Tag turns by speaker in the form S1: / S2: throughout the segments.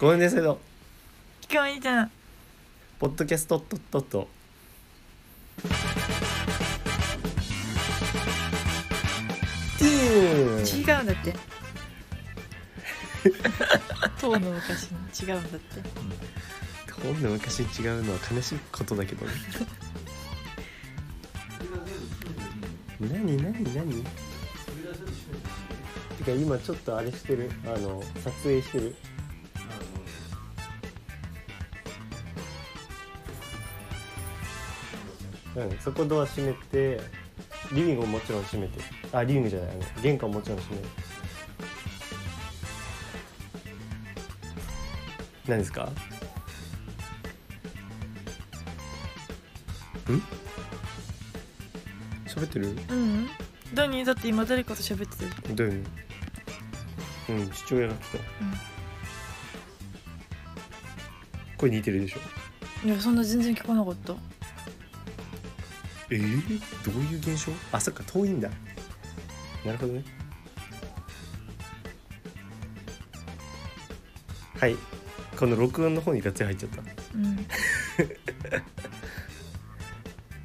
S1: ごめんねせど
S2: 聞こえたな
S1: ポッドキャストっとっとっと。ティーン
S2: 違うんだって。当の昔に違うんだって。
S1: ほんの昔に違うのは悲しいことだけどね。何何何？てか今ちょっとあれしてる？あの撮影してる？うんそこドア閉めてリビングももちろん閉めてあリビングじゃないあの玄関ももちろん閉める。何ですか？ん？喋ってる？
S2: うん。何だって今誰かと喋ってる
S1: だよ。ねうん父親が来た。声似てるでしょ？
S2: いやそんな全然聞こえなかった
S1: えー、どういう現象？あそっか遠いんだ。なるほどね。はい。この録音の方にガッツリ入っちゃった。
S2: う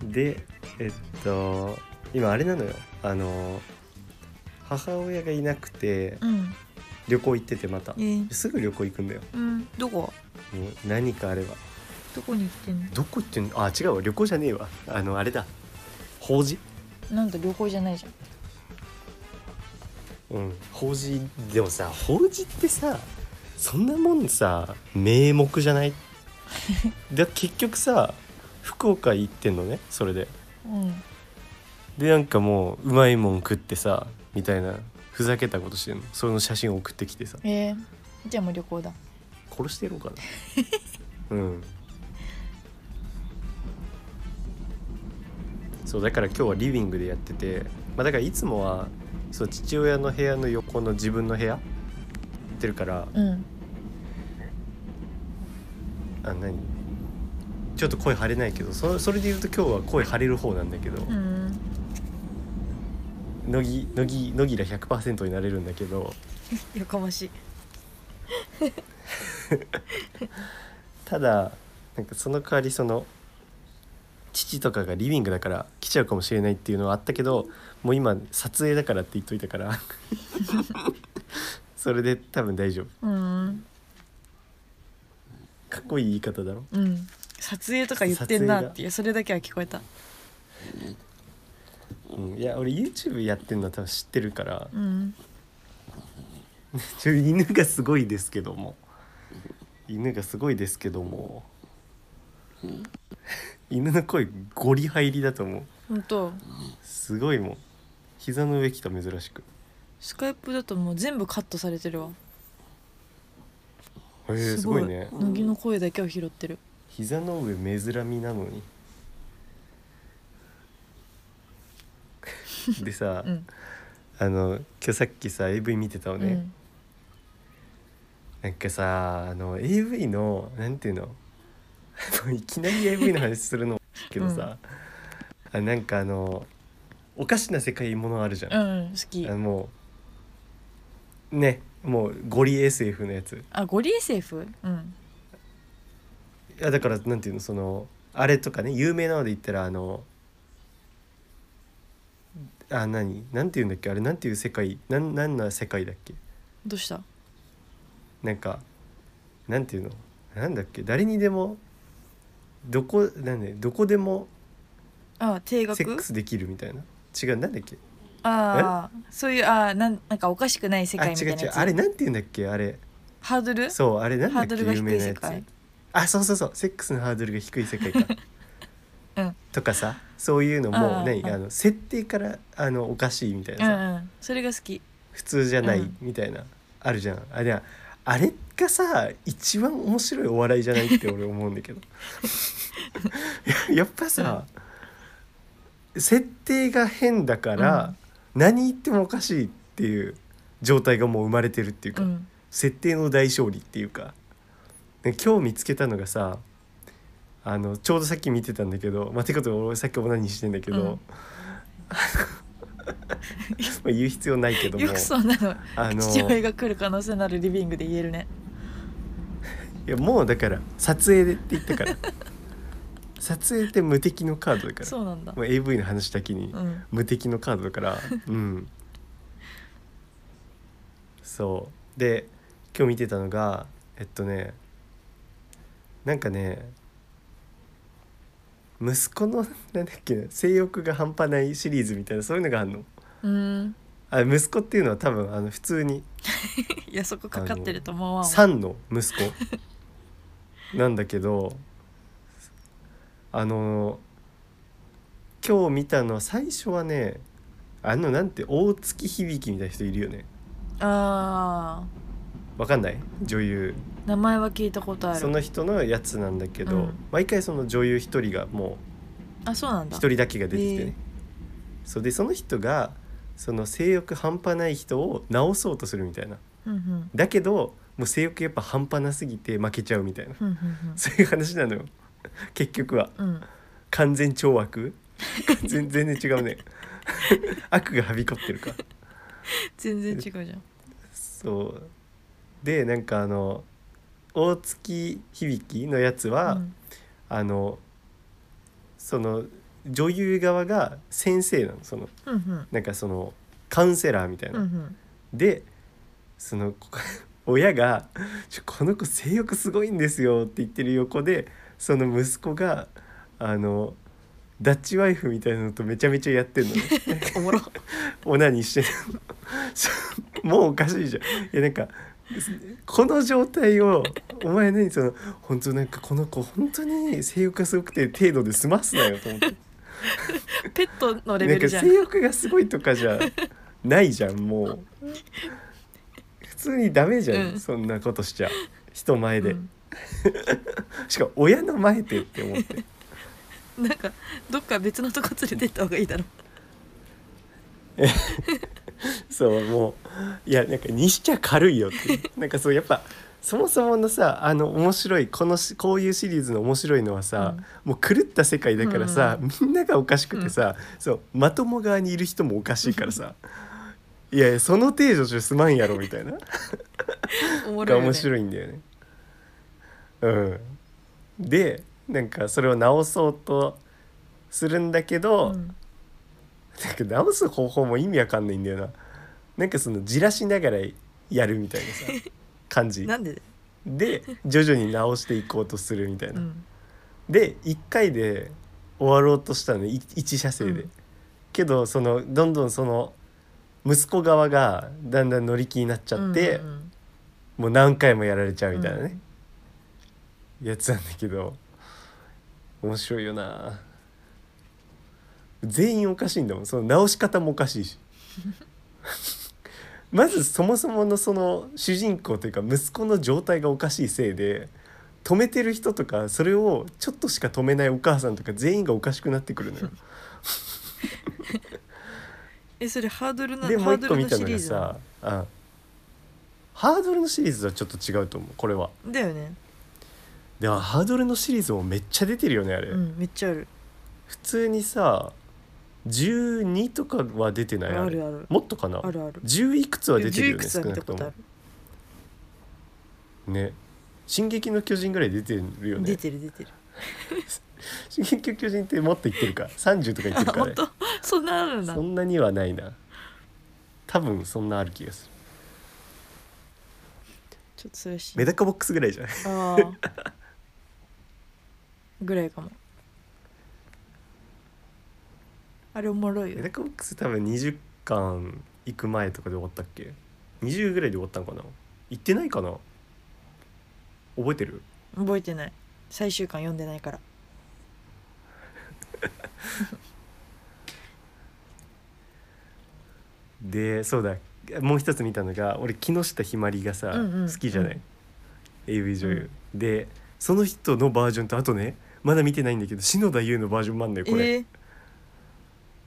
S2: ん。
S1: でえっと今あれなのよ。あの母親がいなくて
S2: うん。
S1: 旅行行っててまた。
S2: えー、
S1: すぐ旅行行くんだよ。
S2: うん。どこ？
S1: もう何かあれば
S2: どこに行ってんの？
S1: どこ行ってんの？あ違うわ。旅行じゃねえわ。あのあれだ。法事？
S2: なんだ旅行じゃないじゃん。
S1: うん。法事。でもさ法事ってさそんなもんさ名目じゃない？で結局さ福岡行ってんのねそれで。
S2: うん。
S1: でなんかもううまいもん食ってさみたいなふざけたことしてんの。その写真送ってきてさ。
S2: えー、じゃあもう旅行だ。
S1: 殺してやろうかな。うんそうだから今日はリビングでやってて、まあ、だからいつもはそう父親の部屋の横の自分の部屋行ってるから
S2: うん。
S1: あ何？ちょっと声張れないけどそそれで言うと今日は声張れる方なんだけど、
S2: うん。
S1: 乃木乃木乃木ら100%になれるんだけど
S2: やかましい。
S1: ただなんかその代わりその父とかがリビングだから来ちゃうかもしれないっていうのはあったけどもう今撮影だからって言っといたから。それで多分大丈夫。
S2: うん。
S1: かっこいい言い方だろ。
S2: うん。撮影とか言ってんなっていうそれだけは聞こえた。
S1: うん、いや俺 YouTube やってんのは多分知ってるから。
S2: うん。
S1: ちょ犬がすごいですけども。犬がすごいですけども犬の声ゴリ入りだと思う。
S2: ほんと
S1: すごいもん膝の上来た珍しく。
S2: スカイプだともう全部カットされてるわ。
S1: へえすごいね。
S2: 乃木の声だけを拾ってる。
S1: 膝の上珍みなのに。でさ、
S2: うん。
S1: あの今日さっきさ AV 見てたのね、
S2: うん。
S1: なんかさあの AV のなんていうの？いきなり AV の話するのけどさ、あなんかあのおかしな世界ものあるじゃん、
S2: うん好き。
S1: あのもうねもうゴリ SF のやつ。
S2: あゴリ SF? うん。
S1: いやだからなんていうのそのあれとかね有名なので言ったらあのあ何？なんていうんだっけ？あれなんていう世界？なんなんな世界だっけ？
S2: どうした？
S1: なんかなんていうの？なんだっけ？誰にでもどこなんでどこでも
S2: あ定額？
S1: セックスできるみたいな？違うなんだっけ？
S2: ああそういうあーなんなんかおかしくない世
S1: あ違違
S2: 界みたいうなやつ？
S1: あれなんていうんだっけあれ？
S2: ハードル？
S1: そうあれなんだっけ？
S2: ハードルが低い
S1: 有名なやつ。あそうそうそう。セックスのハードルが低い世界か。
S2: うん。
S1: とかさ。そういうのも
S2: あーあ
S1: 何あの設定からあのおかしいみたいな
S2: う
S1: さ、
S2: んうん。それが好き。
S1: 普通じゃない
S2: うん
S1: みたいな、あるじゃん。あれはあれがさ一番面白いお笑いじゃないって俺思うんだけど や やっぱさ、設定が変だから、何言ってもおかしいっていう状態がもう生まれてるっていうか、
S2: うん。
S1: 設定の大勝利っていうか。で今日見つけたのがさあのちょうどさっき見てたんだけどまあ、てことは俺さっきオナニーしてんだけど、
S2: うん。
S1: まあ言う必要ないけども
S2: よくそんなの。
S1: あの
S2: 父親が来る可能性のあるリビングで言えるね。
S1: いやもうだから撮影でって言ったから 撮影って無敵のカードだから。
S2: そうなんだ。
S1: もう AV の話だけに
S2: うん。
S1: 無敵のカードだから。うん。そう。で今日見てたのがえっとねなんかね息子のなんだっけな性欲が半端ないシリーズみたいなそういうのがあるの。
S2: うん。
S1: あ息子っていうのは多分あの普通に。
S2: いやそこかかってると思わんわ。
S1: 3の息子なんだけどあの今日見たのは最初はねあのなんて大月響みたいな人いるよね。
S2: あ
S1: わかんない？女優。
S2: ー名前は聞いたことある。
S1: その人のやつなんだけど、
S2: うん。
S1: 毎回その女優一人がも
S2: あそうなんだ。
S1: う一人だけが出てきて
S2: へ
S1: ね、そうでその人がその性欲半端ない人を治そうとするみたいな。
S2: うんうん。
S1: だけどもう性欲やっぱ半端なすぎて負けちゃうみたいな。
S2: うんうん。
S1: そういう話なのよ 結局は。
S2: うん。うん
S1: 完全懲悪？全全然違うね。悪がはびこってるか。
S2: 全然違うじゃん。
S1: そう。でなんかあの大月響のやつは、
S2: うん。
S1: あのその女優側が先生なのその
S2: うんうん。
S1: なんかそのカウンセラーみたいな、
S2: うんうん。
S1: でそのこ親が「ちょこの子性欲すごいんですよ」って言ってる横でその息子があのダッチワイフみたいなのとめちゃめちゃやってんのね。
S2: おもろ。
S1: オナニーしてるの。もうおかしいじゃん。いやなんかこの状態をお前何その本当なんかこの子本当に性欲がすごくて程度で済ますなよと思って。
S2: ペットのレ
S1: なんか
S2: ベルじゃん。
S1: 性欲がすごいとかじゃないじゃんもう。普通にダメじゃん、
S2: うん。
S1: そんなことしちゃ。人前で、
S2: うん
S1: しかも親の前でって思って。
S2: なんかどっか別のとこ連れてった方がいいだろ
S1: そうもういやなんかにしちゃ軽いよって。なんかそうやっぱそもそものさあの面白いこのしこういうシリーズの面白いのはさ、もう狂った世界だからさ、みんながおかしくてさ、そうまとも側にいる人もおかしいからさいやいやその程度じゃ済まんやろみたいな。が
S2: おもろいよ、ね、
S1: 面白いんだよね。うん、でなんかそれを直そうとするんだけど、
S2: うん
S1: なんか直す方法も意味わかんないんだよな。なんかそのじらしながらやるみたいなさ 感じ
S2: なんで？
S1: で徐々に直していこうとするみたいうな。
S2: ん
S1: で1回で終わろうとしたのい一車線で。
S2: うん
S1: けどそのどんどんその息子側がだんだん乗り気になっちゃって。
S2: うんうん
S1: もう何回もやられちゃうみたいなね、やつなんだけど面白いよな。全員おかしいんだもん。その直し方もおかしいし。まずそもそものその主人公というか息子の状態がおかしいせいで止めてる人とかそれをちょっとしか止めないお母さんとか全員がおかしくなってくるのよ。
S2: えそれハードルな
S1: でもう一
S2: ハードルの
S1: 個見たのが
S2: シリーズな
S1: さ、うん、ハードルのシリーズはちょっと違うと思うこれは。
S2: のだよね
S1: でもハードルのシリーズもめっちゃ出てるよねあれ、
S2: うんめっちゃある。
S1: 普通にさ12とかは出てない？あれ。
S2: あるある。
S1: もっとかな？
S2: あるある。
S1: 10いくつは出てるよ
S2: 10い
S1: ね
S2: くつは見
S1: 少なくとも。
S2: たことある
S1: ね「進撃の巨人」ぐらい出てるよ
S2: 出
S1: ね
S2: てる出てる「
S1: 進撃の巨人」ってもっといってるか？30とかいって
S2: あ
S1: るかね
S2: 本当？そんなあるんだ。
S1: そんなにはないな。多分そんなある気がする。
S2: ちょっとそれし
S1: メダカボックスぐらいじゃない？
S2: ああ ぐらいかも。あれおもろいよ。
S1: メダカボックス多分20巻行く前とかで終わったっけ？20ぐらいで終わったのかな？行ってないかな？覚えてる？
S2: 覚えてない。最終巻読んでないから。
S1: でそうだ。もう一つ見たのが俺木下ひまりがさ、
S2: うんうん
S1: 好きじゃない、
S2: うん。
S1: AV 女優、でその人のバージョンとあとねまだ見てないんだけど篠田優のバージョンもあんだよこれ、
S2: えー。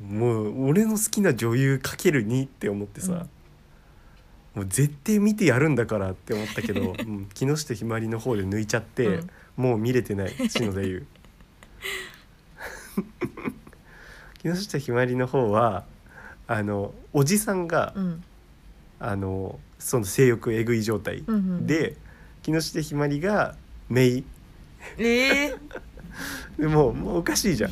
S1: もう俺の好きな女優かける2って思ってさ、もう絶対見てやるんだからって思ったけど、うん、木下ひまりの方で抜いちゃって、
S2: うん。
S1: もう見れてない篠田優。木下ひまりの方はあのおじさんが、
S2: うん。
S1: あのその性欲えぐい状態、
S2: うんうん
S1: で木下ひまりが姪
S2: ええ
S1: でももうおかしいじゃん。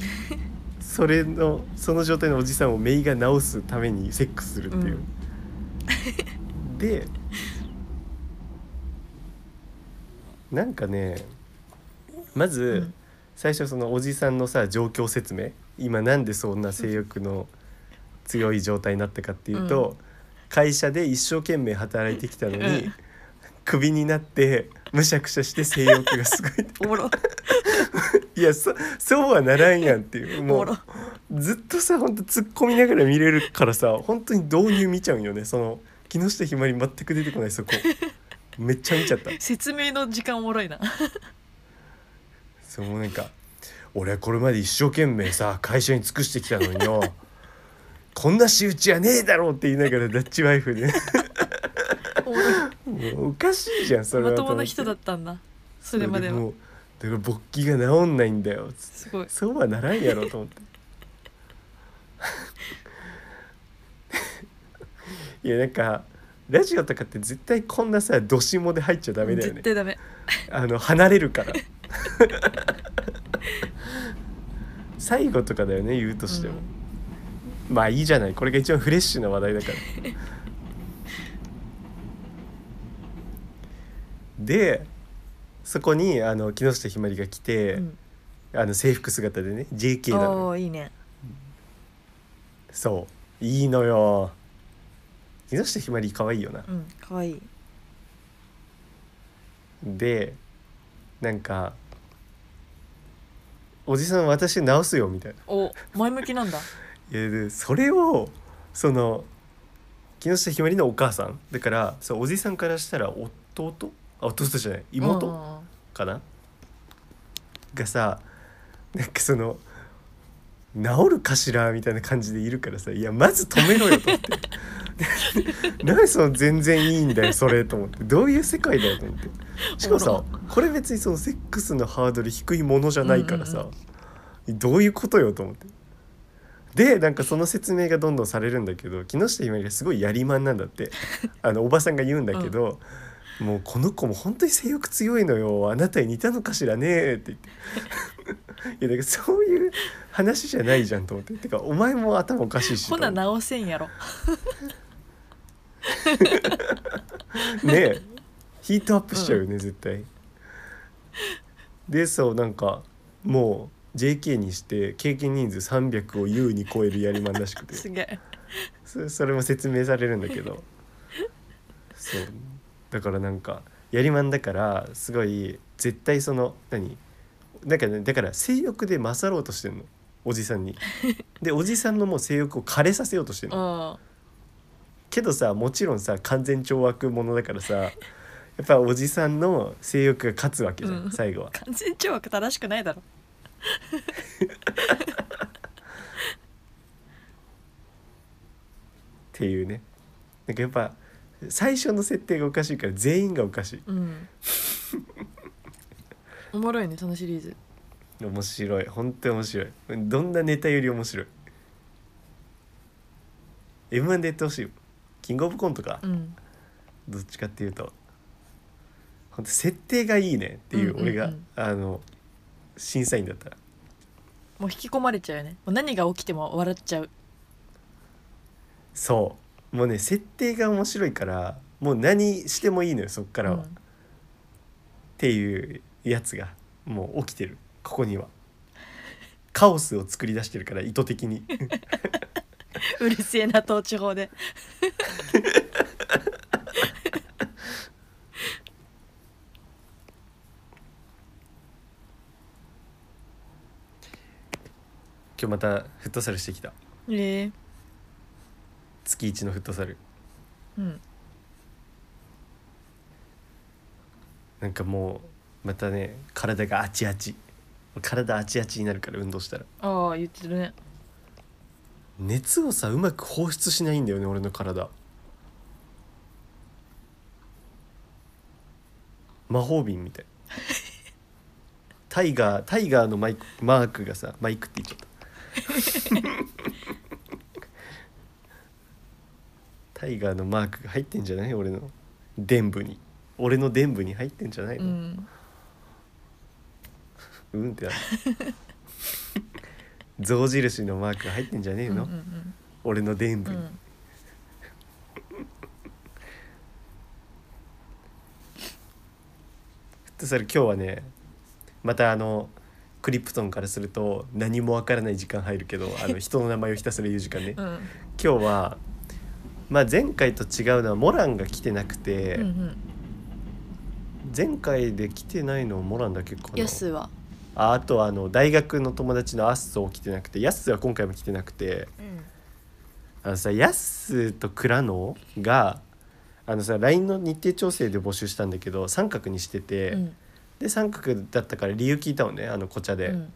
S1: それのその状態のおじさんを姪が治すためにセックスするっていう、でなんかねまず、
S2: うん。
S1: 最初そのおじさんのさ状況説明今なんでそんな性欲の強い状態になったかっていうと、
S2: うん。
S1: 会社で一生懸命働いてきたのに、
S2: うん。
S1: クビになってむしゃくしゃして性欲がすごい。
S2: おもろ
S1: いやそそうはならんやんっていう。
S2: お
S1: もうずっとさほんと突っ込みながら見れるからさ本当に導入見ちゃうんよね。その木下ひまり全く出てこないそこ。めっちゃ見ちゃった。
S2: 説明の時間おもろいな。
S1: そうもうなんか俺はこれまで一生懸命さ会社に尽くしてきたのによ。こんな仕打ちはねえだろうって言いながらダッチワイフで。
S2: おも
S1: うおかしいじゃんそれは
S2: まともな人だったんだそれまでは。
S1: もうだから勃起が治んないんだよ。
S2: すごい。
S1: そうはならんやろと思って。いやなんかラジオとかって絶対こんなさどしもで入っちゃダメだよね。
S2: 絶対ダメ。
S1: あの離れるから。最後とかだよね言うとしても、まあいいじゃない。これが一番フレッシュな話題だから。でそこにあの木下ひまりが来て、
S2: うん。
S1: あの制服姿でね JK なの。
S2: いいね。
S1: そう。いいのよ。木下ひまり可愛いよな。
S2: うんかわいい。
S1: でなんか「おじさん私直すよ」みたいな。
S2: お前向きなんだ。
S1: いやでそれをその木下ひまりのお母さん。だからそうおじさんからしたら弟あ弟じゃない？妹、
S2: うん。
S1: かな？がさなんかその治るかしらみたいな感じでいるからさいやまず止めろよと思って。なんでその全然いいんだよそれと思って。どういう世界だよと思って。しかもさ
S2: お
S1: これ別にそのセックスのハードル低いものじゃないからさ、どういうことよと思って。でなんかその説明がどんどんされるんだけど木下ひまりがすごいやりまんなんだってあのおばさんが言うんだけど、もうこの子も本当に性欲強いのよ。あなたに似たのかしらねって言って。いやだからそういう話じゃないじゃんと思って。てかお前も頭おかしいし。
S2: ほな直せんやろ。
S1: ねえ。ヒートアップしちゃうよね、絶対。でそうなんかもう JK にして経験人数300を優に超えるやりまんらしくて。
S2: すげえ。
S1: そそれも説明されるんだけど。そうだからなんかやりまんだからすごい絶対その何？なんかねだから性欲で勝ろうとしてんのおじさんに。でおじさんのもう性欲を枯れさせようとしてん
S2: う
S1: の。
S2: ん
S1: けどさもちろんさ完全懲悪者だからさ やっぱおじさんの性欲が勝つわけじゃん、
S2: うん
S1: 最後は。
S2: 完全懲悪正しくないだろ
S1: っていうねなんかやっぱ最初の設定がおかしいから全員がおかしい。
S2: うん。おもろいねそのシリーズ。
S1: 面白い。本当に面白い。どんなネタより面白い。m 1でやってほしいよキングオブコントか、
S2: うん。
S1: どっちかっていうと。本当設定がいいねっていう
S2: うんうんうん。
S1: 俺が、あの審査員だったら。
S2: もう引き込まれちゃうよね。もう何が起きても笑っちゃう。
S1: そうもうね設定が面白いからもう何してもいいのよそっからは、っ
S2: うん。
S1: ていうやつがもう起きてる。ここには。カオスを作り出してるから意図的に。
S2: うるせえな統治法で。
S1: 今日またフットサルしてきた。
S2: ええ
S1: 月一のフットサル。
S2: うん。
S1: なんかもうまたね体があちあち体あちあちになるから運動したら。
S2: ああ言ってるね。
S1: 熱をさうまく放出しないんだよね俺の体。魔法瓶みたい。タイガータイガーのマイクマークがさマイクって言っちゃった タイガーのマークが入ってんじゃない？俺の。伝部に。俺の伝部に入ってんじゃないうの、
S2: ん。
S1: うんってなる。象印のマーク入ってんじゃねえの、
S2: うんうん
S1: 俺の伝部に、
S2: うん。うん
S1: フットサル今日はねまたあのクリプトンからすると何もわからない時間入るけどあの人の名前をひたすら言う時間ね、
S2: うん。
S1: 今日は、まあ、前回と違うのはモランが来てなくて、
S2: うんうん。
S1: 前回で来てないのはモランだけかな。
S2: ヤスは？
S1: ああとはあの大学の友達のアッソー来てなくてヤッスーは今回も来てなくて。あのさヤッスーとクラノがあのさ LINE の日程調整で募集したんだけど三角にしてて、
S2: うん。
S1: で三角だったから理由聞いたのねあのこちゃで、
S2: うん。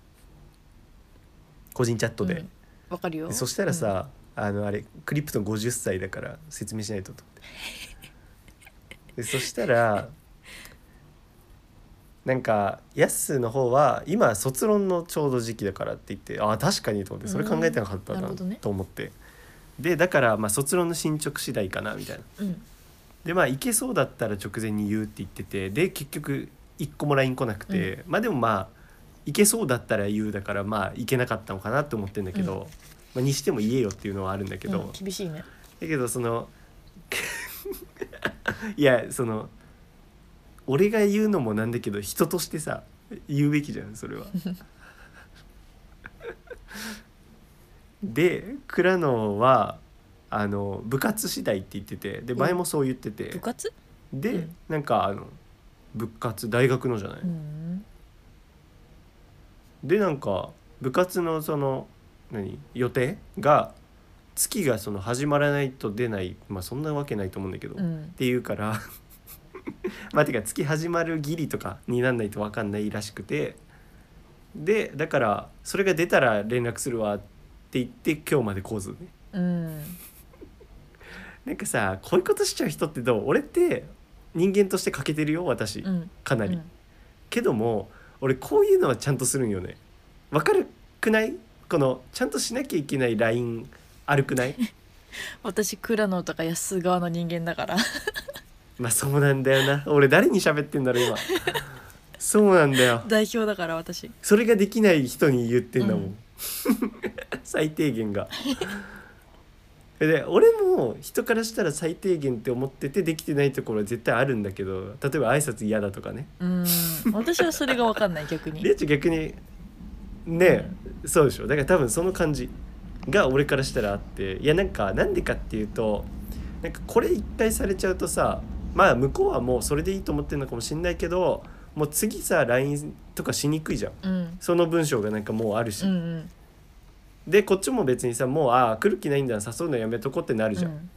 S1: 個人チャットで,、
S2: うん。わかるよ。
S1: でそしたらさ、あのあれクリプトン50歳だから説明しないとと思って。でそしたらなんかヤッスーの方は今卒論のちょうど時期だからって言ってああ確かにと思ってそれ考えてなかったな
S2: うんなるほどね。
S1: と思って。でだからまあ卒論の進捗次第かなみたいな。
S2: うん。うん
S1: でまあ行けそうだったら直前に言うって言っててで結局一個も LINE 来なくて、まあでもまあ行けそうだったら言うだからまあ行けなかったのかなって思ってんだけど、
S2: うん
S1: まあ、にしても言えよっていうのはあるんだけど、
S2: うん厳しいね。
S1: だけどその いやその俺が言うのもなんだけど人としてさ言うべきじゃんそれは。で倉野はあの部活次第って言っててで前もそう言ってて、
S2: 部活？
S1: で、
S2: うん。
S1: なんかあの部活大学のじゃない、
S2: うん。
S1: でなんか部活のその何？予定が月がその始まらないと出ないまあそんなわけないと思うんだけど、っ
S2: うん。
S1: ていうから まあてか月始まるギリとかになんないと分かんないらしくてでだからそれが出たら連絡するわって言って今日まで来ずね。
S2: うん。
S1: なんかさこういうことしちゃう人ってどう？俺って人間として欠けてるよ私、
S2: うん。
S1: かなり、
S2: うん。
S1: けども俺こういうのはちゃんとするんよね。わかるくない？このちゃんとしなきゃいけない LINE あるくない？
S2: 私倉野とか安側の人間だから。
S1: まあそうなんだよな。俺誰に喋ってんだろう今。そうなんだよ。
S2: 代表だから私。
S1: それができない人に言ってんだもん、
S2: うん。
S1: 最低限が。で俺も人からしたら最低限って思っててできてないところは絶対あるんだけど例えば挨拶嫌だとかね。
S2: うん。私はそれが分かんない逆に。
S1: レイチ逆にねそうでしょ。だから多分その感じが俺からしたらあっていやなんかなんでかっていうとなんかこれ一回されちゃうとさまあ向こうはもうそれでいいと思ってるのかもしんないけどもう次さ LINE とかしにくいじゃん。
S2: うん。
S1: その文章がなんかもうあるし、
S2: うんうん。
S1: でこっちも別にさもうああ来る気ないんだ誘うのやめとこうってなるじゃん、
S2: うん。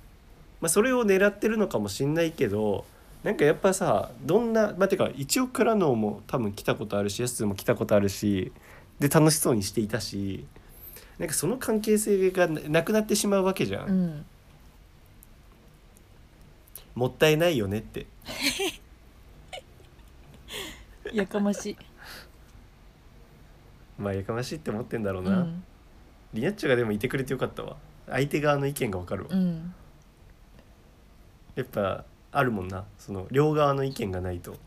S1: まあ、それを狙ってるのかもしんないけどなんかやっぱさどんなまあてか一応倉野も多分来たことあるしやすも来たことあるしで楽しそうにしていたしなんかその関係性がななくなってしまうわけじゃん、
S2: うん。
S1: もったいないよねって。
S2: やかましい。
S1: まあやかましいって思ってんだろうな、
S2: うん。
S1: リナッチョがでもいてくれてよかったわ。相手側の意見がわかるわ、
S2: うん。
S1: やっぱあるもんな。その両側の意見がないと。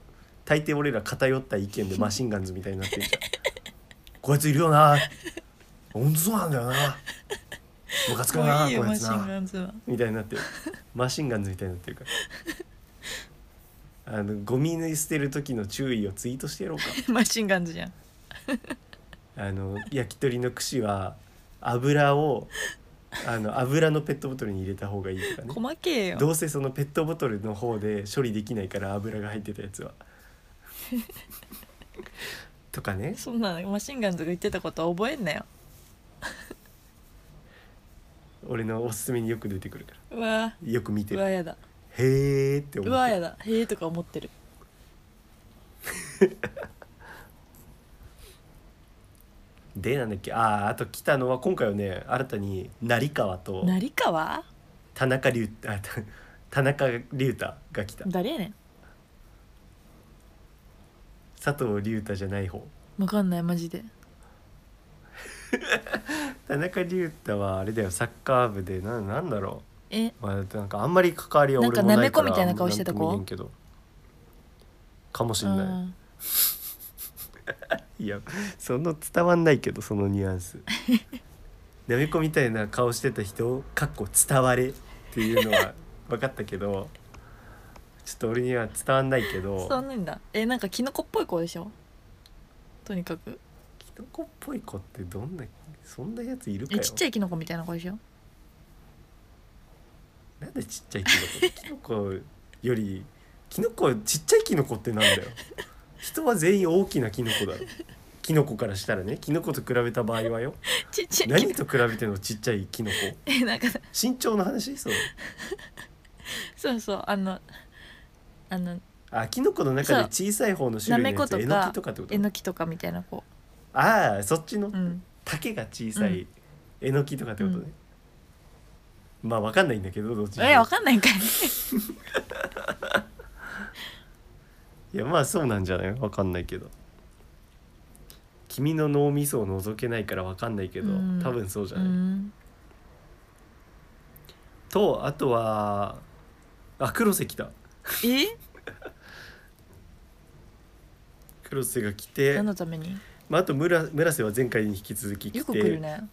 S1: 大抵俺ら偏った意見でマシンガンズみたいになってるじゃんこいついるよな。本当そうなんだよな。ムカつく
S2: も
S1: なこいつな。みたいになってる。マシンガンズみたいになってるから。あのゴミ捨てる時の注意をツイートしてやろうか。
S2: マシンガンズじゃん。
S1: あの焼き鳥の串は油をあの油のペットボトルに入れた方がいいとかね。
S2: 細けえよ。
S1: どうせそのペットボトルの方で処理できないから油が入ってたやつは とかね。
S2: そんなマシンガンズが言ってたことは覚えんなよ。
S1: 俺のおすすめによく出てくるか
S2: うわ。
S1: らよく見てる。
S2: うわやだ。
S1: へーって思って
S2: うわやだ。へえとか思ってる。
S1: でなんだっけ？あああと来たのは今回はね新たに成川と
S2: 成川？
S1: 田中龍あた田中龍太が来た。
S2: 誰やねん
S1: 佐藤龍太じゃない方。
S2: わかんないマジで。
S1: 田中龍太はあれだよサッカー部でななんだろ
S2: え？
S1: う、まあ、なんかあんまり関わりは俺もないから
S2: なんかなめこみたいな顔してた子？
S1: なんとも言えんけど。かもしんない、
S2: うん。
S1: いやその伝わんないけどそのニュアンス。なめこみたいな顔してた人かっこ伝われっていうのは分かったけどちょっと俺には伝わんないけど。
S2: そうなんだ。えなんかキノコっぽい子でしょ？とにかく。
S1: キノコっぽい子ってどんなそんなやついるかよ。
S2: えちっちゃいキノコみたいな子でしょ？
S1: なんでちっちゃいキノコ？キノコよりキノコちっちゃいキノコってなんだよ。人は全員大きなキノコだろ。キノコからしたらね。キノコと比べた場合はよ。
S2: ちっちゃい
S1: 何と比べてのちっちゃいキノコ？
S2: えなんか
S1: 身長の話？そう。
S2: そうそう。あのあの
S1: あキノコの中で小さい方の種
S2: な
S1: 類のやつえのきとかってこと？
S2: えのきとかみたいな子。
S1: ああそっちの？
S2: うん。
S1: 竹が小さいえのきとかってことね、
S2: うん。
S1: まあわかんないんだけどどっち
S2: えわかんないんかい。
S1: いやまあそうなんじゃない？わかんないけど。君の脳みそを覗けないからわかんないけど、
S2: うん。
S1: 多分そうじゃ
S2: う
S1: ない、
S2: ん。
S1: とあとはあ黒瀬来た
S2: え？
S1: 黒瀬が来て。
S2: 何、のために？
S1: まあ、あと村村瀬は前回に引き続き来て。
S2: よく来るね。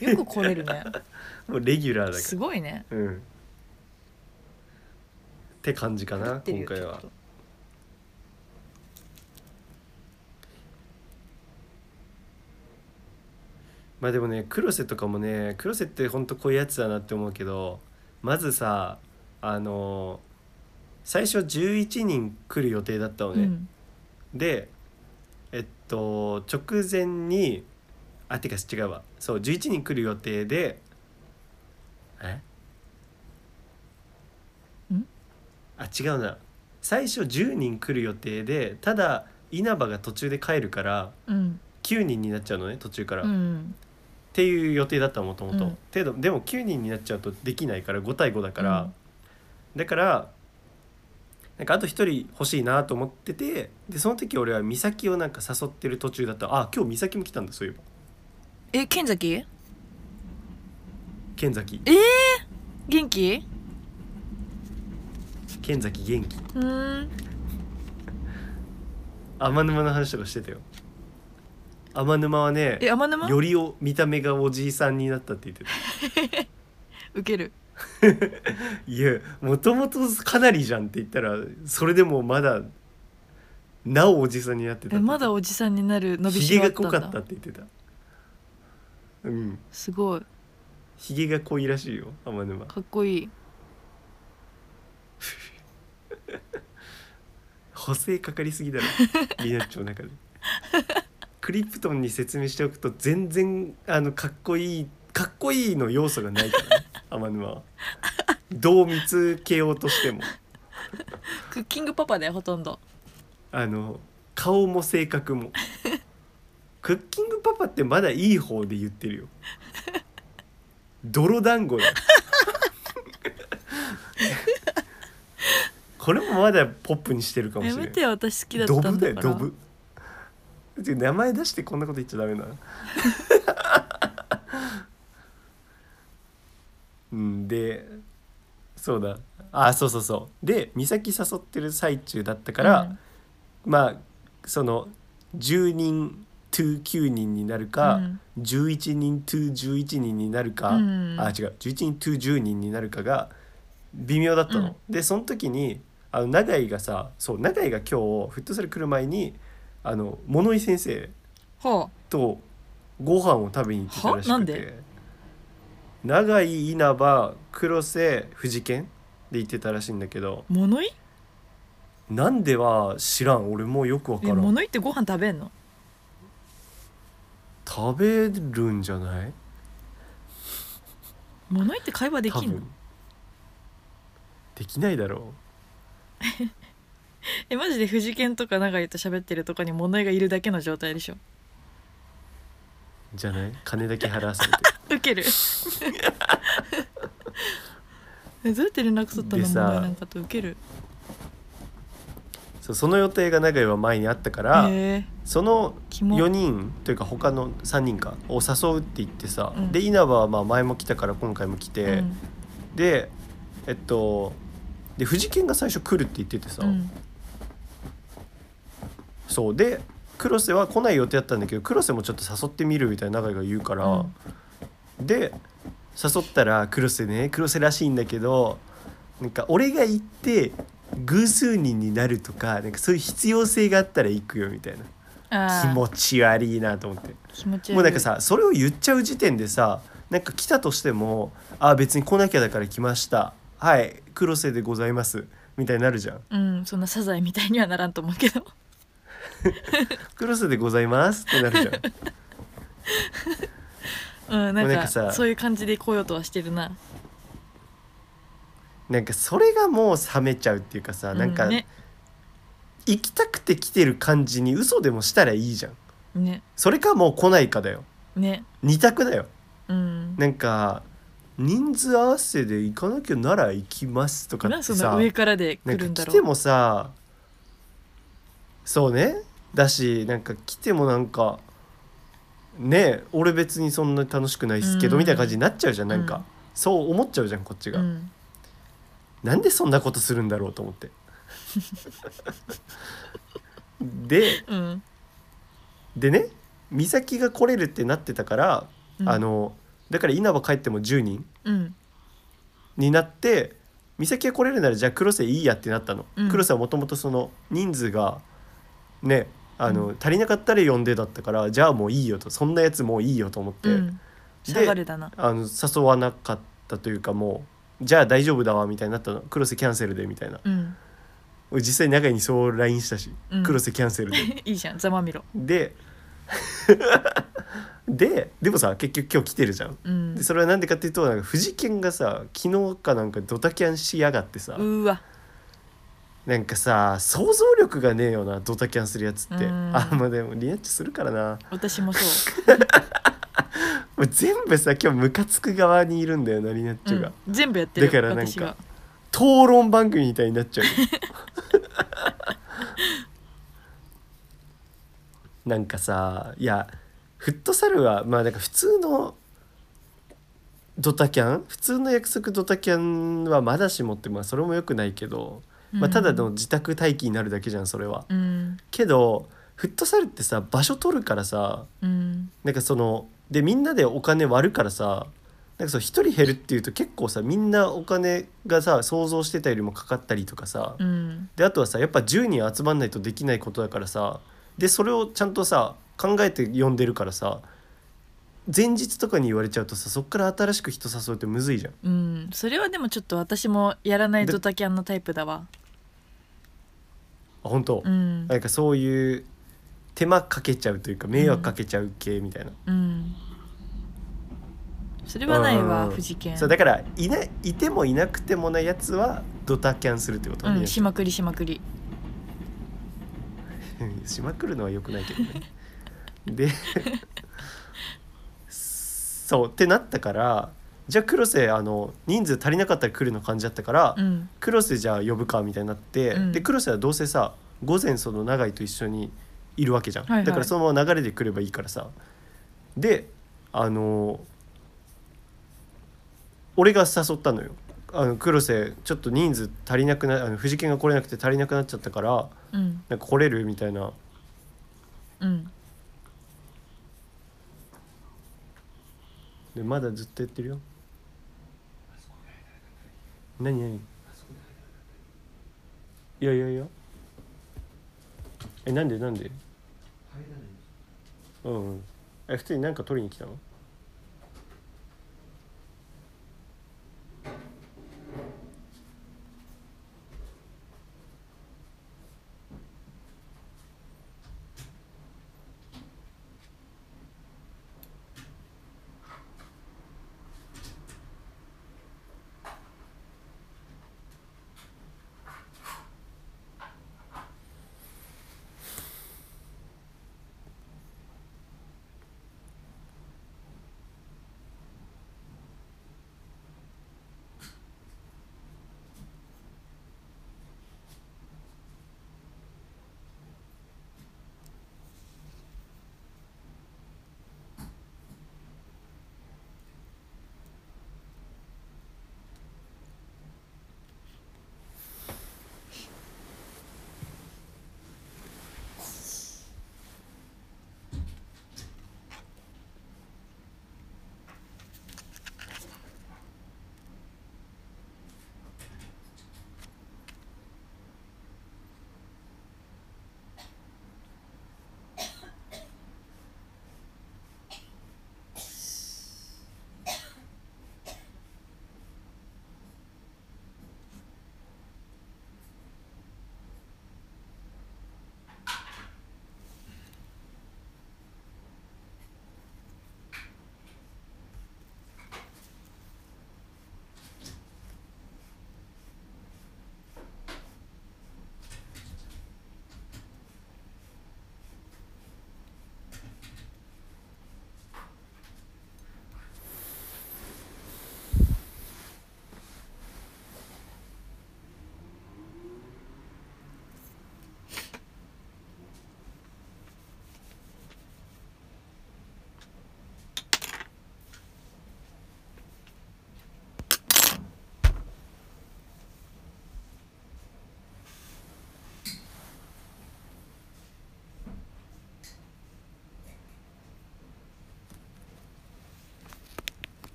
S2: よく来れるね。
S1: もうレギュラーだか
S2: すごいね。
S1: らうん。って感じかな今回は。まあでもね黒瀬とかもね黒瀬ってほんとこういうやつだなって思うけどまずさあの最初11人来る予定だったのね、
S2: うん。
S1: でえっと直前にあてか違うわ。そう11人来る予定でえ？
S2: ん？
S1: あ違うな。最初10人来る予定でただ稲葉が途中で帰るから
S2: うん。
S1: 9人になっちゃうのね途中から、っ
S2: うん。
S1: ていう予定だったもともとでも9人になっちゃうとできないから5対5だから、だからなんかあと1人欲しいなと思っててでその時俺は美咲をなんか誘ってる途中だった。あ今日美咲も来たんだそういえば。
S2: え剣崎？
S1: 剣崎。
S2: えー、元気？
S1: 剣崎元気。
S2: うーん。
S1: 天沼の話とかしてたよ。天沼はね
S2: え天沼？
S1: よりお見た目がおじいさんになったって言ってた。
S2: ウケる
S1: いやもともとかなりじゃんって言ったらそれでもまだなおおじさんになってた
S2: えまだおじさんになる伸び
S1: ひ
S2: しろあったん
S1: げが濃かった
S2: だ
S1: って言ってた。うん。
S2: すごい。
S1: ひげが濃いらしいよ天沼。
S2: かっこいい。
S1: 補正かかりすぎだろ リナッチョの中で。クリプトンに説明しておくと全然あのかっこいいかっこいいの要素がないからね天沼は。どう見つけようとしても。
S2: クッキングパパだよほとんど。
S1: あの顔も性格も。クッキングパパってまだいい方で言ってるよ。泥団子だこれもまだポップにしてるかもし
S2: や
S1: れない
S2: めてよ私好きだったん
S1: ド
S2: だから。
S1: ブだよドブ。名前出してこんなこと言っちゃダメなうんでそうだ。あそうそうそう。で美咲誘ってる最中だったから、まあその10人 to 9人になるか、
S2: うん。
S1: 11人 to 11人になるか、
S2: うん。
S1: あ違う。11人 to 10人になるかが微妙だったの。でその時にあの永井がさそう永井が今日フットサル来る前にあの物井先生
S2: は
S1: とご飯を食べに行ってたらしくて
S2: はなんで
S1: 永井稲葉黒瀬藤健で行ってたらしいんだけど。
S2: あ物井
S1: なんでは知らん。俺もよくわか
S2: え
S1: らん。
S2: 物井ってご飯食べんの？
S1: 食べるんじゃない？
S2: 物井って会話できんの？
S1: できないだろ
S2: えマジで藤健とか永井と喋ってるとこに物井がいるだけの状態でしょ？
S1: うじゃない？金だけ払わされて
S2: ウケる。えどうやって連絡取ったの？
S1: でさ
S2: 物井なんかとウケる。
S1: そうその予定が永井は前にあったから、
S2: へえ。
S1: その
S2: キモ
S1: 4人というか他の3人かを誘うって言ってさ、
S2: うん。
S1: で稲葉はまあ前も来たから今回も来て、
S2: うん。
S1: でえっとで藤健が最初来るって言っててさ、
S2: うん。
S1: そうで黒瀬は来ない予定だったんだけど黒瀬もちょっと誘ってみるみたいな永井が言うから、
S2: うん
S1: で誘ったら黒瀬ね黒瀬らしいんだけどなんか俺が行って偶数人になるとかなんかそういう必要性があったら行くよみたいな。気持ち悪いなと思って。
S2: 気持ち悪い。
S1: もうなんかさそれを言っちゃう時点でさなんか来たとしても「あ別に来なきゃだから来ました。はい黒瀬でございます」みたいになるじゃん。
S2: うんそんなサザエみたいにはならんと思うけど「
S1: 黒瀬でございます」ってなるじゃん
S2: うんなん
S1: なんかさ
S2: そういう感じで来ようとはしてるな。
S1: なんかそれがもう冷めちゃうっていうかさなんか
S2: うね。
S1: 行きたくて来てる感じに嘘でもしたらいいじゃん。
S2: ね。
S1: それかもう来ないかだよ。
S2: ね。
S1: 二択だよ。
S2: うん。
S1: なんか人数合わせで行かなきゃなら行きますとか
S2: なんそ
S1: ってさ
S2: の上からで
S1: なん
S2: 来るんだろう。
S1: か来てもさそうね。だしなんか来てもなんかねえ俺別にそんな楽しくないっすけど
S2: うん
S1: みたいな感じになっちゃうじゃんなんか、
S2: うん。
S1: そう思っちゃうじゃんこっちが、
S2: うん。
S1: なんでそんなことするんだろうと思って。で
S2: うん。
S1: でね美咲が来れるってなってたから、
S2: うん。
S1: あのだから稲葉帰っても10人
S2: うん。
S1: になって美咲が来れるならじゃあ黒瀬いいやってなったの、
S2: うん。
S1: 黒瀬はもともとその人数がねあの、
S2: う
S1: 足りなかったら呼んでだったからじゃあもういいよと。そんなやつもういいよと思って、
S2: うん。
S1: で
S2: 下がるだな。
S1: あの誘わなかったというかもうじゃあ大丈夫だわみたいになったの。黒瀬キャンセルでみたいな。
S2: うん。
S1: 俺実際長井にそう LINE したし、
S2: うん。
S1: 黒瀬キャンセルで。
S2: いいじゃんざまみろ。
S1: で ででもさ結局今日来てるじゃん。
S2: うん。
S1: でそれはなんでかっていうとなんか藤健がさ昨日かなんかドタキャンしやがってさ、
S2: うーわ
S1: なんかさ想像力がねえよなドタキャンするやつって。
S2: うん。
S1: あまあでもリナッチするからな。
S2: 私もそう。
S1: もう全部さ今日ムカつく側にいるんだよなリナッチョが、
S2: うん、全部やってる
S1: だからなんか討論番組みたいになっちゃう。なんかさいやフットサルはまあなんか普通のドタキャン普通の約束ドタキャンはまだしもってまあそれもよくないけど、まあ、ただの自宅待機になるだけじゃんそれは。
S2: うん。
S1: けどフットサルってさ場所取るからさ
S2: うん。
S1: なんかそのでみんなでお金割るからさなんかそう一人減るっていうと結構さみんなお金がさ想像してたよりもかかったりとかさ、
S2: うん。
S1: であとはさやっぱ10人集まんないとできないことだからさでそれをちゃんとさ考えて呼んでるからさ前日とかに言われちゃうとさそっから新しく人誘うってむずいじゃん。
S2: うんそれはでもちょっと私もやらないドタキャンのタイプだわ。
S1: あ本当、
S2: うん。
S1: なんかそういう手間かけちゃうというか迷惑かけちゃう系みたいな。
S2: うん。それはないわ
S1: うん。
S2: 藤健
S1: そうだからいないいてもいなくてもないやつはドタキャンするってことね。
S2: うんしまくりしまくり。
S1: しまくるのは良くないけどね。でそうってなったからじゃあ黒瀬あの人数足りなかったら来るの感じだったから、
S2: うん。
S1: 黒瀬じゃあ呼ぶかみたいになって、
S2: うん。
S1: で黒瀬はどうせさ午前その永井と一緒にいるわけじゃん、
S2: はいはい。
S1: だからそのまま流れで来ればいいからさ。であの俺が誘ったのよ。あの黒瀬ちょっと人数足りなくなあの藤健が来れなくて足りなくなっちゃったから
S2: うん。
S1: なんか来れるみたいな。
S2: うん
S1: でまだずっとやってるよ。何何？いやいやいや。えなんでなんで？うんうん。え普通に何か取りに来たの？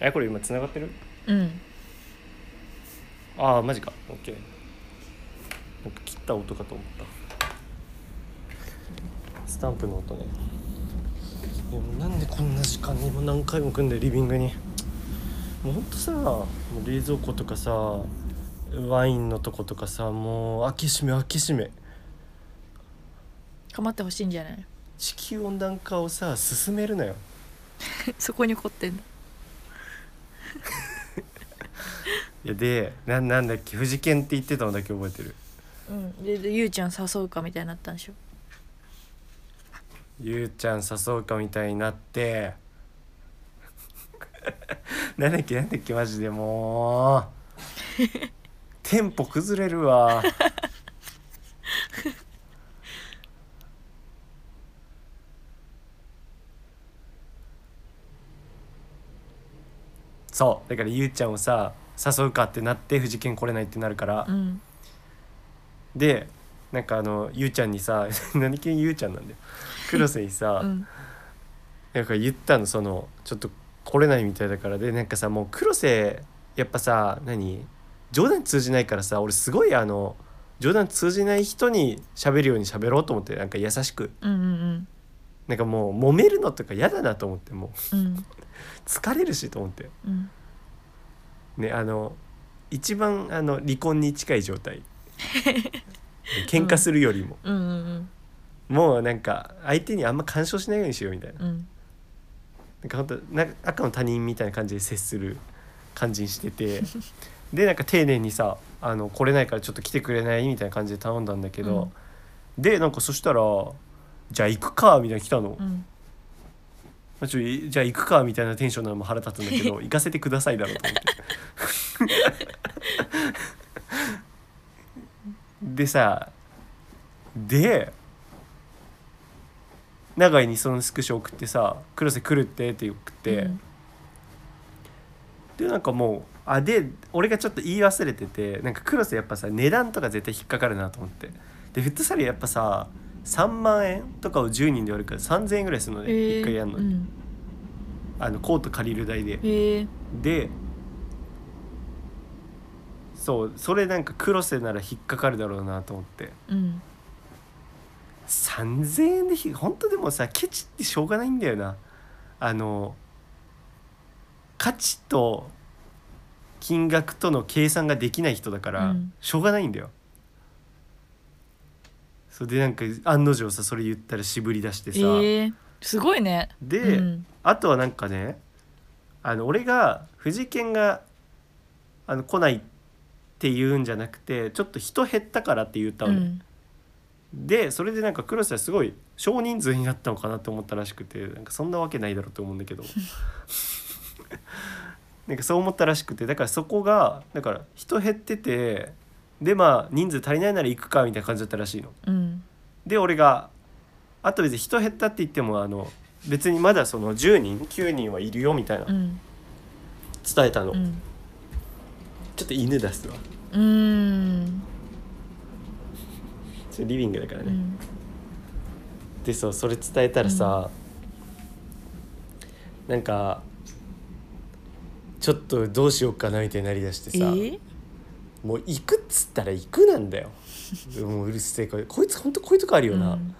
S1: えこれ今繋がってる？
S2: うん。
S1: ああマジか。OK なんか切った音かと思った。スタンプの音ね。でもなんでこんな時間にも何回も来んだよリビングに。もうほんとさもう冷蔵庫とかさワインのとことかさもう開け閉め開け閉め。
S2: 構ってほしいんじゃない？
S1: 地球温暖化をさ進めるなよ。
S2: そこに凝ってんの
S1: いやでななんだっけ藤健って言ってたのだけ覚えてる。
S2: うん。ででゆうちゃん誘うかみたいになったんでしょ？
S1: ゆうちゃん誘うかみたいになって。なんだっけなんだっけマジでもう。テンポ崩れるわ。そう。だからゆうちゃんをさ誘うかってなって藤健来れないってなるから、
S2: うん。
S1: でなんかあのゆうちゃんにさ 何系ゆうちゃんなんだよ。黒瀬にさ、
S2: うん。
S1: なんか言ったのそのちょっと来れないみたいだから。でなんかさもう黒瀬やっぱさ何冗談通じないからさ俺すごいあの冗談通じない人に喋るように喋ろうと思ってなんか優しく。
S2: うんうん。
S1: なんかもう揉めるのとか嫌だなと思ってもう。
S2: うん。
S1: 疲れるしと思って。
S2: うん
S1: ねあの一番あの離婚に近い状態。喧嘩するよりも、
S2: うん。うん
S1: もうなんか相手にあんま干渉しないようにしようみたいな。
S2: うん。
S1: なんか本当なんか赤の他人みたいな感じで接する感じにしてて。でなんか丁寧にさあの来れないからちょっと来てくれないみたいな感じで頼んだんだけど、でなんかそしたら「じゃあ行くか」みたいな来たの、
S2: うん
S1: まあちょいじゃあ行くかみたいなテンションなのも腹立つんだけど 行かせてくださいだろうと思って。でさで永井にそのスクショ送ってさ「黒瀬来るって」って送って、
S2: うん。
S1: でなんかもうあで俺がちょっと言い忘れててなんか黒瀬やっぱさ値段とか絶対引っかかるなと思って。でフットサルやっぱさ3万円とかを10人で割るから3,000円ぐらいするのね、
S2: えー。
S1: 1回やんのに、
S2: うん。
S1: あのコート借りる代で。
S2: へえ
S1: でそうそれなんか黒瀬なら引っかかるだろうなと思って。
S2: うん。
S1: 3,000円でひ本当でもさケチってしょうがないんだよな。あの価値と金額との計算ができない人だから、
S2: うん。
S1: しょうがないんだよそれでなんか案の定さそれ言ったら渋り出してさ、
S2: ええすごいね。
S1: で、
S2: うん。
S1: あとはなんかねあの俺が藤健があの来ないって言うんじゃなくてちょっと人減ったからって言ったのね、
S2: うん。
S1: でそれでなんか黒瀬はすごい少人数になったのかなって思ったらしくてなんかそんなわけないだろうと思うんだけど。なんかそう思ったらしくてだからそこがだから人減っててでまあ人数足りないなら行くかみたいな感じだったらしいの。
S2: うん。
S1: で俺があと別に人減ったって言ってもあの別にまだその10人9人はいるよみたいな。
S2: うん。
S1: 伝えたの、
S2: うん。
S1: ちょっと犬出すわ。
S2: うん。
S1: ちょリビングだからね、
S2: うん。
S1: でそうそれ伝えたらさ、なんかちょっとどうしようかなみたいになりだしてさ、
S2: えー？
S1: もう行くっつったら行くなんだよ。もううるせえこいこいつほんとこういうとこあるよな、
S2: うん。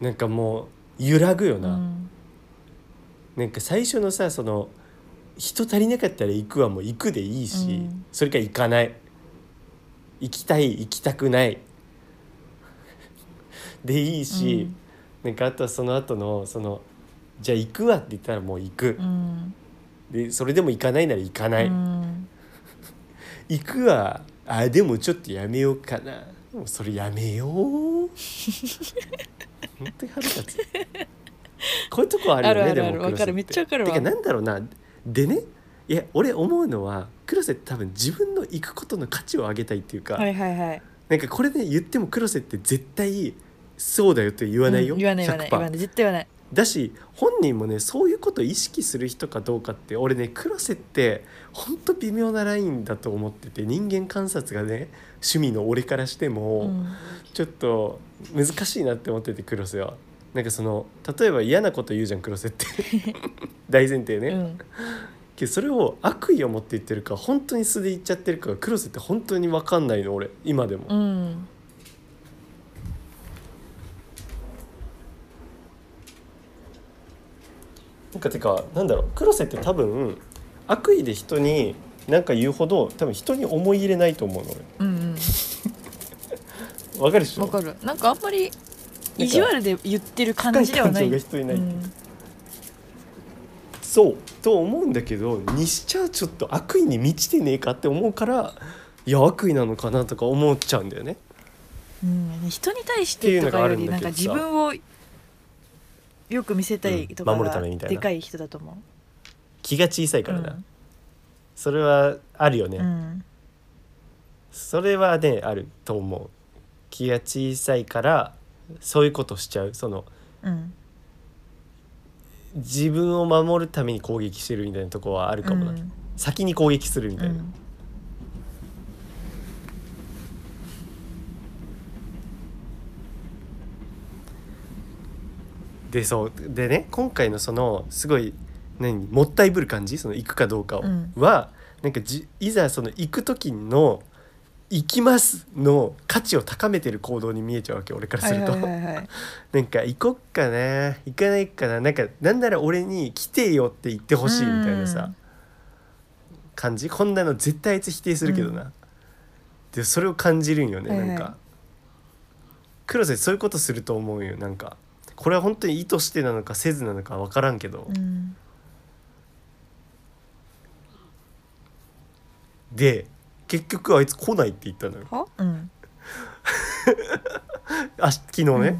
S1: なんかもう揺らぐよな、
S2: うん。
S1: なんか最初のさその人足りなかったら行くはもう行くでいいし、
S2: うん。
S1: それから行かない。行きたい行きたくない。でいいし、なんかあとはその後のそのじゃあ行くわって言ったらもう行く。
S2: う、ん。
S1: でそれでも行かないなら行かない、
S2: うん
S1: 行くわ。あでもちょっとやめようかな。もうそれやめよう。本当に腹立つ。こういうとこあるよねでも
S2: わかる。めっちゃわかるわ。
S1: てかなんだろうな。でね。いや俺思うのは黒瀬って多分自分の行くことの価値を上げたいっていうか、
S2: はいはいはい。
S1: なんかこれね言っても黒瀬って絶対そうだよって言わないよ、
S2: うん言わない言わない
S1: 100%
S2: 言わない。絶対言わない。
S1: だし本人もねそういうことを意識する人かどうかって俺ね黒瀬ってほんと微妙なラインだと思ってて人間観察がね趣味の俺からしても、
S2: うん。
S1: ちょっと難しいなって思ってて黒瀬は。なんかその例えば嫌なこと言うじゃん黒瀬って。大前提ね、
S2: うん。
S1: けどそれを悪意を持って言ってるか本当に素で言っちゃってるかが黒瀬って本当に分かんないの俺。今でも、
S2: うん。
S1: なんかてかなんだろう。黒瀬って多分悪意で人に何か言うほど多分人に思い入れないと思うの
S2: うん
S1: 俺 わかるでし
S2: わかる。なんかあんまり意地悪で言ってる感じではない。
S1: 深い感情が人いない。
S2: うん
S1: そう。と思うんだけどにしちゃうちょっと悪意に満ちてねえかって思うからいや悪意なのかなとか思っちゃうんだよね。
S2: うん、人に対してとかよりなんか自分をよく見せたいとか
S1: うん。守るた
S2: が
S1: めみたいな。
S2: でかい人だと思
S1: 気が小さいから
S2: う。
S1: な、それはあるよね、
S2: うんうん。
S1: それはねあると思う。気が小さいからそういうことしちゃう。その
S2: うん。
S1: 自分を守るために攻撃してるみたいなとこはあるかもな、
S2: うん。
S1: 先に攻撃するみたいな、
S2: うん。
S1: でそう。でね今回のそのすごい何もったいぶる感じ？その行くかどうかを、
S2: うん。
S1: はなんかじいざその行く時の「行きます」の価値を高めてる行動に見えちゃうわけ俺からすると、
S2: はいはいはいはい。
S1: なんか行こっかな行かないかななんかなんなら俺に来てよって言ってほしいみたいなさ感じ？こんなの絶対あいつ否定するけどな、でそれを感じるんよね、
S2: はいはい。
S1: なんか。黒瀬そういうことすると思うよなんか。これは本当に意図してなのかせずなのか分からんけど、
S2: うん
S1: で結局あいつ来ないって言ったのよ。
S2: は？うん。
S1: あ昨日ね、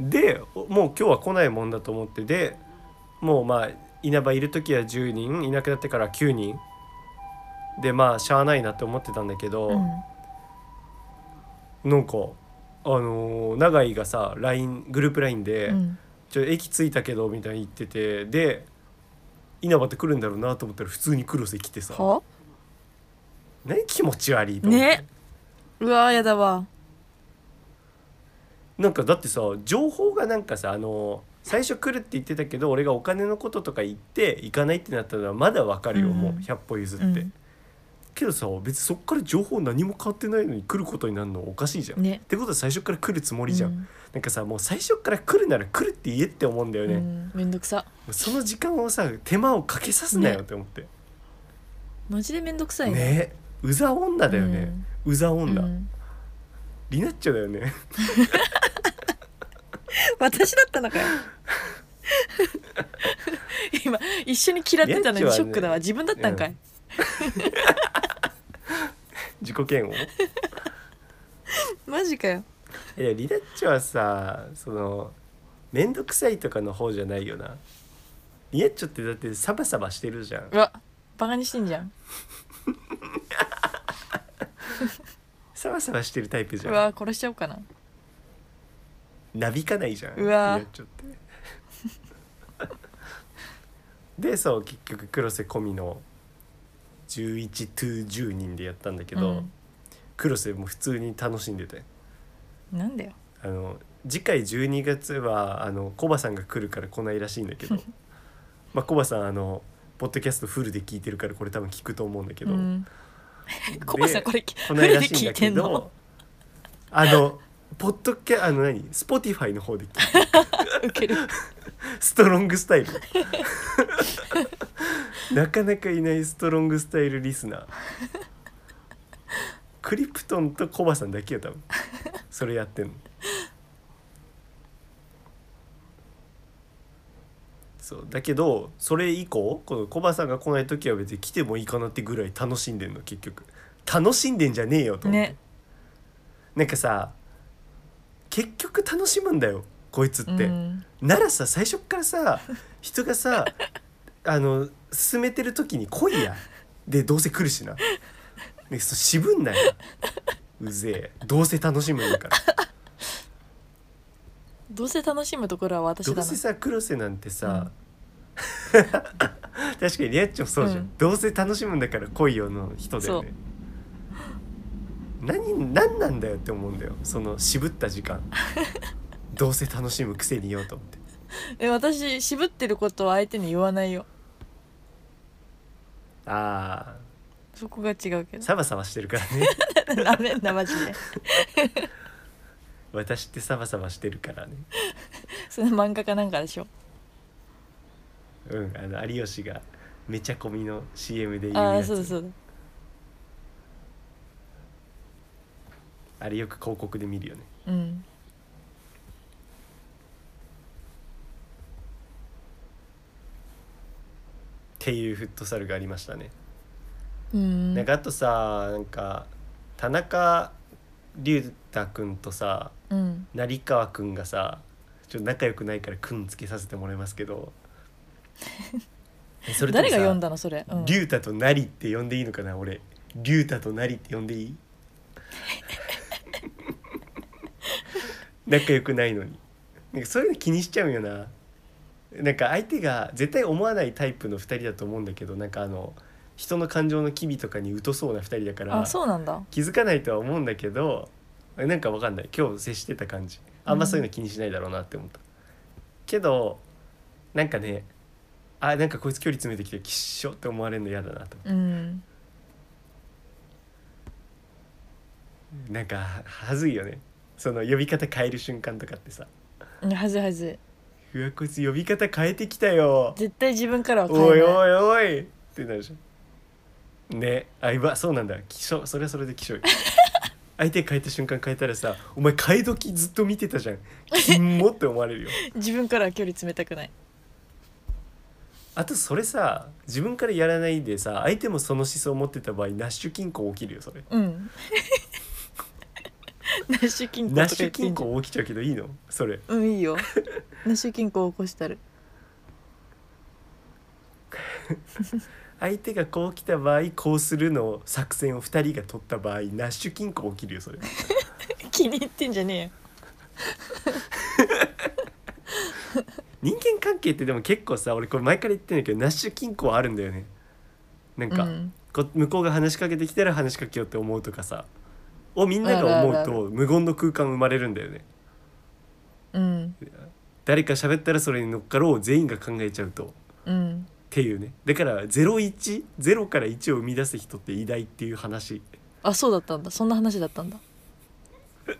S1: でもう今日は来ないもんだと思ってでもうまあ稲葉いる時は10人いなくなってから9人。でまあしゃあないなって思ってたんだけど、
S2: うん。
S1: なんかあのー永井がさ LINE グループ LINE で、
S2: うん。
S1: ちょ駅着いたけど」みたいに言っててで稲葉って来るんだろうなと思ったら普通に黒瀬来てさ。
S2: は？
S1: ね気持ち悪いと。思って、
S2: ね。うわーやだわ。
S1: なんかだってさ情報がなんかさあの最初来るって言ってたけど俺がお金のこととか言って行かないってなったのはまだわかるよ、
S2: うん
S1: もう100歩譲って、
S2: うん。
S1: けどさ別にそっから情報何も変わってないのに来ることになるのおかしいじゃん、
S2: ね。
S1: ってことは最初から来るつもりじゃん、
S2: うん。
S1: なんかさもう最初から来るなら来るって言えって思うんだよね、
S2: うん。めんどくさ。
S1: その時間をさ手間をかけさすなよって思って。
S2: マジでめんどくさい
S1: ねうざ女だよね、うざ
S2: うん
S1: 女、
S2: うん。
S1: リナッチョだよね。
S2: 私だったのかよ。今一緒に嫌ってたのにショックだわ。自分だったんかい、
S1: 自己嫌悪？
S2: マジかよ。
S1: いやリナッチョはさその面倒くさいとかの方じゃないよな。リナッチョってだってサバサバしてるじゃん。
S2: うわバカにしてんじゃん
S1: サバサバしてるタイプじゃん。
S2: うわ殺しちゃおうかな。
S1: なびかないじゃん。
S2: うわ。
S1: リナッチョって でそう結局黒瀬込みの11 to 10人でやったんだけど、
S2: うん。
S1: 黒瀬も普通に楽しんでて。
S2: なんだよ。
S1: あの次回12月はあのコバさんが来るから来ないらしいんだけど。まあコバさんあのポッドキャストフルで聞いてるからこれ多分聞くと思うんだけど、
S2: うん。
S1: で
S2: コバさんこれ
S1: 来ないらしいん
S2: 聞い
S1: だけ
S2: てんの？
S1: どあのポッドキャあの何？ Spotify の方で聞いて
S2: る。
S1: ストロングスタイル。なかなかいないストロングスタイルリスナー。クリプトンとコバさんだけよ多分。それやってんのそう。だけどそれ以降このコバさんが来ない時は別に来てもいいかなってぐらい楽しんでんの結局。楽しんでんじゃねえよと思って、
S2: ね。
S1: なんかさ結局楽しむんだよこいつって、
S2: うん。
S1: ならさ最初っからさ人がさ あの進めてる時に来いや。でどうせ来るしな、ね、そう渋んなようぜえ。どうせ楽しむんだから
S2: どうせ楽しむところは私だな。
S1: どうせさ黒瀬なんてさ、確かにリアッチもそうじゃん、
S2: うん。
S1: どうせ楽しむんだから来いよの人だよね。何何なんだよって思うんだよ。その渋った時間。どうせ楽しむくせによと思って。
S2: え私渋ってることは相手に言わないよ。
S1: あ
S2: そこが違うけ
S1: あ
S2: ど。
S1: サバサバしてるからね。
S2: なめんなマジで
S1: 私ってサバサバしてるからね。
S2: その漫画かなんかでしょ？
S1: うんあの有吉がめちゃ込みの CM で言う
S2: あ
S1: やつ。
S2: あそうだそう。だ
S1: あれよく広告で見るよね。
S2: うん。
S1: っていうフットサルがありましたね、
S2: うん。
S1: なんかあとさなんか田中龍太君とさ
S2: うん。
S1: 成川君がさちょっと仲良くないから「くん」つけさせてもらいますけど。えそれ
S2: 誰が読んだのそれ、うん、
S1: 龍太と成って呼んでいいのかな俺。龍太と成って呼んでいい？仲良くないのに。なんかそういうの気にしちゃうんよな。なんか相手が絶対思わないタイプの2人だと思うんだけどなんかあの人の感情の機微とかに疎そうな2人だから
S2: あそうなんだ。
S1: 気づかないとは思うんだけどなんかわかんない。今日接してた感じ。あんまそういうの気にしないだろうなって思った、けどなんかねあなんかこいつ距離詰めてきてきっしょって思われるの嫌だなと。
S2: うん。
S1: なんかははずいよね。その呼び方変える瞬間とかってさ。
S2: はずいはずい。う
S1: わこいつ呼び方変えてきたよ。
S2: 絶対自分からは変えない。
S1: おいおいおい。ってなるじゃんねあいばそうなんだ。きしょそれはそれできしょい 相手変えた瞬間変えたらさお前替え時ずっと見てたじゃん。キモって思われるよ。
S2: 自分からは距離詰めたくない。
S1: あとそれさ自分からやらないでさ相手もその思想を持ってた場合ナッシュ均衡起きるよそれ。
S2: うん。ナッシュ均衡
S1: ナッシュ均衡起きちゃうけどいいの？それ。
S2: うんいいよ。ナッシュ均衡起こしたる
S1: 相手がこう来た場合こうするのを作戦を2人が取った場合ナッシュ均衡起きるよそれ。
S2: 気に入ってんじゃねえよ。
S1: 人間関係ってでも結構さ俺これ前から言ってんだけどナッシュ均衡あるんだよね。なんか、
S2: うん。
S1: こ向こうが話しかけてきたら話しかけようって思うとかさをみんなが思うと無言の空間生まれるんだよね。
S2: うん。
S1: 誰か喋ったらそれに乗っかろう全員が考えちゃうと。っ
S2: うん
S1: ていうね。だから010から1を生み出す人って偉大っていう話。
S2: あそうだったんだ。そんな話だったんだ。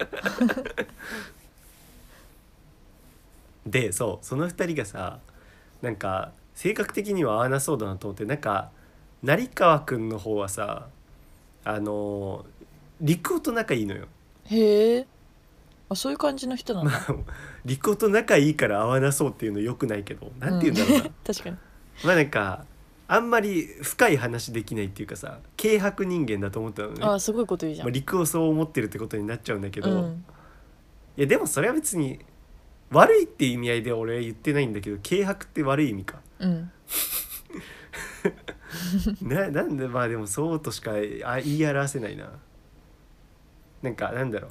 S1: でそうその2人がさなんか性格的には合わなそうだなと思ってなんか成川くんの方はさあの陸尾と仲いいのよ。
S2: へえ。あそういう感じの人なんだ、
S1: ま あ陸尾と仲いいから合わなそうっていうのよくないけどなんて言うんだろうな、
S2: 確かに
S1: まあなんかあんまり深い話できないっていうかさ軽薄人間だと思ったのね。
S2: あすごいこと言うじゃ
S1: まあ、
S2: ん、
S1: 陸をそう思ってるってことになっちゃうんだけど、
S2: うん。
S1: いやでもそれは別に悪いっていう意味合いで俺は言ってないんだけど軽薄って悪い意味か。
S2: うん。
S1: ななんでまあでもそうとしかあ言い表せないな。なんかなんだろう。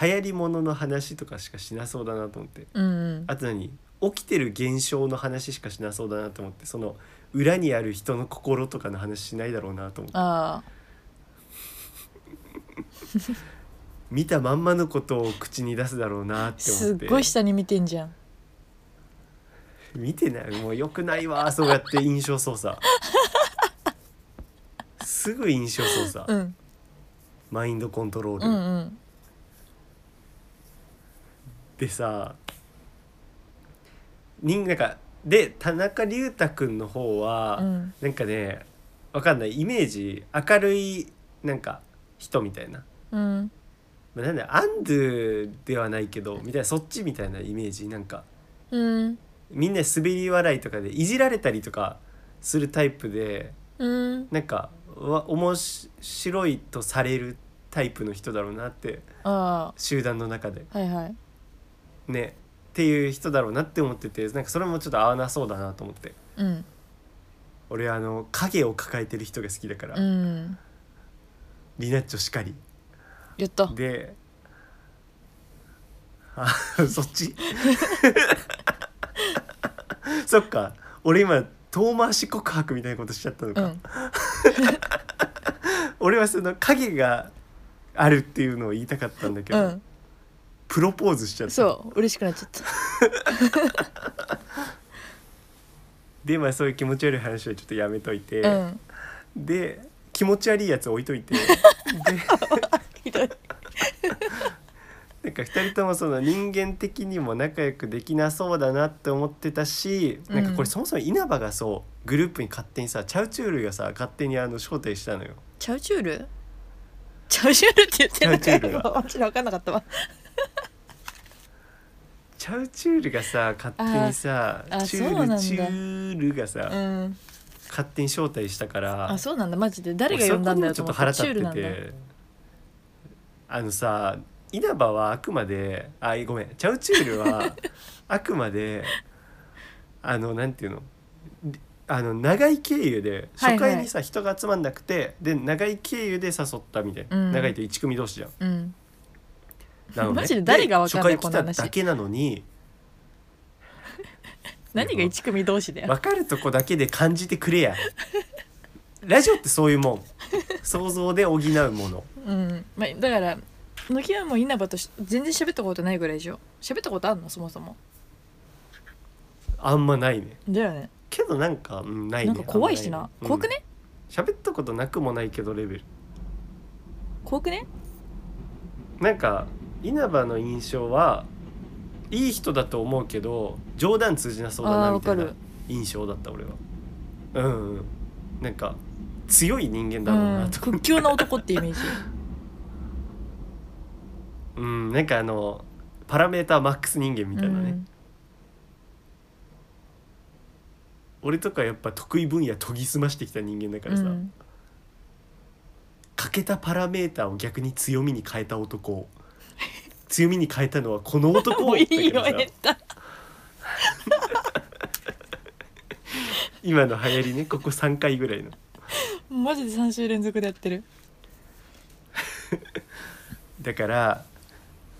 S1: 流行りものの話とかしかしなそうだなと思って。
S2: うんうん。
S1: あと何？起きてる現象の話しかしなそうだなと思ってその裏にある人の心とかの話しないだろうなと思って。
S2: あ
S1: 見たまんまのことを口に出すだろうなって思って。
S2: っごい下に見てんじゃん。
S1: 見てない。もうよくないわ。そうやって印象操作。すぐ印象操作、
S2: うん。
S1: マインドコントロール、
S2: うんうん。
S1: でさ人なんかで田中龍太君の方は、
S2: うん。
S1: なんかねわかんない。イメージ明るいなんか人みたいな、
S2: うん。
S1: まあ、なんだアンドゥではないけどみたいなそっちみたいなイメージなんか。
S2: うん。
S1: みんな滑り笑いとかでいじられたりとかするタイプで
S2: うん。
S1: なんかわ面白いとされるタイプの人だろうなって
S2: あ
S1: 集団の中で。
S2: あはいはい。
S1: ねっていう人だろうなって思っててなんかそれもちょっと合わなそうだなと思って。
S2: うん。
S1: 俺あの影を抱えてる人が好きだから、
S2: うん。
S1: リナッチョしかり。
S2: やった。
S1: であ そっち？そっか。俺今遠回し告白みたいなことしちゃったのか、
S2: うん。
S1: 俺はその影があるっていうのを言いたかったんだけど、
S2: うん
S1: プロポーズしちゃった。
S2: そう嬉しくなっちゃった。
S1: でまあそういう気持ち悪い話はちょっとやめといて、
S2: うん。
S1: で気持ち悪いやつ置いといて。でなんか2人ともその人間的にも仲良くできなそうだなって思ってたし、なんかこれそもそも稲葉がそうグループに勝手にさチャウチュールがさ勝手にあの招待したのよ。
S2: チャウチュール？チャウチュールって言ってる
S1: チャウチュールが。
S2: マジで分かんなかったわ
S1: チャウチュールがさ勝手にさ
S2: ああ
S1: チュ
S2: そうなんだ。
S1: ールチュールがさ、
S2: うん。
S1: 勝手に招待したから
S2: あそうなんだ。マジで？誰が呼んだんだよ
S1: 俺そ
S2: と
S1: こにもちょっと腹立
S2: 思ったチュールなんだ。
S1: っててあのさ稲葉はあくまであごめん。チャウチュールは あくまであのなんていうの？あの長井経由で
S2: はいはい。
S1: 初回にさ、人が集まんなくてで長井経由で誘ったみたいな、
S2: うん。
S1: 長井って1組同士じゃん。
S2: うん
S1: なのね。
S2: マジで誰がわかんない
S1: で初回来た
S2: この話。
S1: だけなのに。
S2: 何が一組同士だよ。
S1: 分かるとこだけで感じてくれや。ラジオってそういうもん。想像で補うもの。
S2: うん。まあだから乃木はもう稲葉とし全然喋ったことないぐらいでしょ。喋ったことあんの？そもそも。
S1: あんまないね。
S2: だよね。
S1: けどなんか、うん、ないね。
S2: なんか怖いしな。
S1: あんま
S2: 怖くね。
S1: うん。喋ったことなくもないけどレベル。
S2: 怖くね？
S1: なんか稲葉の印象はいい人だと思うけど冗談通じなそうだ
S2: あ
S1: なみたいな印象だった俺は。うんうん。なんか強い人間だろう
S2: う
S1: なん。と
S2: 屈強な男ってイメージ。
S1: うんなんかあのパラメーターマックス人間みたいなね、
S2: うん。
S1: 俺とかやっぱ得意分野研ぎ澄ましてきた人間だからさ、
S2: うん。
S1: 欠けたパラメーターを逆に強みに変えた男強みに変えたのはこの男
S2: もういいよ
S1: だからさ
S2: えった
S1: 今の流行りねここ3回ぐらいの。
S2: マジで3週連続でやってる。
S1: だから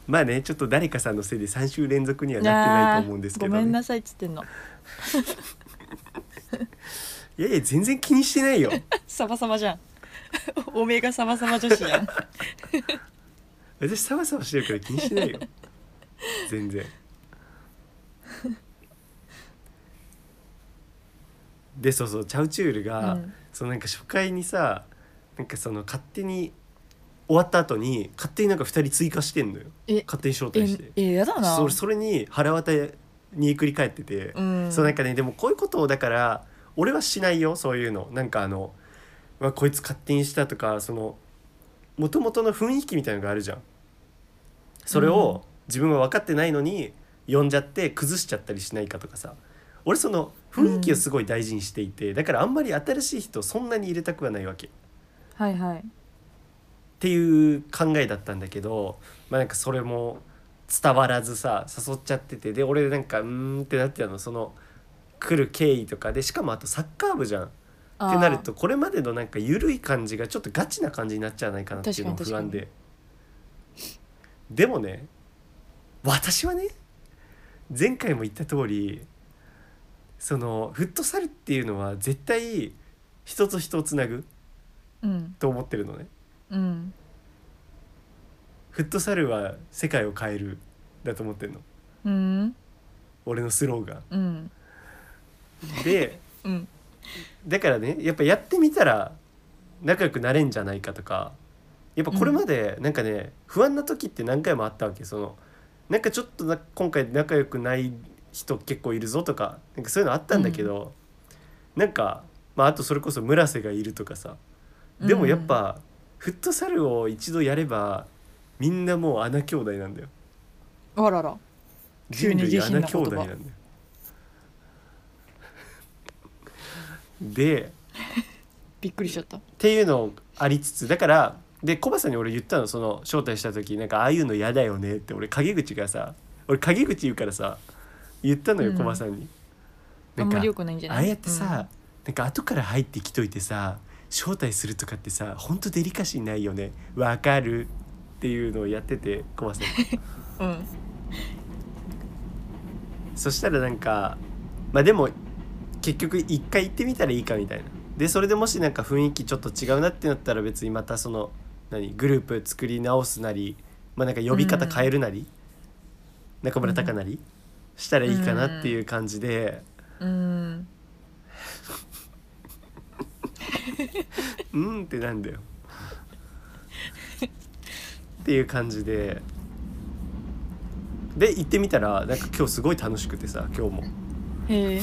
S1: まあねちょっと誰かさんのせいで3週連続にはなってないと思うんですけど、ね、
S2: ごめんなさいっつってんの。
S1: いやいや全然気にしてないよ。
S2: サバサバじゃん。おめえがサバサバ女子じゃん
S1: 私サバサバしてるから気にしてないよ。全然。でそうそうチャウチュールが、
S2: うん。
S1: そのなんか初回にさなんかその勝手に終わった後に勝手になんか2人追加してんのよ。
S2: え
S1: 勝手に招待して。
S2: ええやだな。
S1: それそれに腹渡に繰り返ってて、
S2: うん。
S1: そうなんかねでもこういうことをだから俺はしないよそういうの。なんかあの、まあ、こいつ勝手にしたとかそのもともとの雰囲気みたいのがあるじゃん。それを自分は分かってないのに呼んじゃって崩しちゃったりしないかとかさ。俺その雰囲気をすごい大事にしていて、だからあんまり新しい人そんなに入れたくはないわけ。っ
S2: はいはい。
S1: ていう考えだったんだけどまあなんかそれも伝わらずさ誘っちゃっててで俺なんかうーんってなってたの。その来る経緯とか。でしかもあとサッカー部じゃんってなるとこれまでのなんか緩い感じがちょっとガチな感じになっちゃわないかなっていうのも不安で。でもね私はね前回も言った通りそのフットサルっていうのは絶対人と人をつなぐ
S2: うん。
S1: と思ってるのね。
S2: うん。
S1: フットサルは世界を変えるだと思ってるの。
S2: うん。
S1: 俺のスローガ
S2: うん。
S1: ンで
S2: うん
S1: だからねやっぱやってみたら仲良くなれんじゃないかとかやっぱこれまでなんかね、不安な時って何回もあったわけそのなんかちょっとな今回仲良くない人結構いるぞとかなんかそういうのあったんだけど、なんか、まあ、あとそれこそ村瀬がいるとかさでもやっぱ、フットサルを一度やればみんなもう穴兄弟なんだよ。
S2: あらら。急
S1: 人類
S2: に自信
S1: 穴兄
S2: な言葉
S1: 弟なんだよで
S2: びっくりしちゃった。
S1: っていうのありつつだからでコバさんに俺言ったのその招待した時なんかああいうの嫌だよねって俺陰口がさ俺陰口言うからさ言ったのよ
S2: うん。
S1: コバさんに。
S2: あんまり良くないんじゃない？
S1: ああやってさ、なんか後から入ってきといてさ招待するとかってさほんとデリカシーないよね。わかるっていうのをやっててコバさんに
S2: うん、うん。
S1: そしたらなんかまあでも結局一回行ってみたらいいかみたいな。でそれでもしなんか雰囲気ちょっと違うなってなったら別にまたその何グループ作り直すなりまあなんか呼び方変えるなり、中村隆なり、したらいいかなっていう感じで、
S2: うん。
S1: うんってなんだよ。っていう感じで。で行ってみたらなんか今日すごい楽しくてさ今日も。
S2: へえ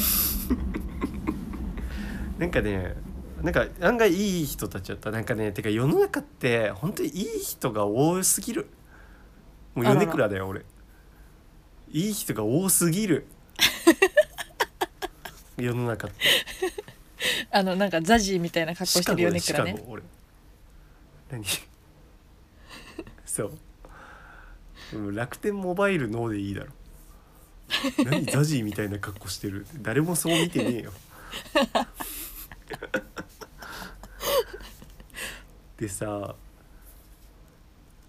S1: なんかねなんか案外いい人たちだった。なんかねてか世の中って本当にいい人が多すぎる。もう米倉だよ俺。いい人が多すぎる。世の中って。
S2: あのなんかザジーみたいな格好してるよね。ね
S1: 俺。何？そう。うん楽天モバイルのでいいだろ 何ザジーみたいな格好してる。誰もそう見てねえよ。でさ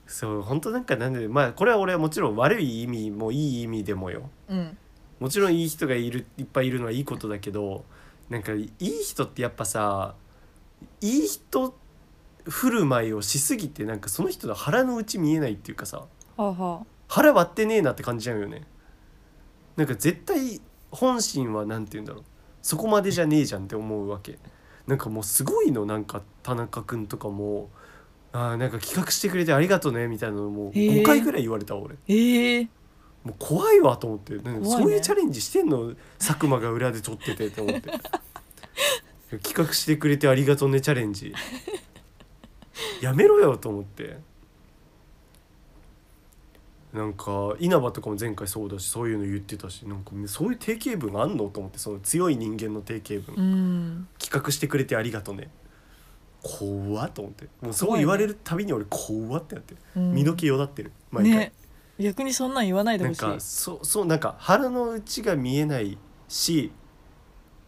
S1: そう本当なんかなんでまあこれは俺はもちろん悪い意味もいい意味でもよ。
S2: うん。
S1: もちろんいい人がいるいっぱいいるのはいいことだけどなんかいい人ってやっぱさいい人振る舞いをしすぎてなんかその人の腹の内見えないっていうかさ
S2: はあは
S1: 腹割ってねえなって感じちゃうよねなんか絶対本心はなんて言うんだろう。そこまでじゃねえじゃんって思うわけ。なんかもうすごいの。なんか田中君とかも。あーなんか企画してくれてありがとうね。みたいなのもう
S2: へえ
S1: 5回ぐらい言われた俺。
S2: ええ
S1: もう怖いわと思って。
S2: ね。
S1: そういうチャレンジしてんの？佐久間が裏で撮っててって思って。企画してくれてありがとうねチャレンジ。やめろよと思ってなんか稲葉とかも前回そうだしそういうの言ってたしなんかそういう定型文あんのと思ってその強い人間の定型文、
S2: うん。
S1: 企画してくれてありがとうね。怖っと思って。もうそう言われるたびに俺怖ってなって。身の毛よだってる。毎回、
S2: ね。逆にそんなん言わないでほしい。
S1: なんかそうそうなんか腹の内が見えないし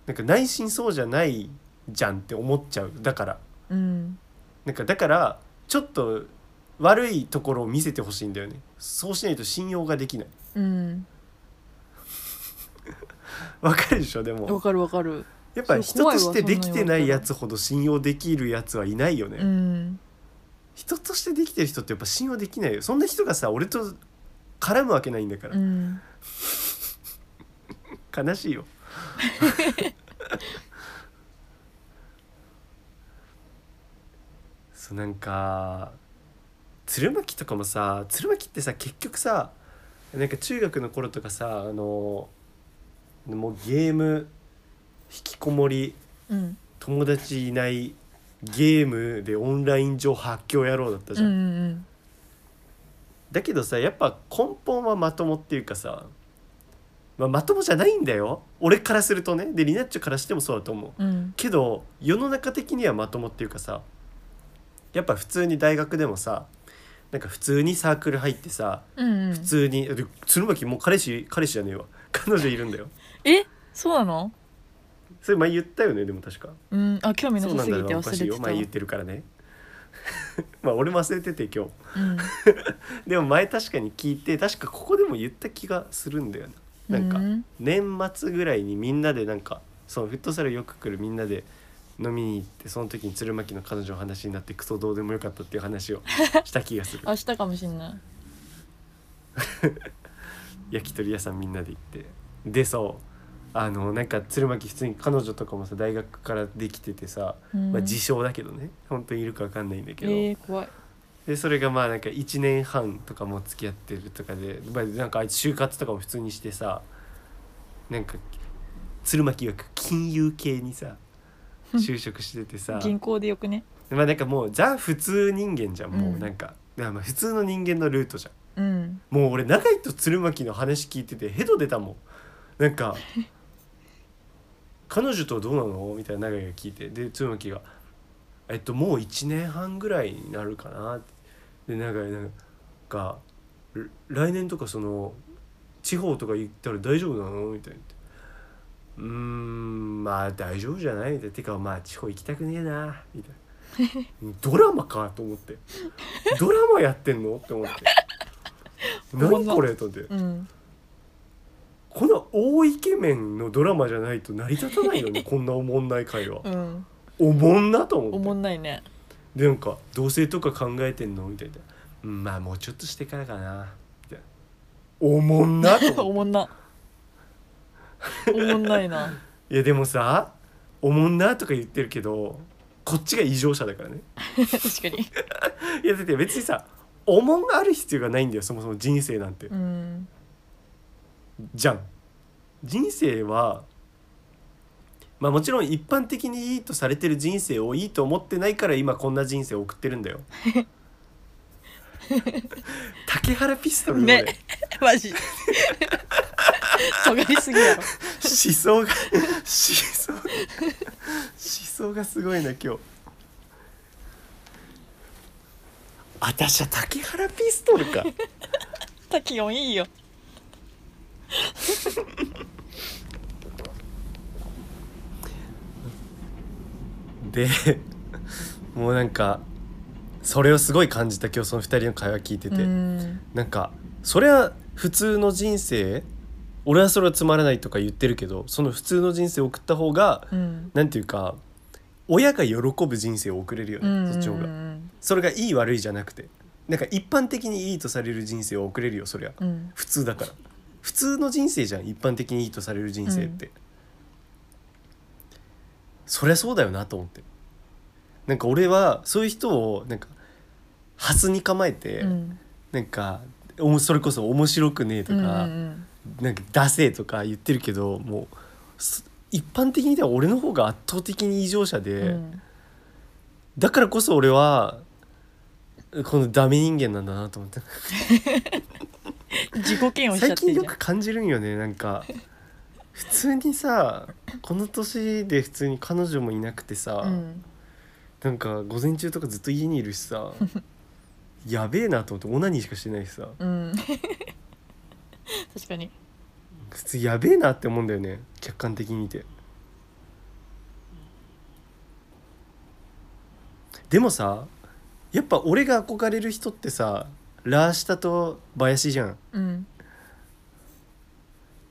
S1: なんか内心そうじゃないじゃんって思っちゃう。だから。
S2: うん。
S1: なんかだからちょっと悪いところを見せてほしいんだよね。そうしないと信用ができない。
S2: うん。
S1: わかるでしょ？で
S2: わ
S1: も
S2: かるわかる。
S1: やっぱ人としてできてないやつほど信用できるやつはいないよね、
S2: うん。
S1: 人としてできてる人ってやっぱ信用できないよ。そんな人がさ俺と絡むわけないんだから、
S2: うん。
S1: 悲しいよ。そうなんか鶴巻とかもさ鶴巻ってさ結局さなんか中学の頃とかさあのもうゲーム引きこもり
S2: うん。
S1: 友達いないゲームでオンライン上発狂野郎だったじ
S2: う
S1: ゃん、
S2: んうん
S1: だけどさやっぱ根本はまともっていうかさ、まあ、まともじゃないんだよ。俺からするとね。でリナッチョからしてもそうだと思う。
S2: うん。
S1: けど世の中的にはまともっていうかさやっぱ普通に大学でもさなんか普通にサークル入ってさ
S2: うんうん。
S1: 普通にで鶴巻もう彼氏彼氏じゃねえわ。彼女いるんだよ。
S2: え？そうなの？
S1: それ前言ったよねでも確か。
S2: うん。あ興味な
S1: そうなんだ
S2: さすぎて
S1: よおかしいよ。
S2: 忘れてた
S1: 前言ってるからね。まあ俺も忘れてて今日。
S2: うん。
S1: でも前確かに聞いて確かここでも言った気がするんだよな。なんか
S2: うん。
S1: 年末ぐらいにみんなでなんかそうフットサルよく来るみんなで飲みに行ってその時に鶴巻の彼女の話になってクソどうでもよかったっていう話をした気がする。
S2: 明日かもしんない。
S1: 焼き鳥屋さんみんなで行って。でそう。あのなんか鶴巻普通に彼女とかもさ大学からできててさ、
S2: うん。
S1: まあ、自称だけどね。本当にいるか分かんないんだけど、
S2: えー、怖い。
S1: でそれがまあなんか1年半とかも付き合ってるとかで、まあ、なんかあいつ就活とかも普通にしてさなんか鶴巻曰く金融系にさ就職しててさ。
S2: 銀行でよくね。
S1: まあなんかもうザ普通人間じゃんもう
S2: うん
S1: なんか,、だからまあ普通の人間のルートじゃん。
S2: うん。
S1: もう俺長井と鶴巻の話聞いててヘド出たもん。なんか「彼女とどうなの?」みたいな長井が聞いて。で鶴巻が「えっともう1年半ぐらいになるかな」で長井なんか「る来年とかその地方とか行ったら大丈夫なの?」みたいな。言って「うーんまあ大丈夫じゃない」みたいな「てかまあ地方行きたくねえな」みたいな。ドラマかと思って。ドラマやってんのって思って。何これと思って。
S2: うん。
S1: この大イケメンのドラマじゃないと成り立たないよね こんなおもんない会話。
S2: うん。
S1: おもんなと
S2: おも
S1: 思って。
S2: んないね。
S1: でなんか同棲とか考えてんの？みたいな「うんまあもうちょっとしてからかな」みたいな。おもんなと思って。
S2: おもんなおもんないな。い
S1: やでもさおもんなとか言ってるけどこっちが異常者だからね。
S2: 確かに。
S1: いやだって別にさおもんがある必要がないんだよそもそも人生なんて、
S2: うん。
S1: じゃん。人生はまあもちろん一般的にいいとされてる人生をいいと思ってないから今こんな人生を送ってるんだよ 竹原ピストルのね。
S2: ねマジ。尖りすぎやろ。
S1: 思想が思想が思想がすごいな今日。私は竹原ピストルか。
S2: 滝音いいよ。
S1: でもうなんかそれをすごい感じた今日その2人の会話聞いてて、
S2: うん。
S1: なんかそれは普通の人生俺はそれはつまらないとか言ってるけどその普通の人生を送った方が
S2: うん。
S1: なんていうか親が喜ぶ人生を送れるよね、
S2: うん。
S1: そっちの方が。それがいい悪いじゃなくて。なんか一般的にいいとされる人生を送れるよそりゃ。
S2: うん。
S1: 普通だから。普通の人生じゃん一般的にいいとされる人生って、そりゃそうだよなと思ってなんか俺はそういう人をなんかハスに構えて、
S2: うん。
S1: なんかそれこそ面白くねえと
S2: うん
S1: か、
S2: うん。
S1: なんかダセえとか言ってるけどもうす一般的にでは俺の方が圧倒的に異常者で、
S2: うん。
S1: だからこそ俺はこのダメ人間なんだなと思って。
S2: 自己嫌悪
S1: 最近よく感じるんよねなんか。普通にさこの年で普通に彼女もいなくてさ、
S2: うん
S1: なんか午前中とかずっと家にいるしさ やべえなと思ってオナニーしかしてないしさ。
S2: うん。確かに。
S1: 普通やべえなって思うんだよね客観的に見て。でもさやっぱ俺が憧れる人ってさラーシタと林じゃん。
S2: うん。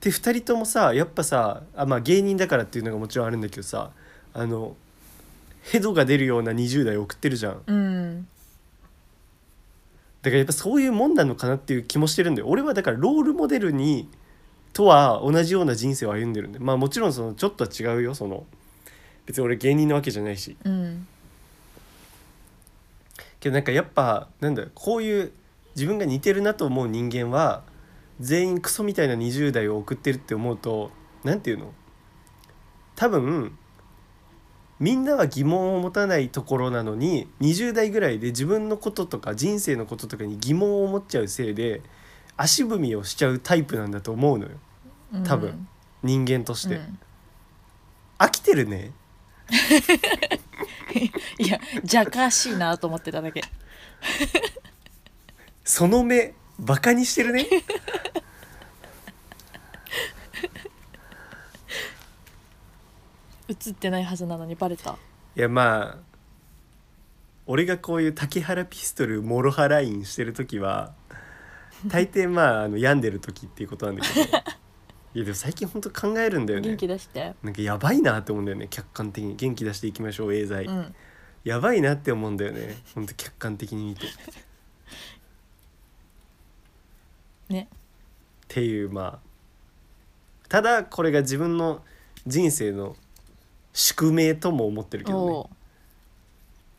S1: で2人ともさやっぱさあまあ芸人だからっていうのがもちろんあるんだけどさあのヘドが出るような20代送ってるじゃん。
S2: うん。
S1: だからやっぱそういうもんなのかなっていう気もしてるんだよ。俺はだからロールモデルにとは同じような人生を歩んでるんでまあもちろんそのちょっとは違うよ。その別に俺芸人なわけじゃないし。
S2: うん。
S1: けどなんかやっぱなんだこういう自分が似てるなと思う人間は全員クソみたいな20代を送ってるって思うとなんていうの？多分みんなは疑問を持たないところなのに20代ぐらいで自分のこととか人生のこととかに疑問を持っちゃうせいで足踏みをしちゃうタイプなんだと思うのよ。
S2: うん。
S1: 多分。人間として、
S2: うん。
S1: 飽きてるね。
S2: いやじゃかしいなと思ってただけ。
S1: その目バカにしてるね
S2: 映ってないはずなのにバレた。
S1: いやまあ俺がこういう竹原ピストルモロハラインしてる時は大抵まああの病んでる時っていうことなんだけど。いやでも最近ほんと考えるんだよね。
S2: 元気出して。
S1: なんかやばいなって思うんだよね客観的に。元気出していきましょうエーザイ、
S2: うん。
S1: やばいなって思うんだよね。ほんと客観的に見て。っ
S2: ね
S1: ていうまあ。ただこれが自分の人生の宿命とも思ってるけどね。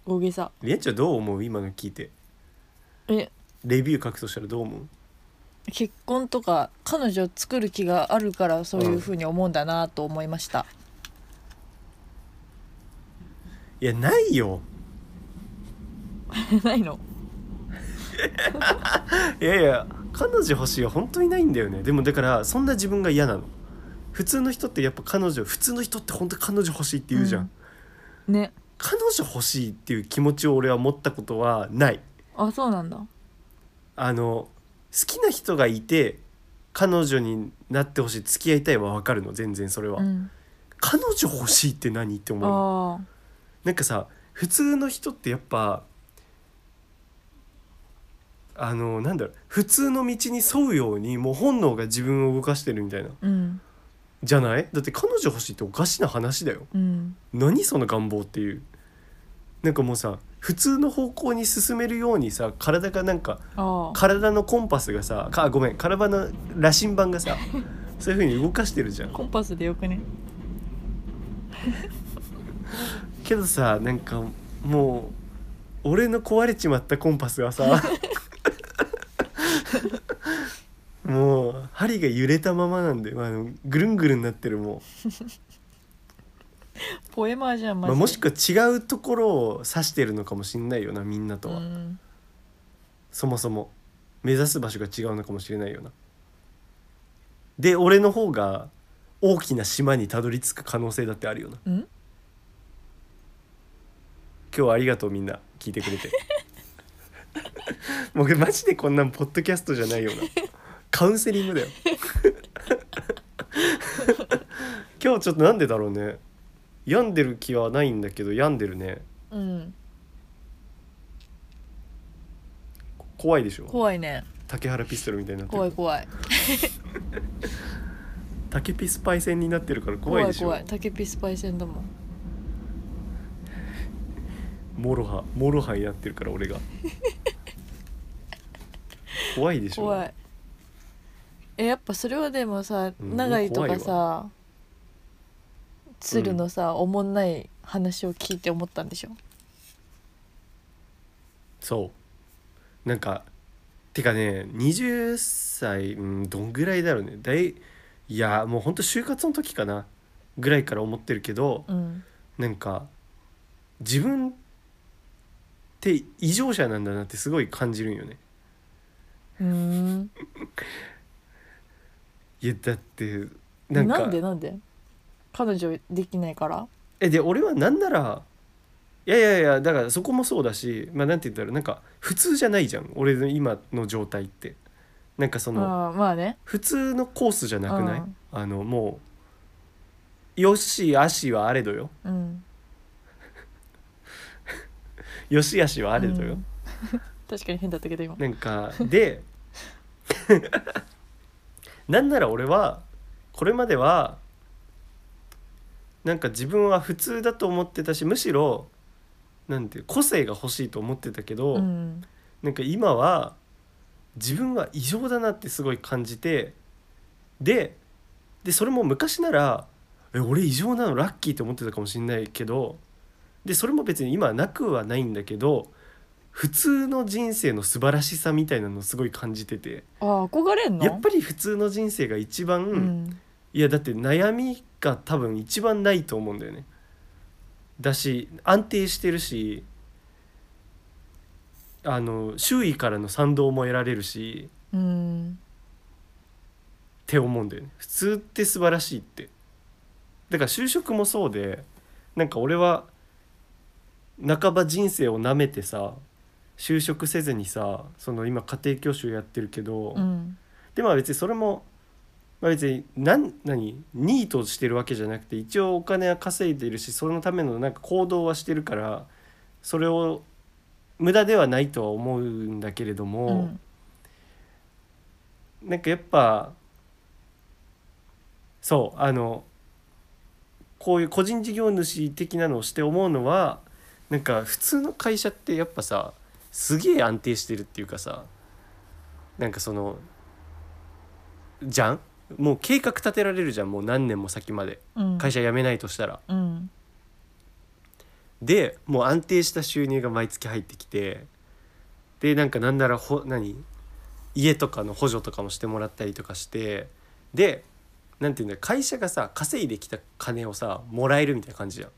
S2: 大げさ。
S1: りえちゃんどう思う？今の聞いて。
S2: え？
S1: レビュー書くとしたらどう思う？
S2: 結婚とか彼女を作る気があるからそういうふうに思うんだなと思いました、
S1: いやないよ。
S2: ないの？
S1: いやいや彼女欲しいは本当にないんだよね。でもだからそんな自分が嫌なの普通の人ってやっぱ彼女普通の人って本当彼女欲しいって言うじゃん、
S2: うん。ね。
S1: 彼女欲しいっていう気持ちを俺は持ったことはない。
S2: あそうなんだ。
S1: あの好きな人がいて彼女になってほしい付き合いたいは分かるの全然それは、
S2: うん。
S1: 彼女欲しいって何って思うなんかさ普通の人ってやっぱあのなんだろう普通の道に沿うようにもう本能が自分を動かしてるみたいな。
S2: あうん
S1: じゃない？だって彼女欲しいっておかしな話だよ。
S2: うん。
S1: 何その願望っていう。なんかもうさ普通の方向に進めるようにさ体がなんか
S2: ああ。
S1: 体のコンパスがさかごめん体の羅針盤がさ そういう風に動かしてるじゃん。
S2: コンパスでよくね？
S1: けけどさなんかもう俺の壊れちまったコンパスがさ もう針が揺れたままなんで、まあ、ぐるんぐるんなってるも
S2: ポエマーじゃん
S1: う、
S2: マジで、
S1: まあ、もしくは違うところを指してるのかもしんないよなみんなとは、
S2: うん。
S1: そもそも。目指す場所が違うのかもしれないよな。で俺の方が大きな島にたどり着く可能性だってあるよな。
S2: うん？
S1: 今日はありがとうみんな。聞いてくれて。もうマジでこんなんポッドキャストじゃないよなカウンセリングだよ。今日ちょっとなんでだろうね。病んでる気はないんだけど病んでるね。
S2: うん。
S1: 怖いでしょ。
S2: 怖いね。
S1: 竹原ピストルみたいになってる。
S2: 怖い怖い。
S1: 竹ピスパイセンになってるから怖いでしょ。
S2: 怖い怖い。竹ピスパイセンだもん。
S1: MOROHA MOROHA になってるから俺が。怖いでしょ。
S2: 怖いえやっぱそれはでもさ
S1: うん
S2: 永井とかさ鶴のさ、おもんない話を聞いて思ったんでしょ？
S1: そう。なんかてかね20歳うんどんぐらいだろうね。だいいやもうほんと就活の時かなぐらいから思ってるけど
S2: うん。
S1: なんか自分って異常者なんだなってすごい感じるんよね。
S2: うーん
S1: いやだって
S2: な
S1: なんんか
S2: でなんで？彼女できないから？
S1: えで俺はなんならいやいやいやだからそこもそうだしまあなんて言ったらなんか普通じゃないじゃん。俺の今の状態って。なんかその
S2: ああまあね。
S1: 普通のコースじゃなくない、
S2: うん。
S1: あのもうよしあしはあれどよ。
S2: うん。
S1: よしあしはあれどよ、
S2: うん。確かに変だったけど今。
S1: なんかで なんなら俺はこれまではなんか自分は普通だと思ってたしむしろなんていう個性が欲しいと思ってたけど、
S2: うん。
S1: なんか今は自分は異常だなってすごい感じてででそれも昔ならえ俺異常なのラッキーって思ってたかもしれないけどでそれも別に今はなくはないんだけど普通の人生の素晴らしさみたいなのをすごい感じてて。
S2: ああ憧れんの？
S1: やっぱり普通の人生が一番、
S2: うん。
S1: いやだって悩みが多分一番ないと思うんだよね。だし安定してるしあの周囲からの賛同も得られるし
S2: うん
S1: って思うんだよね。普通って素晴らしいって。だから就職もそうでなんか俺は半ば人生をなめてさ就職せずにさその今家庭教師をやってるけど、
S2: うん。
S1: でも別にそれも、まあ、別に何何ニートしてるわけじゃなくて一応お金は稼いでいるしそのためのなんか行動はしてるからそれを無駄ではないとは思うんだけれど
S2: う
S1: も、
S2: ん。
S1: なんかやっぱそうあのこういう個人事業主的なのをして思うのはなんか普通の会社ってやっぱさすげえ安定してるっていうかさなんかそのじゃん？もう計画立てられるじゃんもう何年も先まで。
S2: うん。
S1: 会社辞めないとしたら。
S2: うん。
S1: でもう安定した収入が毎月入ってきてでなんかなんならほ何？家とかの補助とかもしてもらったりとかしてでなんていうんだ会社がさ稼いできた金をさもらえるみたいな感じじゃん。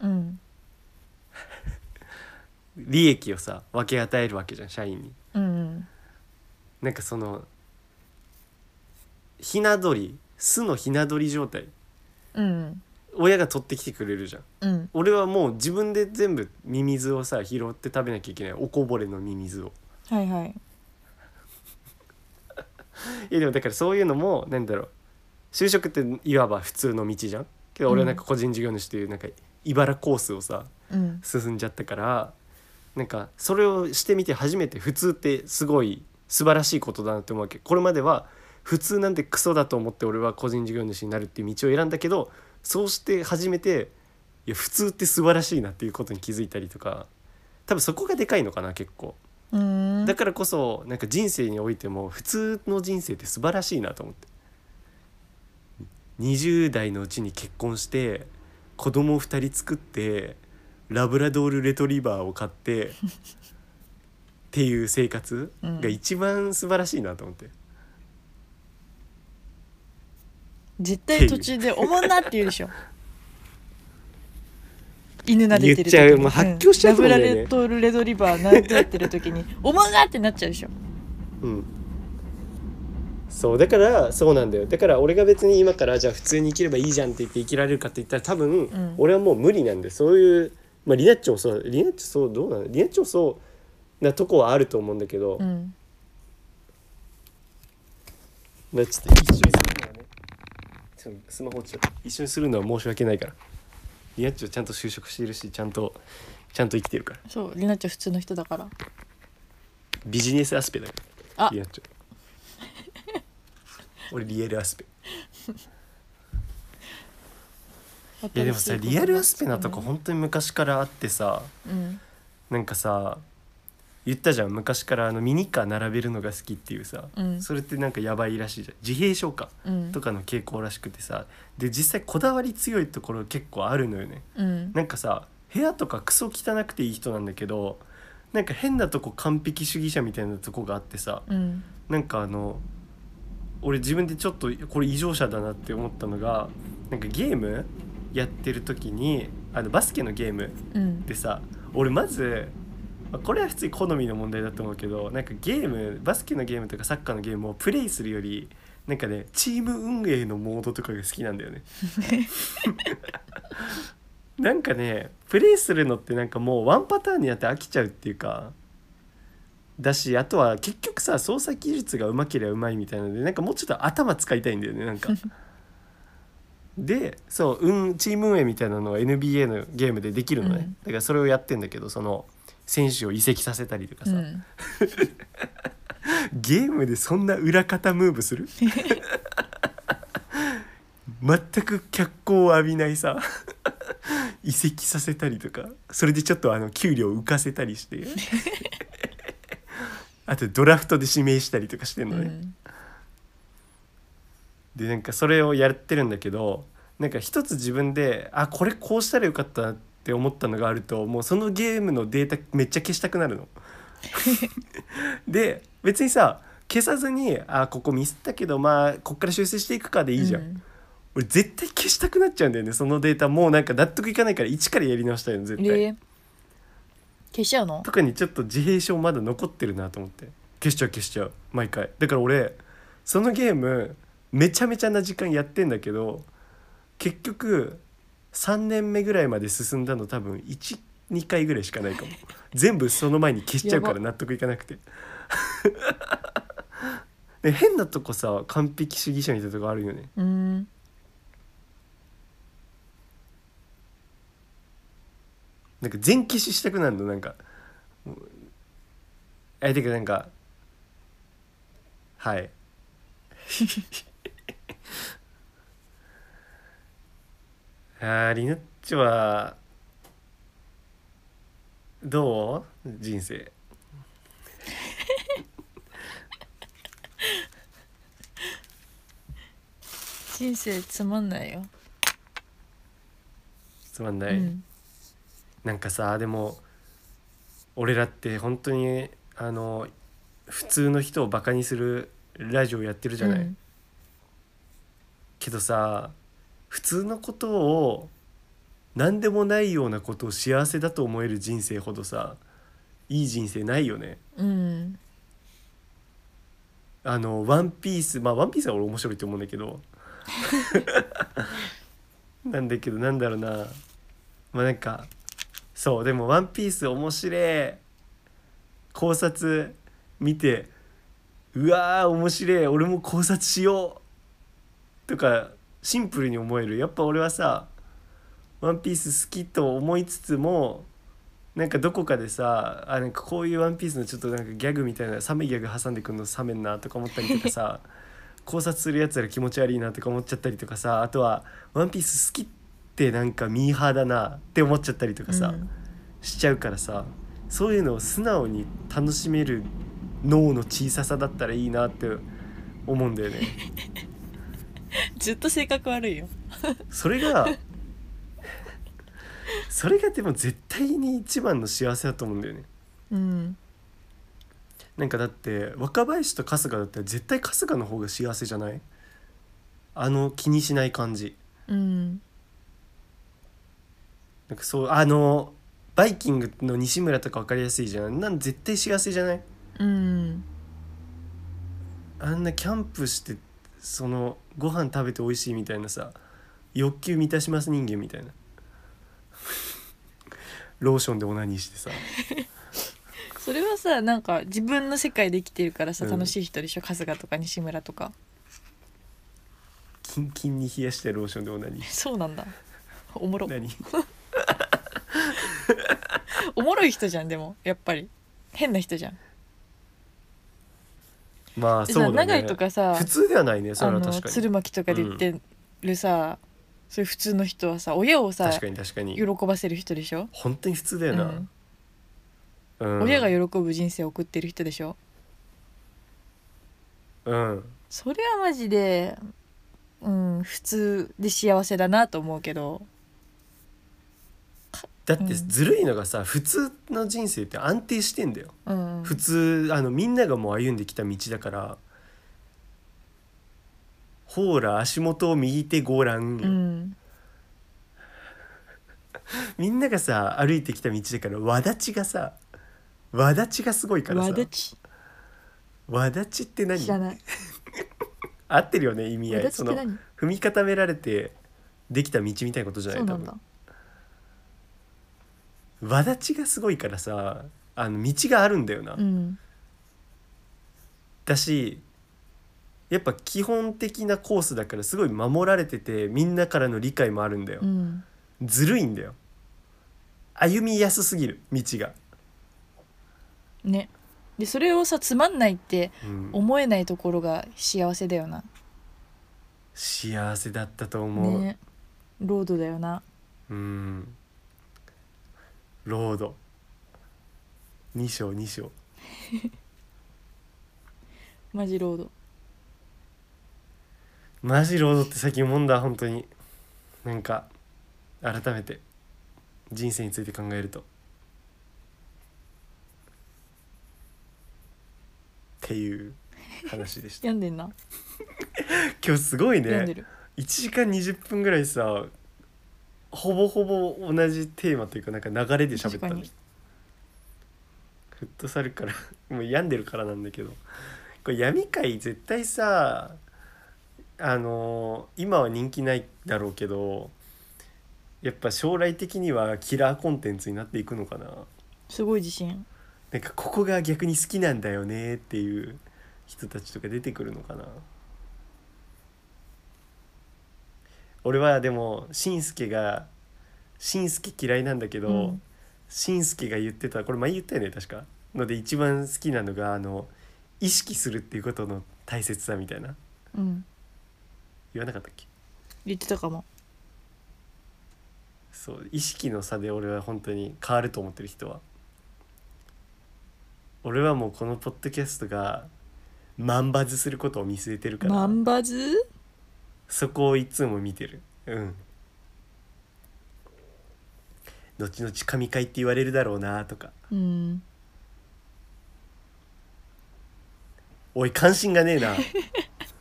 S2: うん
S1: 利益をさ分け与えるわけじゃん社員に。
S2: うん
S1: なんかそのひな鳥巣のひな鳥状態。
S2: うん
S1: 親が取ってきてくれるじゃん。
S2: うん。
S1: 俺はもう自分で全部ミミズをさ拾って食べなきゃいけない。おこぼれのミミズを。
S2: はいはい。
S1: いやでもだからそういうのもなんだろう。就職っていわば普通の道じゃん。けど俺はなんか個人事業主というなんか茨コースをさ
S2: うん。
S1: 進んじゃったからなんかそれをしてみて初めて普通ってすごい素晴らしいことだなって思うわけこれまでは普通なんてクソだと思って俺は個人事業主になるっていう道を選んだけどそうして初めていや普通って素晴らしいなっていうことに気づいたりとか多分そこがでかいのかな結構。
S2: うん
S1: だからこそなんか人生においても普通の人生って素晴らしいなと思って20代のうちに結婚して子供2人作ってラブラドールレトリバーを買ってっていう生活が一番素晴らしいなと思って、
S2: 絶対途中で「おもんな」って言うでしょ。犬撫でてる
S1: 言っちゃう。もう発狂しちゃうと思うんだよね。
S2: ラブラレトルレドリバー撫でてる時に「おもんな」ってなっちゃうでしょ。
S1: うん。そうだからそうなんだよ。だから俺が別に今からじゃあ普通に生きればいいじゃんって言って生きられるかって言ったら多分、
S2: ん。
S1: 俺はもう無理なんでそういうまあリナッチョもそうリナッチョそうどうなのリナッチョもそうなとこはあると思うんだけど、
S2: うん。
S1: まあちょっと一緒にするのはね。ちょっとスマホ落ちちゃった一緒にするのは申し訳ないから。リナッチョちゃんと就職しているしちゃんとちゃんと生きてるから。
S2: そうりなちゃん普通の人だから。
S1: ビジネスアスペだから。
S2: あ。
S1: リナッチョ俺リアルアスペ いやでもさリアルアスペなとこ本当に昔からあってさ
S2: うん。
S1: なんかさ言ったじゃん。昔からあのミニカー並べるのが好きっていうさ、
S2: うん。
S1: それってなんかやばいらしいじゃん。自閉症か
S2: うん。
S1: とかの傾向らしくてさで実際こだわり強いところ結構あるのよね。
S2: うん。
S1: なんかさ部屋とかクソ汚くていい人なんだけどなんか変なとこ完璧主義者みたいなとこがあってさ
S2: うん。
S1: なんかあの俺自分でちょっとこれ異常者だなって思ったのがなんかゲームやってる時にあのバスケのゲーム
S2: うん。
S1: でさ俺まずまあこれは普通に好みの問題だと思うけどなんかゲームバスケのゲームとかサッカーのゲームをプレイするよりなんかねチーム運営のモードとかが好きなんだよね。なんかねプレイするのってなんかもうワンパターンになって飽きちゃうっていうかだしあとは結局さ操作技術がうまければうまいみたいなのでなんかもうちょっと頭使いたいんだよねなんか でそう、うん、チーム運営みたいなのは NBA のゲームでできるのね、
S2: うん。
S1: だからそれをやってんだけどその選手を移籍させたりとかさ、
S2: うん。
S1: ゲームでそんな裏方ムーブする？全く脚光を浴びないさ。移籍させたりとか。それでちょっとあの給料浮かせたりして。あとドラフトで指名したりとかしてんのね、
S2: うん
S1: でなんかそれをやってるんだけどなんか一つ自分であこれこうしたらよかったなって思ったのがあるともうそのゲームのデータめっちゃ消したくなるの。で別にさ消さずにあここミスったけどまあこっから修正していくかでいいじゃん、
S2: うん。
S1: 俺絶対消したくなっちゃうんだよねそのデータ。もうなんか納得いかないから一からやり直したいの絶対、
S2: えー。消しちゃうの？
S1: とかにちょっと自閉症まだ残ってるなと思って。消しちゃう消しちゃう。毎回。だから俺そのゲームめちゃめちゃな時間やってんだけど結局3年目ぐらいまで進んだの多分12回ぐらいしかないかも。全部その前に消しちゃうから
S2: や
S1: 納得いかなくて。で変なとこさ完璧主義者みたいなとこあるよね。
S2: うん。
S1: なんか全消ししたくなるの。なんかえてかなんかはい あーリナッチョはどう？人生。
S2: 人生つまんないよ、
S1: つまんない、
S2: うん。
S1: なんかさでも俺らって本当にあの普通の人をバカにするラジオやってるじゃない、
S2: うん
S1: けどさ普通のことを何でもないようなことを幸せだと思える人生ほどさいい人生ないよね。
S2: うん。
S1: あの「ワンピースまあ「ワンピースは俺面白いと思うんだけど。なんだけどなんだろうな。まあなんかそうでも「ワンピース面白い。考察見てうわー面白い。俺も考察しようとかシンプルに思えるやっぱ俺はさ「ワンピース好きと思いつつもなんかどこかでさあなんかこういう「ワンピースのちょっとなんかギャグみたいなサメギャグ挟んでくんの冷めんなとか思ったりとかさ 考察するやつら気持ち悪いなとか思っちゃったりとかさあとは「ワンピース好きってなんかミーハーだなって思っちゃったりとかさ、
S2: うん
S1: しちゃうからさそういうのを素直に楽しめる脳の小ささだったらいいなって思うんだよね。
S2: ずっと性格悪いよ。
S1: それがそれがでも絶対に一番の幸せだと思うんだよね。
S2: うん。
S1: なんかだって若林と春日だったら絶対春日の方が幸せじゃない？あの気にしない感じ。
S2: うん。
S1: なんかそうあのバイキングの西村とか分かりやすいじゃん。なん絶対幸せじゃない？
S2: うん。
S1: あんなキャンプしてそのご飯食べて美味しいみたいなさ欲求満たします人間みたいな。ローションでオナニーしてさ。
S2: それはさなんか自分の世界で生きてるからさ
S1: うん。
S2: 楽しい人でしょ、春日とか西村とか。
S1: キンキンに冷やしてローションでオナニー。
S2: そうなんだ。おもろ。
S1: 何？
S2: おもろい人じゃんでも。やっぱり。変な人じゃん
S1: まあそうだね。
S2: 長井とかさ
S1: 普通ではないねそ
S2: あの
S1: れは確かに。
S2: 鶴巻とかで言ってるさ、そういう普通の人はさ親をさ
S1: 確かに確かに。
S2: 喜ばせる人でしょ、
S1: 本当に普通だよな、
S2: うん。
S1: うん。
S2: 親が喜ぶ人生を送ってる人でしょ？
S1: うん。
S2: それはマジでうん普通で幸せだなと思うけど
S1: だって
S2: うん。
S1: ずるいのがさ普通の人生って安定してんだよ。
S2: うん。
S1: 普通あのみんながもう歩んできた道だから。ほーら足元を右手ごらんよ、
S2: うん。
S1: みんながさ歩いてきた道だからわだちがさわだちがすごいからさ。
S2: わだち。
S1: わだちって何？
S2: 知らない。
S1: 合ってるよね意味合
S2: わ
S1: いその踏み固められてできた道みたいなことじゃない？多分わだちがすごいからさあの道があるんだよな、
S2: うん。
S1: だしやっぱ基本的なコースだからすごい守られててみんなからの理解もあるんだよ。
S2: う、ん。
S1: ずるいんだよ。歩みやすすぎる道が、
S2: ね。でそれをさつまんないって
S1: うん。
S2: 思えないところが幸せだよな。
S1: 幸せだったと思う、
S2: ね。ロードだよな。
S1: うんロード。2章2章。
S2: マジロード。
S1: マジロードって最近思うんだ本当に。なんか改めて。人生について考えると。っていう話でした。
S2: 病んでんな。
S1: 今日すごいね。
S2: 病んでる。
S1: 1時間20分ぐらいさほぼほぼ同じテーマというかなんか流れで喋ったね
S2: 確かに。
S1: フットサルから もう病んでるからなんだけど。これ闇界絶対さあの今は人気ないだろうけどやっぱ将来的にはキラーコンテンツになっていくのかな。
S2: すごい自信。
S1: なんかここが逆に好きなんだよねっていう人たちとか出てくるのかな俺はでもしんすけがしんすけ嫌いなんだけど、
S2: うん。
S1: しんすけが言ってた。これ前言ったよね確か。ので一番好きなのがあの意識するっていうことの大切さみたいな。
S2: うん。
S1: 言わなかったっけ？
S2: 言ってたかも。
S1: そう意識の差で俺は本当に変わると思ってる人は。俺はもうこのポッドキャストが万バズすることを見据えてるから。
S2: マンバズ？
S1: そこをいつも見てる。うん。後々神回って言われるだろうなとか。
S2: うん。
S1: おい関心がねえな。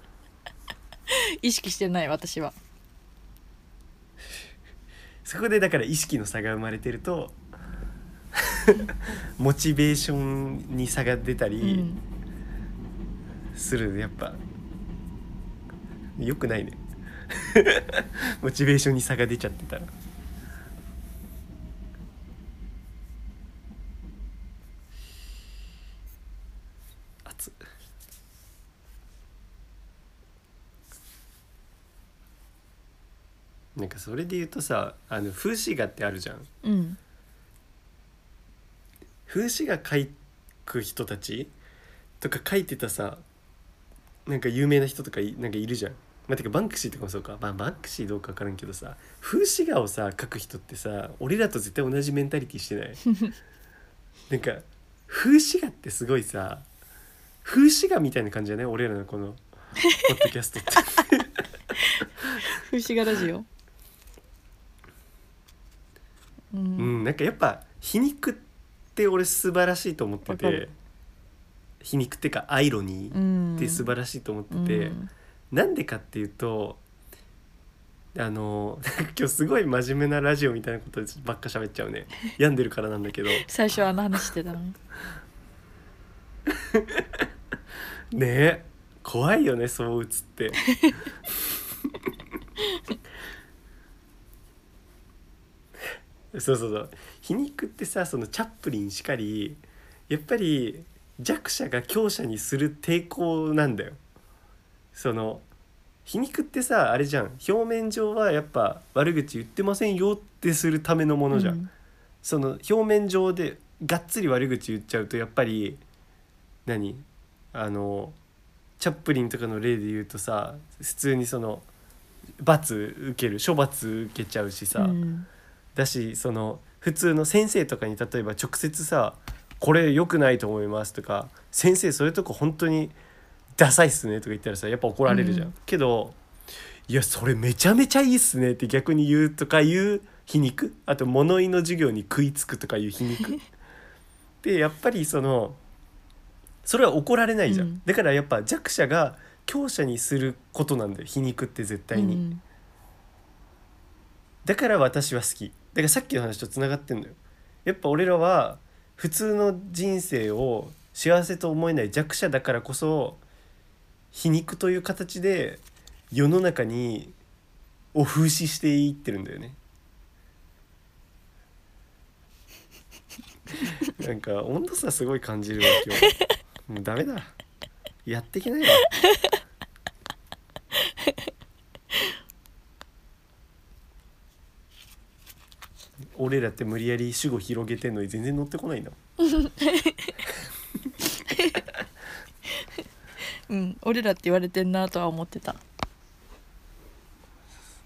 S2: 意識してない私は。
S1: そこでだから意識の差が生まれてると モチベーションに差が出た
S2: う
S1: り
S2: ん。
S1: する、やっぱよくないね モチベーションに差が出ちゃってたら。熱っ。なんかそれで言うとさあの風刺画ってあるじゃん。
S2: うん。
S1: 風刺画描く人たちとか描いてたさなんか有名な人とかいなんかいるじゃん。まあ、てかバンクシーとかもそうか、まあ、バンクシーどうか分からんけどさ風刺画をさ描く人ってさ俺らと絶対同じメンタリティしてない？なんか風刺画ってすごいさ風刺画みたいな感じじゃない？俺らのこのポッドキャストって。
S2: 風刺画ラジオ？う
S1: うんん、なんかやっぱ皮肉って俺素晴らしいと思ってて。皮肉ってかアイロニ
S2: う
S1: ー
S2: ん
S1: って素晴らしいと思って
S2: う
S1: て、
S2: ん
S1: なんでかっていうとあの 今日すごい真面目なラジオみたいなことばっか喋っちゃうね。病んでるからなんだけど。
S2: 最初はあの話してたの。に
S1: ねえ。怖いよねそう映って。そうそうそう。皮肉ってさそのチャップリンしかりやっぱり弱者が強者にする抵抗なんだよその皮肉ってさあれじゃん。表面上はやっぱ悪口言ってませんよってするためのものじゃん、
S2: うん。
S1: その表面上でがっつり悪口言っちゃうとやっぱり何？あのチャップリンとかの例で言うとさ普通にその罰受ける処罰受けちゃうしさ、
S2: うん。
S1: だしその普通の先生とかに例えば直接さ「これ良くないと思います」とか「先生そういうとこ本当にダサいっすね」とか言ったらさやっぱ怒られるじゃん。
S2: うん。
S1: けど「いやそれめちゃめちゃいいっすね」って逆に言うとかいう皮肉あと物言いの授業に食いつくとかいう皮肉。でやっぱりそのそれは怒られないじゃん、
S2: うん。
S1: だからやっぱ弱者が強者にすることなんだよ皮肉って絶対に。
S2: うん
S1: だから私は好き。だからさっきの話とつながってんのよ。やっぱ俺らは普通の人生を幸せと思えない弱者だからこそ皮肉という形で世の中にを風刺していってるんだよね。なんか温度差すごい感じるわ今日。もうダメだ。やっていけないわ。俺らって無理やり主語広げてんのに全然乗ってこないんだもん。
S2: うん俺らって言われてんなとは思ってた。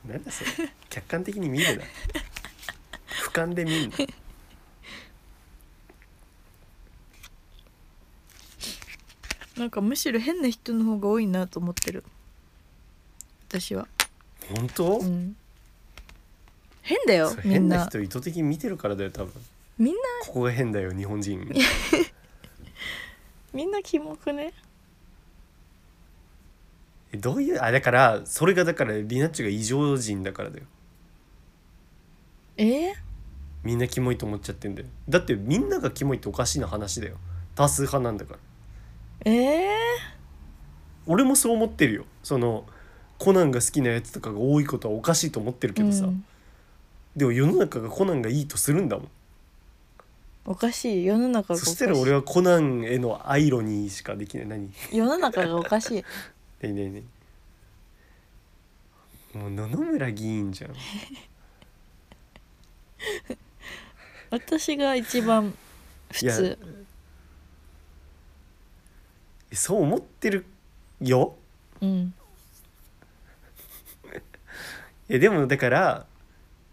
S1: なんだそれ。客観的に見るな。俯瞰で見んな。
S2: なんかむしろ変な人の方が多いなと思ってる。私は。
S1: 本当、
S2: うん。変だよ
S1: それ
S2: みんな。
S1: 変な人意図的に見てるからだよ多分。
S2: みんな。
S1: ここが変だよ日本人。
S2: みんなキモくね。
S1: えどういうあだからそれがだからリナッチが異常人だからだよ。
S2: え？ー、
S1: みんなキモいと思っちゃってんだよ。だってみんながキモいっておかしいな話だよ。多数派なんだから。
S2: え？
S1: 俺もそう思ってるよ。そのコナンが好きなやつとかが多いことはおかしいと思ってる
S2: ー、
S1: けどさ、
S2: うん。
S1: でも世の中がコナンがいいとするんだもん。
S2: おかしい。世の中がおかしい。
S1: そしたら俺はコナンへのアイロニーしかできない。何？
S2: 世の中がおかしい
S1: ねね。ねもう野々村議員じゃん。
S2: 私が一番普通。
S1: そう思ってるよ。
S2: うん。
S1: いやでもだから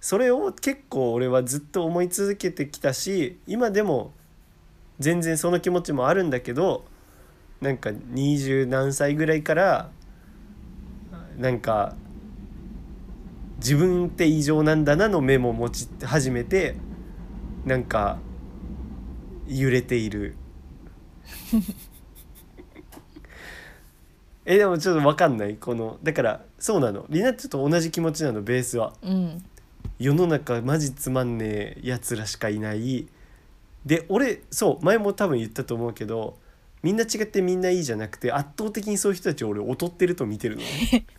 S1: それを結構俺はずっと思い続けてきたし今でも全然その気持ちもあるんだけどなんか二十何歳ぐらいからなんか自分って異常なんだなの目も持ち始めてなんか揺れている。えでもちょっと分かんない。このだからそうなの。リナッチと同じ気持ちなのベースは。
S2: うん
S1: 世の中マジつまんねえやつらしかいない。で俺そう前も多分言ったと思うけどみんな違ってみんないいじゃなくて圧倒的にそういう人たちを俺劣ってると見てるの。ね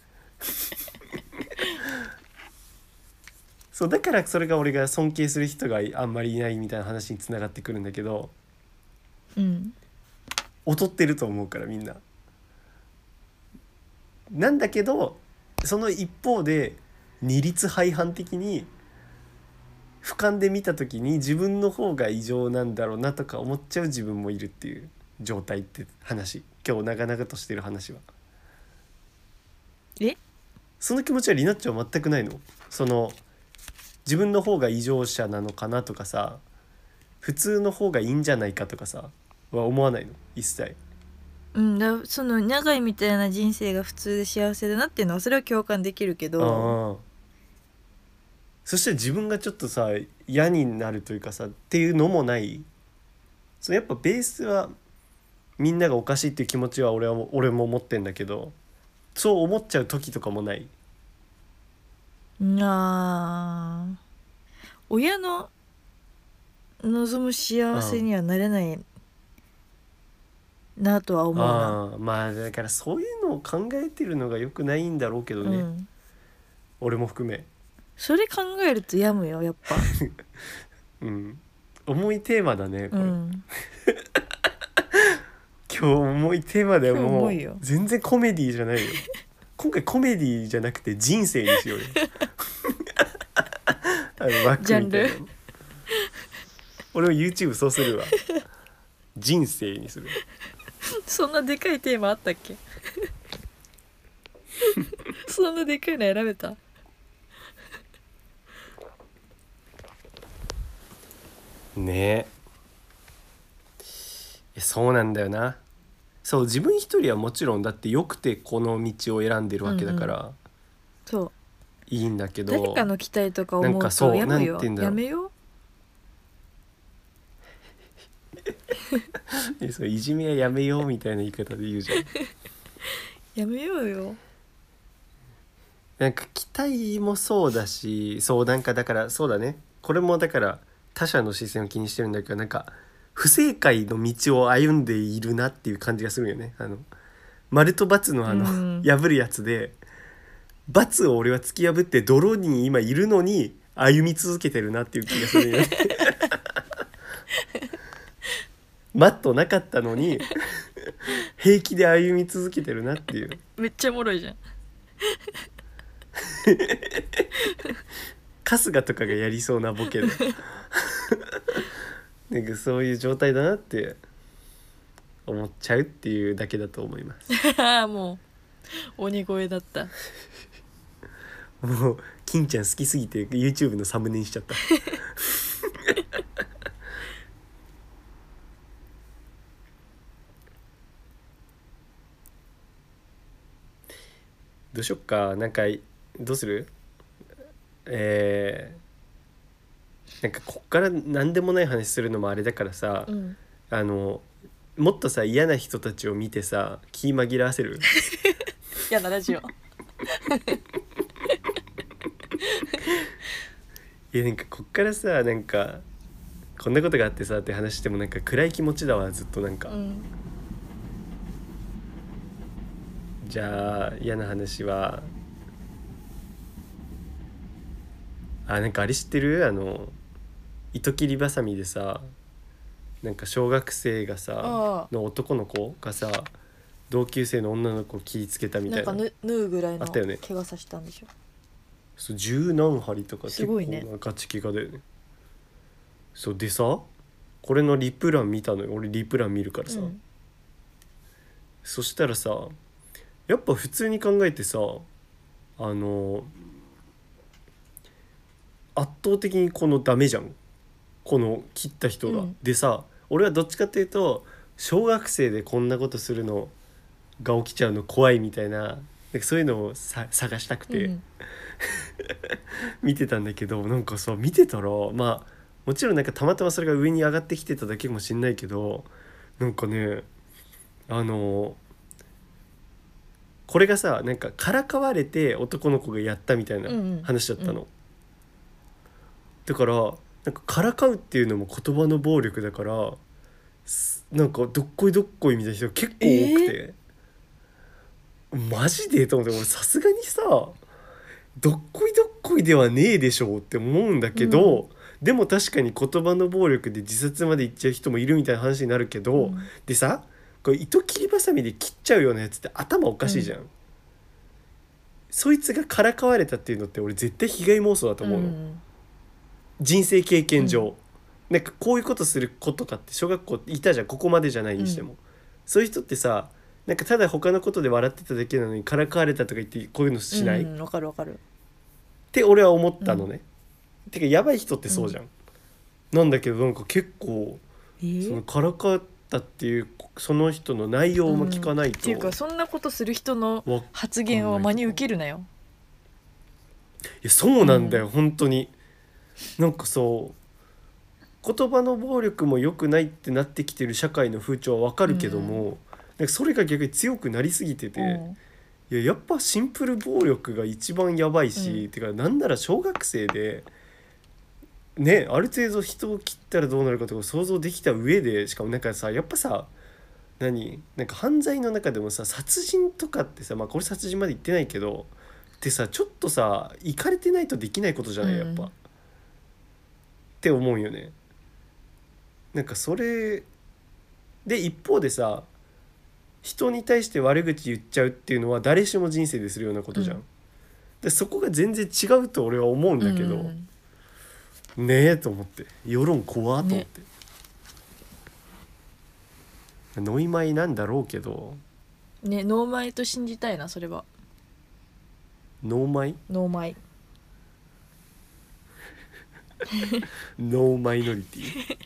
S1: そうだからそれが俺が尊敬する人があんまりいないみたいな話につながってくるんだけど
S2: うん。
S1: 劣ってると思うからみんな。なんだけどその一方で二律背反的に俯瞰で見た時に自分の方が異常なんだろうなとか思っちゃう自分もいるっていう状態って話。今日長々としてる話は。
S2: え？
S1: その気持ちはリナッチは全くないの。その自分の方が異常者なのかなとかさ普通の方がいいんじゃないかとかさは思わないの。一切。
S2: うん、だその長いみたいな人生が普通で幸せだなっていうのはそれは共感できるけど。
S1: あそして自分がちょっとさ嫌になるというかさっていうのもない。そうやっぱベースはみんながおかしいっていう気持ちは俺は俺も思ってんだけどそう思っちゃう時とかもない。
S2: あー。親の望む幸せにはなれないなとは思うな、
S1: ああまあだからそういうのを考えてるのがよくないんだろうけどね、
S2: うん、
S1: 俺も含め。
S2: それ考えると病むよやっぱ、
S1: うん。重いテーマだねこれ、
S2: うん、
S1: 今日重いテーマだよ
S2: 今日
S1: もう
S2: 重いよ。
S1: 全然コメディじゃないよ。今回コメディじゃなくて人生にしようよ。あの枠みたいな。の
S2: ジャンル。
S1: 俺も YouTube そうするわ。人生にする。
S2: そんなでかいテーマあったっけ？そんなでかいの選べた？
S1: ねえ。そうなんだよなそう自分一人はもちろんだってよくてこの道を選んでるわけだから、
S2: そう。
S1: いいんだけど
S2: 誰かの期待とか思うと
S1: なんかそう
S2: やめよ
S1: う
S2: やめよ
S1: え そういじめはやめようみたいな言い方で言うじゃん。
S2: やめようよ。
S1: なんか期待もそうだしそうなんかだからそうだね。これもだから他者の視線を気にしてるんだけどなんか不正解の道を歩んでいるなっていう感じがするよね。あの丸と×のあの、
S2: うん。
S1: 破るやつで×を俺は突き破って泥に今いるのに歩み続けてるなっていう気がするよね。マットなかったのに平気で歩み続けてるなっていう。
S2: めっちゃおもろいじゃん。
S1: 春日とかがやりそうなボケでなんかそういう状態だなって思っちゃうっていうだけだと思います。
S2: もう鬼越だった。
S1: もう金ちゃん好きすぎて YouTube のサムネにしちゃった。どうしよっか。なんかどうする？えー、なんかこっから何でもない話するのもあれだからさ、
S2: うん。
S1: あのもっとさ嫌な人たちを見てさ気紛らわせる？
S2: 嫌なラジオ。
S1: いやなんかこっからさなんかこんなことがあってさって話してもなんか暗い気持ちだわずっとなんか、
S2: うん。
S1: じゃあ嫌な話はあなんかあれ知ってる？あの糸切りばさみでさなんか小学生がさ
S2: あ
S1: の男の子がさ同級生の女の子を切りつけたみたいな
S2: なんかぬ縫うぐらいの
S1: あったよね。
S2: 怪我させたんでしょ？
S1: そう十何針とか結構なガチ怪我だよね。そうでさこれのリプラン見たのよ。俺リプラン見るからさ、
S2: うん。
S1: そしたらさやっぱ普通に考えてさあの圧倒的にこのダメじゃんこの切った人が。
S2: うん。
S1: でさ俺はどっちかっていうと小学生でこんなことするのが起きちゃうの怖いみたいななんかそういうのをさ探したくて。
S2: うん
S1: 見てたんだけどなんかさ見てたらまあもちろんなんかたまたまそれが上に上がってきてただけかもしんないけどなんかねあのこれがさなんかからかわれて男の子がやったみたいな
S2: うんうん。
S1: 話だったの、
S2: う
S1: だからなんかからかうっていうのも言葉の暴力だからすなんかどっこいどっこいみたいな人が結構多くて、マジでと思って俺さすがにさどっこいどっこいではねえでしょうって思うんだけど、でも確かに言葉の暴力で自殺まで行っちゃう人もいるみたいな話になるけど、
S2: うん。
S1: でさこれ糸切りばさみで切っちゃうようなやつって頭おかしいじゃん、そいつがからかわれたっていうのって俺絶対被害妄想だと思うの、
S2: ん
S1: 人生経験上、なんかこういうことする子とかって小学校いたじゃん。ここまでじゃないにしても、そういう人ってさなんかただ他のことで笑ってただけなのにからかわれたとか言ってこういうのしない、っ
S2: うんわかるわかる。
S1: て俺は思ったのね、てかやばい人ってそうじゃん、なんだけどなんか結構
S2: え
S1: そのからかったっていうその人の内容も聞かないと、
S2: っていうかそんなことする人の
S1: わ
S2: 発言を真に受けるなよ。
S1: やそうなんだよ、本当になんかそう言葉の暴力も良くないってなってきてる社会の風潮はわかるけども、なんかそれが逆に強くなりすぎてて、
S2: うん。
S1: いややっぱシンプル暴力が一番やばいし、
S2: うん。
S1: てかなんなら小学生でねある程度人を切ったらどうなるかとか想像できた上でしかもなんかさやっぱさ何なんか犯罪の中でもさ殺人とかってさまあこれ殺人まで言ってないけどってさちょっとさいかれてないとできないことじゃないやっぱ、
S2: うん
S1: って思うよね。なんかそれで一方でさ人に対して悪口言っちゃうっていうのは誰しも人生でするようなことじゃん、
S2: うん。
S1: でそこが全然違うと俺は思うんだけど、
S2: うん。
S1: ねえと思って。世論怖っと思って、ノイマイなんだろうけど。
S2: ねノーマイと信じたいなそれは。
S1: ノーマイ？
S2: ノーマイ
S1: ノーマイノリティ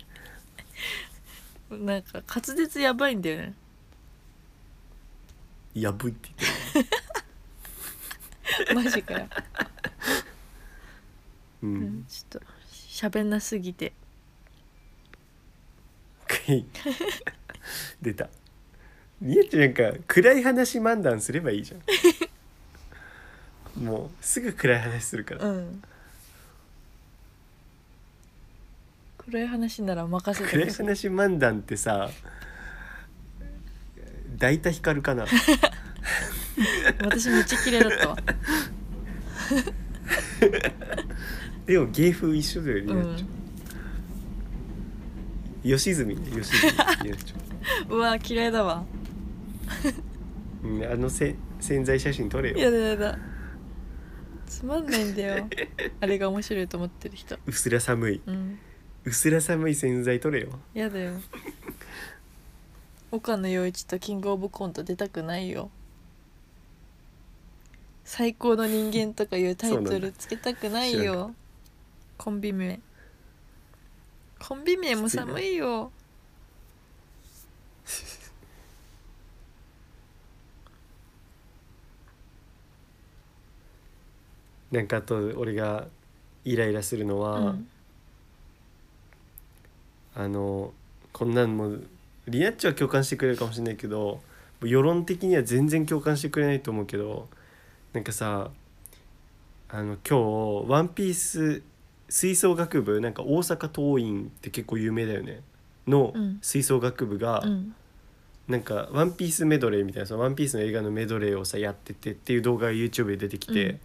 S2: なんか滑舌やばいんだよね。
S1: やぶいって言って
S2: マジかよ、
S1: る、う
S2: うん。ん、ちょっと喋んなすぎて。
S1: 出た。みやちゃんなんか暗い話漫談すればいいじゃん。もうすぐ暗い話するから、
S2: うん暗い話なら任せて
S1: 暗い話漫談ってさ大体光るかな。
S2: 私めっちゃ綺麗だったわ。
S1: でも芸風一緒だよりなっちゃう吉住ね吉住
S2: うわ嫌いだわ。
S1: ううんあのせ潜在写真撮れ
S2: や
S1: よ
S2: だやだ。つまんないんだよ。あれが面白いと思ってる人。
S1: うすら寒い。
S2: うん
S1: うすら寒い潜在撮れよ。
S2: やだよ。岡野陽一とキングオブコント出たくないよ。最高の人間とかいうタイトルつけたくない
S1: そうなん
S2: よコンビ名。コンビ名も寒いよ。
S1: なんかあと俺がイライラするのは、
S2: うん
S1: あのこんなんもうリナッチは共感してくれるかもしれないけど世論的には全然共感してくれないと思うけどなんかさあの今日「ワンピース吹奏楽部なんか大阪桐蔭って結構有名だよね。の
S2: うん。
S1: 吹奏楽部が、
S2: うん。
S1: なんか「ワンピースメドレーみたいなその「ワンピースの映画のメドレーをさやっててっていう動画が YouTube で出てきて、
S2: うん。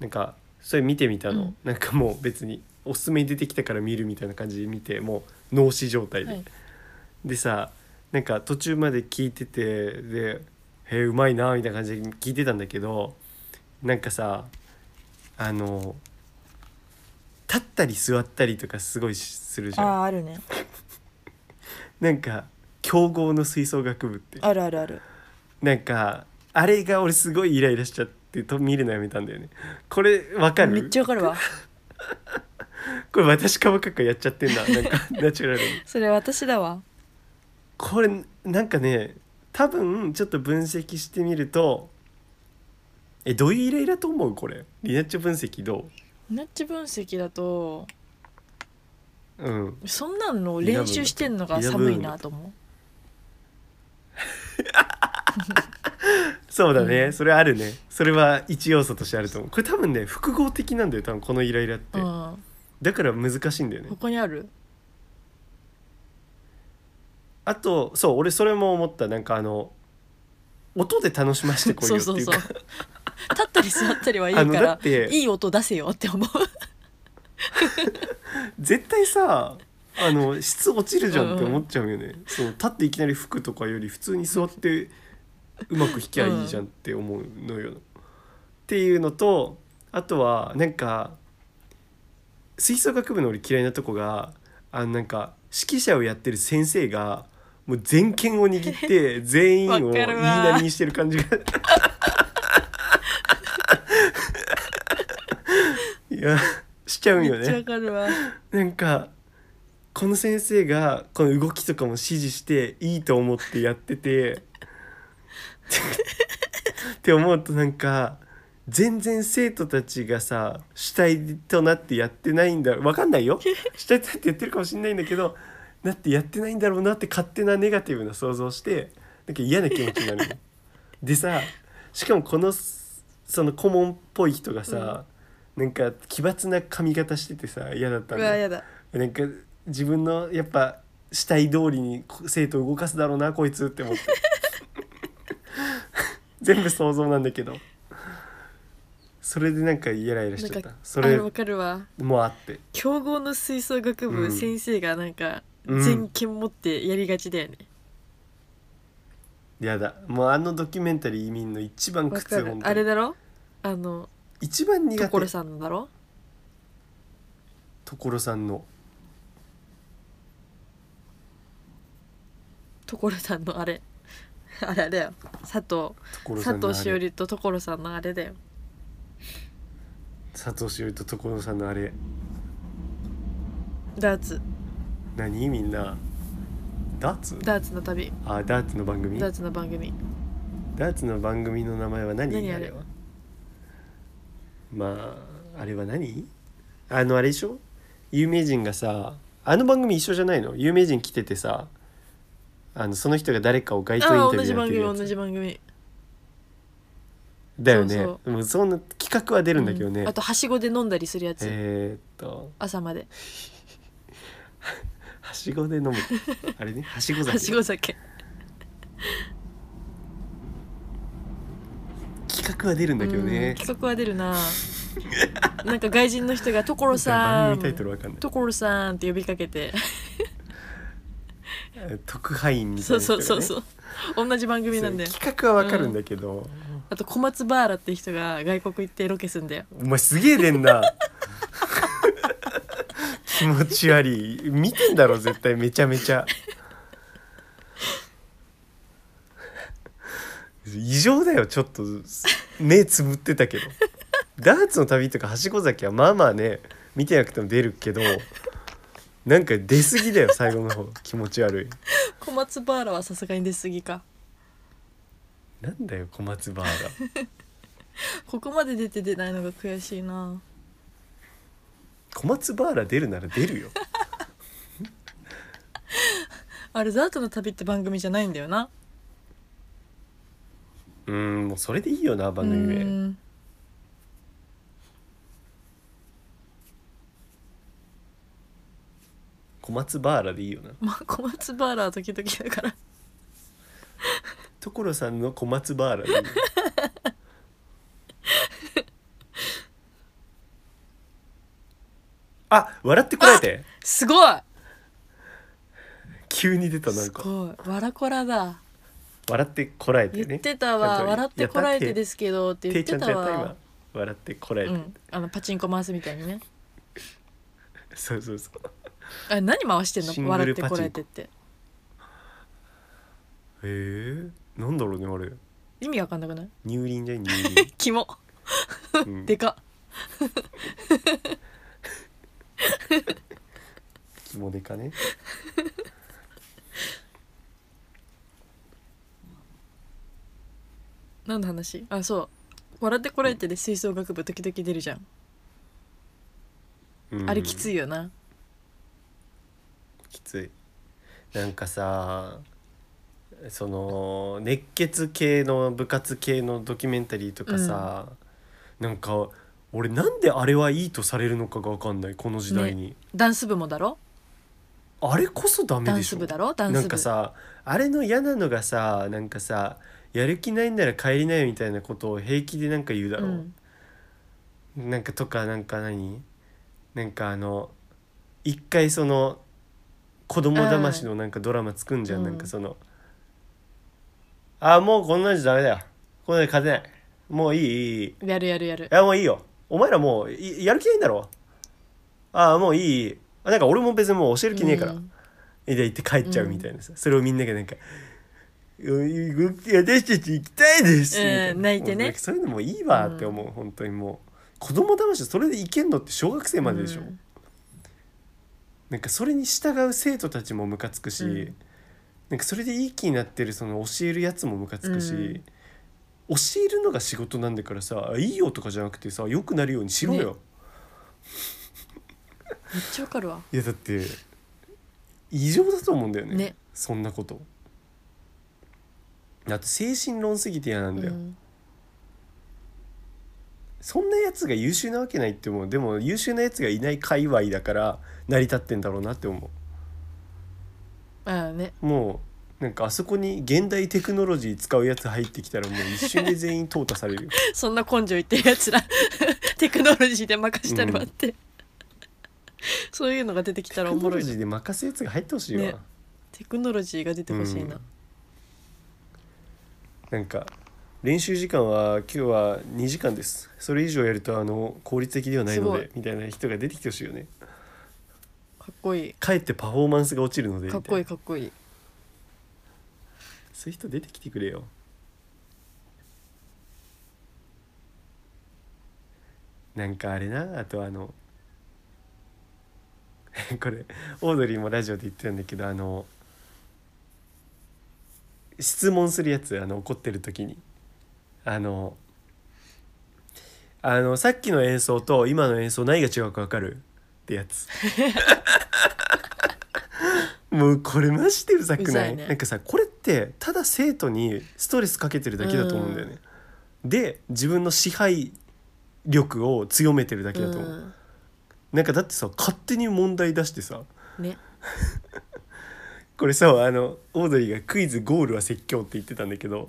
S1: なんかそれ見てみたの、
S2: うん。
S1: なんかもう別におすすめに出てきたから見るみたいな感じで見てもう脳死状態で、
S2: はい。
S1: でさなんか途中まで聞いててで「へえうまいな」みたいな感じで聞いてたんだけどなんかさあの立ったり座ったりとかすごいするじ
S2: あ
S1: ゃん。
S2: ああるね。
S1: なんか強豪の吹奏楽部って。
S2: あるあるある。
S1: なんかあれが俺すごいイライラしちゃってと見るのやめたんだよね。これわかる？
S2: めっちゃわかるわ
S1: これ私かばかかやっちゃってんだ。なんか ナチュラルに。
S2: それ私だわ。
S1: これなんかね多分ちょっと分析してみるとえどういうイライラと思う？これ。リナッチョ分析ど
S2: ナッチ分析だと
S1: ううん。
S2: そんなんの練習してんのが寒いなと思
S1: そうだね、
S2: うん
S1: それあるね。それは一要素としてあると思う。これ多分ね複合的なんだよ多分このイライラって、
S2: ううん
S1: だから難しいんだよね。
S2: ここにある？
S1: あとそう俺それも思った。なんかあの音で楽しませてこいよ
S2: そう
S1: っていうか。
S2: そうそう立ったり座ったりはいい
S1: あの
S2: からいい音出せよって思う。
S1: 絶対さあの質落ちるじゃんって思っちゃうよね、そう立っていきなり吹くとかより普通に座ってうまく弾きゃいいじゃんって思うのよ、っていうのとあとはなんか吹奏楽部の俺嫌いなとこがあのなんか指揮者をやってる先生がもう全権を握って 全員を言いなりにしてる感じが。いやしちゃうんよね。なんかこの先生がこの動きとかも指示していいと思ってやってて。って思うとなんか全然生徒たちがさ主体となってやってないんだわかんないよ。主体となってやってるかもしれないんだけどなってやってないんだろうなって勝手なネガティブな想像してなんか嫌な気持ちになるの。でさしかもこのその顧問っぽい人がさ、なんか奇抜な髪型しててさ嫌だったんだ。なんか自分のやっぱ主体通りにこ生徒を動かすだろうなこいつって思って。全部想像なんだけどそれでなんかイライラしちゃった。それ
S2: あわかるわ。
S1: もあって。
S2: 強豪の吹奏楽部、
S1: うん。
S2: 先生がなんか
S1: うん。
S2: 全権持ってやりがちだよね。
S1: やだ。もうあのドキュメンタリー見んの一番苦痛
S2: あれだろ？あの
S1: 一番苦手。
S2: 所さんのだろ？
S1: 所さんの。
S2: 所さんのあれ。あれだよ。佐藤。佐藤しお
S1: れ。
S2: りと所さんのあれだよ
S1: 佐藤しおりと所さんのあれ。
S2: ダーツ。
S1: 何？みんな。ダーツ？
S2: ダーツの旅。
S1: あダーツの番組？
S2: ダーツの番組。
S1: ダーツの番組の名前は何？
S2: 何あれ？
S1: は。まああれは何？あのあれでしょ？有名人がさあの番組一緒じゃないの？有名人来ててさあのその人が誰かを街頭インタビューやってるやつ。
S2: 同じ番組
S1: だよね。
S2: そう
S1: でもそんな企画は出るんだけどね、
S2: うん。あとはしごで飲んだりするやつ、
S1: えー、っと。
S2: 朝まで。
S1: はしごで飲む。あれねはしご酒。
S2: はしご酒。
S1: 企画は出るんだけど
S2: うん
S1: ね
S2: 企画は出るな。なんか外人の人が「所さん
S1: 番組タイトルわかんない
S2: 所さん」って呼びかけて。
S1: 特派員みたい
S2: そう
S1: な人が、ね、
S2: そうそうそう同じ番組なんだよ
S1: そう企画はわかるんだけど、
S2: あと小松バーラって人が外国行ってロケすんだよ。
S1: お前すげえ出んな。気持ち悪い。見てんだろ絶対めちゃめちゃ。異常だよちょっと。目つぶってたけど。ダーツの旅とかはしご酒はまあまあね見てなくても出るけど。なんか出過ぎだよ最後の方。気持ち悪い。
S2: 小松バーラはさすがに出過ぎか
S1: なんだよ小松バーが。
S2: ここまで出て出ないのが悔しいな。
S1: 小松バーラ出るなら出るよ。
S2: あれザートの旅って番組じゃないんだよな。
S1: うんもうそれでいいよな番組
S2: う
S1: 名
S2: ん。
S1: 小松バーラでいいよな。
S2: まあ小松バーラは時々だから
S1: 所さんの小松バーラでいいよあ笑ってこらえて。
S2: すごい。
S1: 急に出たなん
S2: す
S1: か
S2: ごい。わらこらだ。
S1: 笑ってこらえてね。
S2: 言ってたわ。笑ってこらえてですけどって言って
S1: 手ちゃんと
S2: たわ
S1: 今。笑ってこらえて、
S2: うん。あのパチンコ回すみたいにね。
S1: そうそうそう。
S2: あれ何回してん
S1: シングル
S2: の笑ってこらえてって。
S1: へえなんだろうねあれ。
S2: 意味わかんなくない？
S1: 乳輪じゃん 乳輪、
S2: キモ
S1: うん、
S2: でか。
S1: キモデカね
S2: 何の話？あそう。笑ってこらえてで吹奏楽部時々出るじゃん、
S1: うん。
S2: あれきついよな。
S1: きつい。なんかさその熱血系の部活系のドキュメンタリーとかさ、なんか俺なんであれはいいとされるのかが分かんないこの時代に、
S2: ダンス部もだろ？
S1: あれこそダメでしょ。
S2: ス部だろ？ダンス部。
S1: なんかさあれの嫌なのがさなんかさやる気ないんなら帰りなよみたいなことを平気でなんか言うだろ、
S2: うん。
S1: なんかとかなんか何？なんかあの一回その子供騙しのなんかドラマ作んじゃん、
S2: うん。
S1: なんかその「あもうこんなんじゃダメだよ。こんなんで勝てない。もういいいいいい。
S2: やるやるやる。
S1: いやもういいよ。お前らもういやる気ないんだろ？ああもういいいい。あなんか俺も別にもう教える気ねえから、
S2: うん。
S1: で言って帰っちゃうみたいなさ、それをみんながなんか「うん私たち行きたいです」みたい
S2: うん泣いてね
S1: そういうのもいいわって思う、本当にもう子供騙しそれでいけんのって小学生まででしょ、
S2: うん
S1: なんかそれに従う生徒たちもムカつくし、
S2: うん
S1: なんかそれでいい気になってるその教えるやつもムカつくし、
S2: うん。
S1: 教えるのが仕事なんだからさいいよとかじゃなくてさ良くなるようにしろよ、
S2: ね。めっちゃわかるわ。
S1: いやだって異常だと思うんだよね
S2: ね。
S1: そんなこと。だって精神論すぎて嫌なんだよ、
S2: うん。
S1: そんなやつが優秀なわけないって思う。でも優秀なやつがいない界隈だから成り立ってんだろうなって思
S2: ああね。
S1: うもうなんかあそこに現代テクノロジー使うやつ入ってきたらもう一瞬で全員淘汰されるよ。
S2: そんな根性言ってるやつら。テクノロジーで任したるわって、そういうのが出てきたらお
S1: テクノロ
S2: もろい
S1: ジーで任すやつが入ってほしいわ、
S2: ね。テクノロジーが出てほしいな、
S1: うんなんか練習時間は今日は2時間です。それ以上やるとあの効率的ではないのでみたいな人が出てきてほしいよね。
S2: かっこいい。
S1: かえってパフォーマンスが落ちるので
S2: かっこいいかっこいい。
S1: そういう人出てきてくれよ。なんかあれなあとあの これオードリーもラジオで言ってたんだけどあの質問するやつあの怒ってる時に。あのあのさっきの演奏と今の演奏何が違うか分かる？ってやつ。もうこれマジでうざくない？
S2: うざいね。
S1: なんかさこれってただ生徒にストレスかけてるだけだと思うんだよね、で自分の支配力を強めてるだけだと思う、
S2: うん。
S1: なんかだってさ勝手に問題出してさ。
S2: ね。
S1: これさあのオードリーがクイズゴールは説教って言ってたんだけど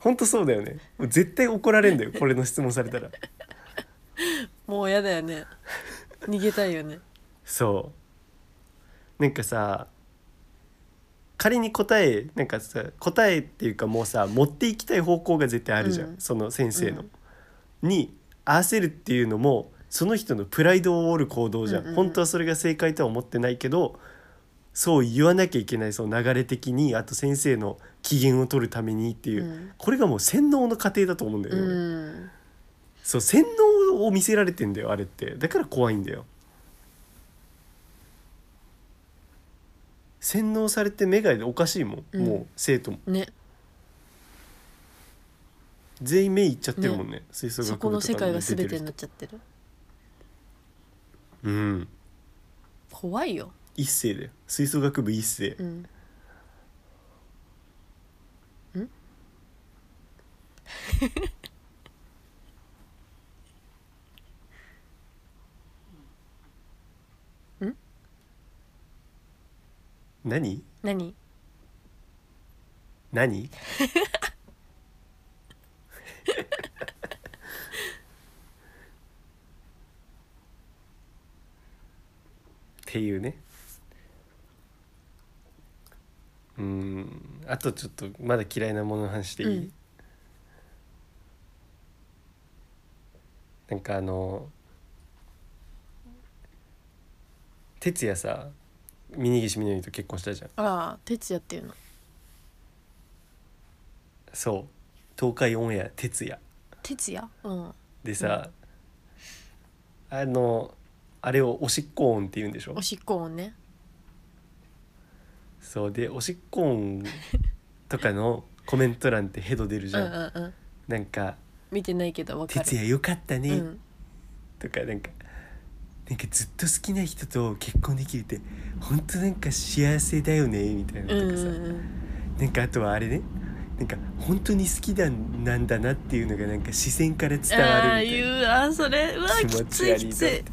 S1: ほんとそうだよね。もう絶対怒られんだよこれの質問されたら。
S2: もうやだよね逃げたいよね。
S1: そう。なんかさ仮に答えなんかさ答えっていうかもうさ持っていきたい方向が絶対あるじゃん、
S2: うん。
S1: その先生の、に合わせるっていうのもその人のプライドを折る行動じゃん,、
S2: うんうんうん。
S1: 本当はそれが正解とは思ってないけどそう言わなきゃいけないその流れ的にあと先生の機嫌を取るためにっていう、
S2: うん。
S1: これがもう洗脳の過程だと思うんだよ
S2: う
S1: ね、俺。
S2: ん。
S1: そう洗脳を見せられてんだよあれって。だから怖いんだよ。洗脳されて目がおかしいもん、
S2: うん。
S1: もう生徒も。
S2: ね。
S1: 全員目いっちゃってるもんね吹奏楽部
S2: そこの世界が全てになっちゃってる。
S1: うん。
S2: 怖いよ。
S1: 一世だよ。吹奏楽部一世
S2: うん？
S1: 何？
S2: 何？
S1: 何？っていうね。うん。あとちょっとまだ嫌いなものの話していい、
S2: うん。
S1: なんかあの哲也さ峯岸みなみと結婚したじゃん。
S2: ああ哲也っていうの。
S1: そう。東海オンエア哲也。
S2: 哲也？うん。
S1: でさ、あのあれをおしっこ音って言うんでしょ？
S2: おしっこ音ね。
S1: そう。でおしっこ音とかの コメント欄ってヘド出るじ
S2: うん。
S1: ゃん、
S2: うんうん。
S1: なんか
S2: 見てないけど「わかる。
S1: 哲也よかったね」
S2: うん。
S1: とかなんかなんかずっと好きな人と結婚できるって本当なんか幸せだよねみたいな
S2: うんう
S1: とかさ、
S2: んうん
S1: なんかあとはあれねなんか本当に好きだなんだなっていうのがなんか視線から伝わ
S2: ああ
S1: るみたいな。
S2: あーそれうわ
S1: 気
S2: き
S1: 持ち悪い
S2: ついきつい。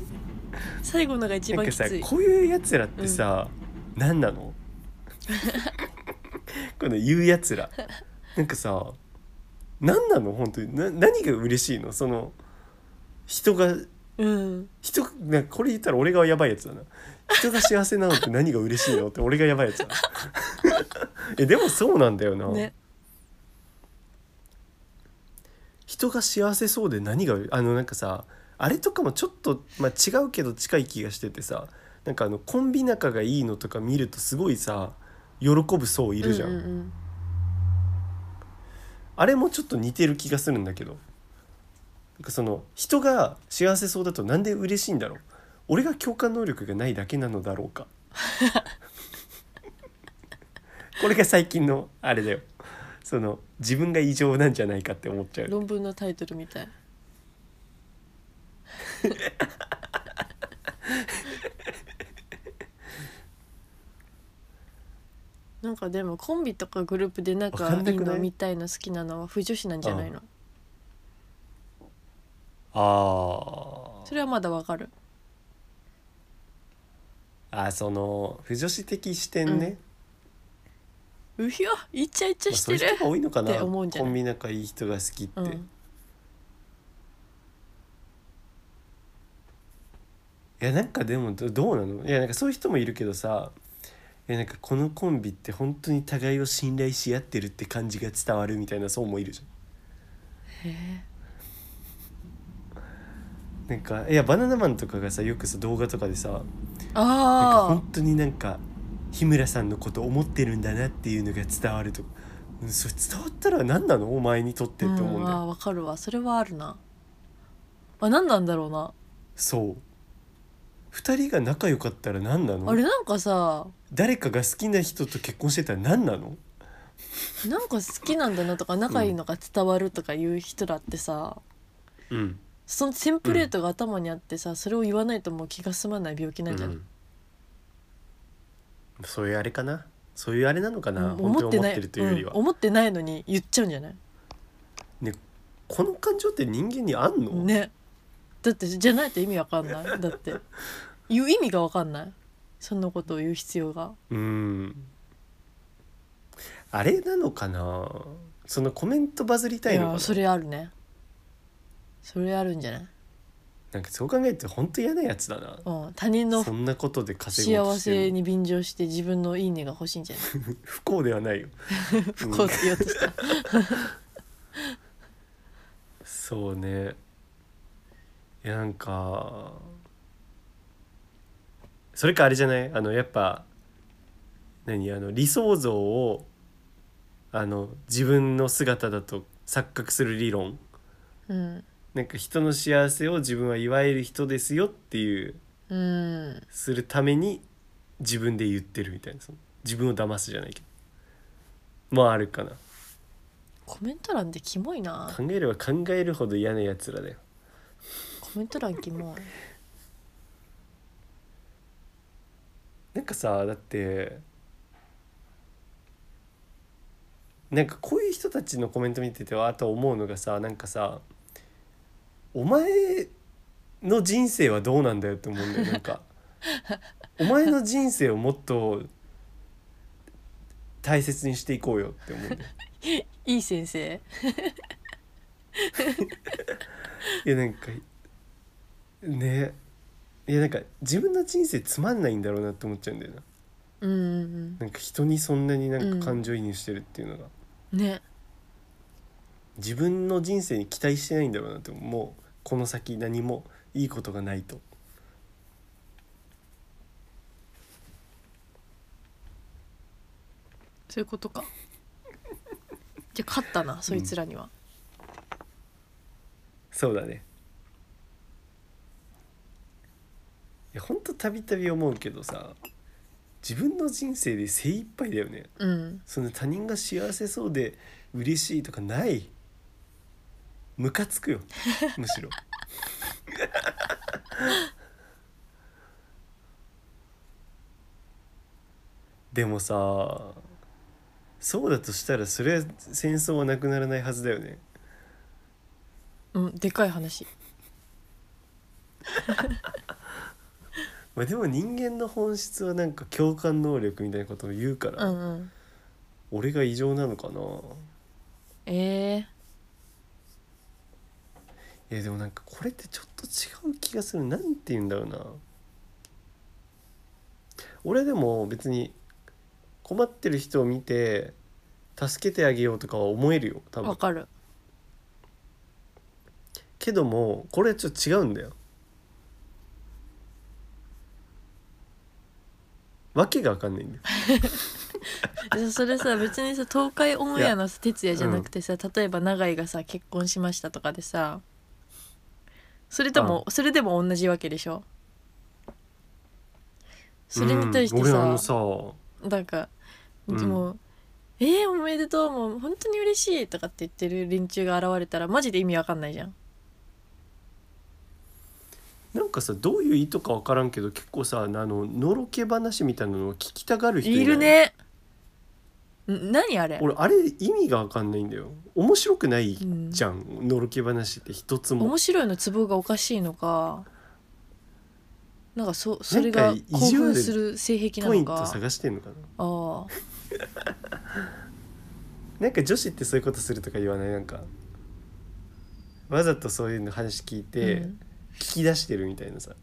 S2: 最後のが一
S1: なんかさ
S2: 番きつい。
S1: こういうやつらってさ、何なの？この言うやつら。なんかさ何なの？本当に。な何が嬉しいの？その人が
S2: うん。
S1: 人なんかこれ言ったら俺がやばいやつだな。人が幸せなのって何が嬉しいのって俺がやばいやつだな。えでもそうなんだよな、
S2: ね。
S1: 人が幸せそうで何があのなんかさあれとかもちょっと、まあ、違うけど近い気がしててさなんかあのコンビ仲がいいのとか見るとすごいさ喜ぶ層いるじゃん、
S2: うんうんうん。
S1: あれもちょっと似てる気がするんだけどその人が幸せそうだとなんで嬉しいんだろう。俺が共感能力がないだけなのだろうか。これが最近のあれだよ。その自分が異常なんじゃないかって思っちゃう。
S2: 論文のタイトルみたい。なんかでもコンビとかグループで仲いい？の見たいの好きなのは不女子なんじゃないの？
S1: あ
S2: それはまだわかる。
S1: ああその不女子的視点ね、
S2: うひゃイチャイチャ
S1: まあ
S2: してる。
S1: そういう人が多いのかな。
S2: って思うんじゃない？
S1: コンビ仲いい人が好きって、
S2: うん。
S1: いやなんかでもどどうなの？いやなんかそういう人もいるけどさいやなんかこのコンビって本当に互いを信頼し合ってるって感じが伝わるみたいなそうもいるじゃん。
S2: へ
S1: なんかいやバナナマンとかがさよくさ動画とかでさなんか
S2: あ
S1: 本当になんか日村さんのこと思ってるんだなっていうのが伝わるとうんそれ伝わったら何なの？お前にとって
S2: あ
S1: って思うんだよ、
S2: かるわ。それはあるな。あ何なんだろうな。
S1: そう。二人が仲良かったら何なの？
S2: あれなんかさ
S1: 誰かが好きな人と結婚してたら何なの？
S2: なんか好きなんだなとか仲いいのが伝わるとかいう人だってさ、
S1: うん
S2: そのテンプレートが頭にあってさ、それを言わないともう気が済まない病気なんじゃない、
S1: うん。そういうあれかな？そういうあれなのかな、
S2: うん
S1: 本当に
S2: 思ってない。
S1: 思ってるというよりは、
S2: うん思ってないのに言っちゃうんじゃない？
S1: この感情って人間にあんの、
S2: ね。だってじゃないと意味わかんない。だって。言う意味がわかんない？そんなことを言う必要が。
S1: うん。あれなのかな？そのコメントバズりたいのか
S2: それあるねそれあるんじゃない、
S1: なんかそう考えると本当嫌なやつだな。
S2: うん、他人の
S1: そんなことで稼ごうと
S2: 幸
S1: してる
S2: せに便乗して自分のいいねが欲しいんじゃない？
S1: 不幸ではないよ。
S2: 不幸って言おうとした。
S1: そうね。いやなんかそれかあれじゃない？あのやっぱ何？あの理想像をあの自分の姿だと錯覚する理論。
S2: うん
S1: なんか人の幸せを自分はいわゆる人ですよっていう
S2: うん
S1: するために自分で言ってるみたいな。その自分を騙すじゃないけど。まああるかな。
S2: コメント欄でキモいな。
S1: 考えれば考えるほど嫌なやつらだよ。
S2: コメント欄キモい。
S1: なんかさだってなんかこういう人たちのコメント見ててあと思うのがさなんかさお前の人生はどうなんだよって思うんだよなんか。お前の人生をもっと大切にしていこうよって思う。んだよ
S2: いい先生。
S1: いやなんかね。いやなんか自分の人生つまんないんだろうなって思っちゃうんだよな。
S2: うんうん
S1: なんか人にそんなになんか感情移入してるっていうのが、
S2: うん。ね。
S1: 自分の人生に期待してないんだろうなってもうこの先何もいいことがないと。
S2: そういうことか。じゃあ勝ったなそいつらには、
S1: そうだね。いやほんとたびたび思うけどさ自分の人生で精一杯だよね。
S2: うん。
S1: その他人が幸せそうで嬉しいとかないムカつくよ。むしろ。でもさそうだとしたらそれは戦争はなくならないはずだよね。
S2: うんでかい話。
S1: まあでも人間の本質はなんか共感能力みたいなことを言うから、
S2: うんうん。
S1: 俺が異常なのかな。
S2: ええ
S1: いやでもなんかこれってちょっと違う気がする。なんて言うんだろうな。俺でも別に困ってる人を見て助けてあげようとかは思えるよ多分。
S2: わかる。
S1: けどもこれはちょっと違うんだよ。わけが分かんないんだよ。
S2: で それさ別にさ東海オンエアのさ哲也じゃなくてさ、例えば永井がさ結婚しましたとかでさそれともそれでも同じわけでしょ？それに対してさ、
S1: さ
S2: なんか、
S1: うん。
S2: もう「えー、おめでとうもう本当に嬉しいとかって言ってる連中が現れたらマジで意味わかんないじゃん。
S1: なんかさどういう意図か分からんけど結構さあののろけ話みたいなのを聞きたがる人ない？
S2: るね。ん何あれ？
S1: 俺あれ意味が分かんないんだよ。面白くない
S2: うん
S1: じゃん、のろけ話って一つも。
S2: 面白いのツボがおかしいのか。なんかそそれが興奮する性癖な
S1: ポイント
S2: のか
S1: 探してんのかな。
S2: ああ。
S1: なんか女子ってそういうことするとか言わない？なんか。わざとそういうの話聞いて、
S2: うん。
S1: 聞き出してるみたいなさ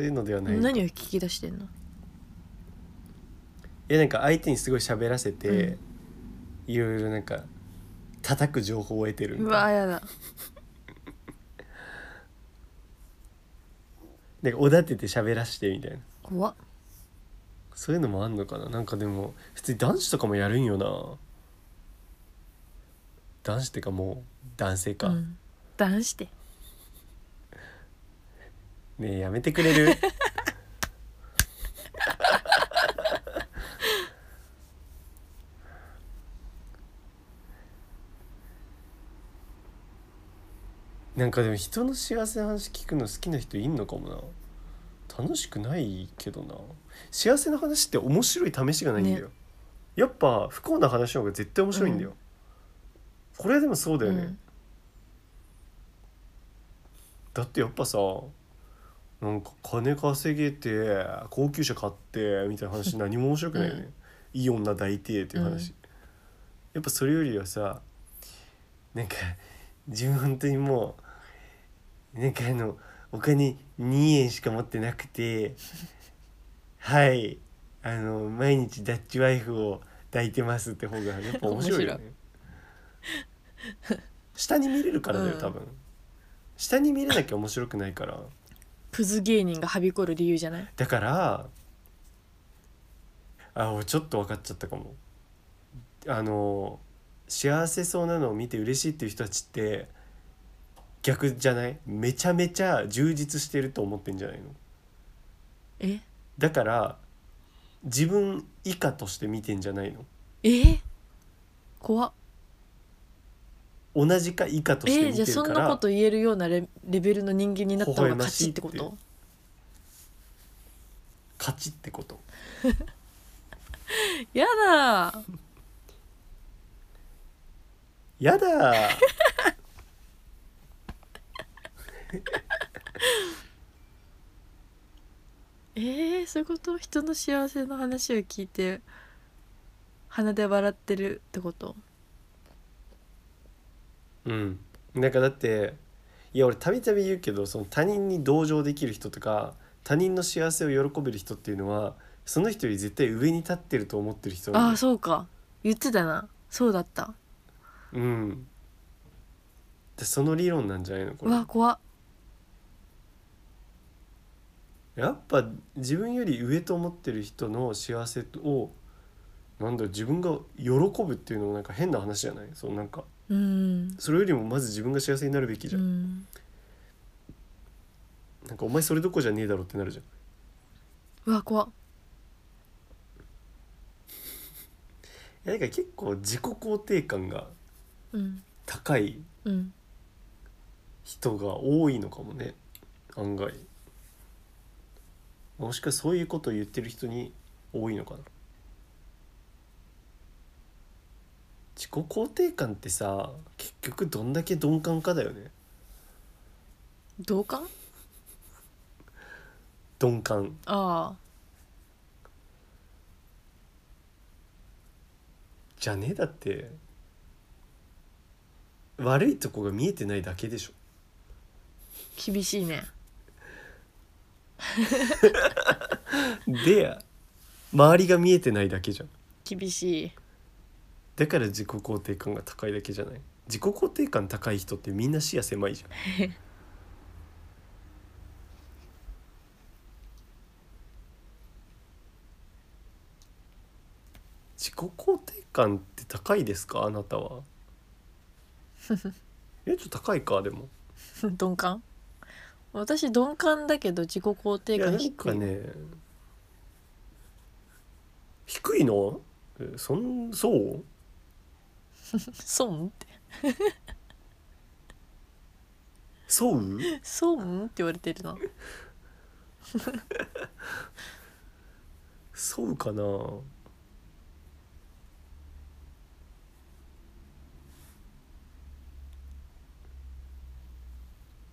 S1: そういうのではない
S2: 何を聞き出してんの？
S1: いやなんか相手にすごい喋らせて、
S2: うん。
S1: いろいろなんか叩く情報を得てるみ
S2: う
S1: たいな。
S2: わやだ。
S1: なんかおだてて喋らしてみたいな。
S2: 怖っ。
S1: そういうのもあんのかな？なんかでも普通に男子とかもやるんよな。男子ってかもう男性か、
S2: うん。男子って
S1: ねえやめてくれる？なんかでも人の幸せな話聞くの好きな人いんのかもな。楽しくないけどな。幸せな話って面白い試しがないんだよ、
S2: ね。
S1: やっぱ不幸な話の方が絶対面白いんだよ、
S2: うん。
S1: これでもそうだよね、
S2: うん。
S1: だってやっぱさなんか金稼げて高級車買ってみたいな話何も面白くないよね、いい女抱いてっていう話、
S2: うん。
S1: やっぱそれよりはさなんか自分本当にもうなんかあのお金2円しか持ってなくてはい。あの毎日ダッチワイフを抱いてますって方がやっぱ面白いよね。下に見れるからだよ多分、下に見れなきゃ面白くないから
S2: クズ芸人がはびこる理由じゃない？
S1: だからあ俺ちょっと分かっちゃったかも。あの幸せそうなのを見て嬉しいっていう人たちって逆じゃない？めちゃめちゃ充実してると思ってんじゃないの？
S2: え？
S1: だから自分以下として見てんじゃないの？
S2: え？怖っ
S1: 同じか以下として
S2: えじゃあそんなこと言えるようなレレベルの人間になった方が勝ちってこと？
S1: 勝ちってこと？
S2: やだ。
S1: やだ。
S2: えー、そういうこと？人の幸せの話を聞いて鼻で笑ってるってこと？
S1: うん。なんかだっていや俺たびたび言うけどその他人に同情できる人とか他人の幸せを喜べる人っていうのはその人より絶対上に立ってると思ってる人なんだよ
S2: ああそうか。言ってたな。そうだった。
S1: うん。でその理論なんじゃないのこれ。
S2: うわ怖っ。
S1: やっぱ自分より上と思ってる人の幸せをなんだろう自分が喜ぶっていうのもなんか変な話じゃない？そうなんか
S2: うん。
S1: それよりもまず自分が幸せになるべきじ
S2: う
S1: ゃん、
S2: ん。
S1: なんかお前それどころじゃねえだろってなるじゃん。
S2: うわ怖っ。
S1: なんか結構自己肯定感が
S2: うん。
S1: 高い
S2: うん
S1: 人が多いのかもね。案外。もしかそういうことを言ってる人に多いのかな自己肯定感ってさ結局どんだけ鈍感かだよね。
S2: 同感？
S1: 鈍感。
S2: ああ。
S1: じゃねえだって悪いとこが見えてないだけでしょ。
S2: 厳しいね。
S1: で周りが見えてないだけじゃん。
S2: 厳しい
S1: だから自己肯定感が高いだけじゃない？自己肯定感高い人ってみんな視野狭いじゃん。自己肯定感って高いですか？あなたは。えちょっと高いか？でも。
S2: 鈍感？私鈍感だけど自己肯定感低い。
S1: かね低いの？えそんそう？
S2: 損って。
S1: そう
S2: 損って言われてるな。
S1: そうかな？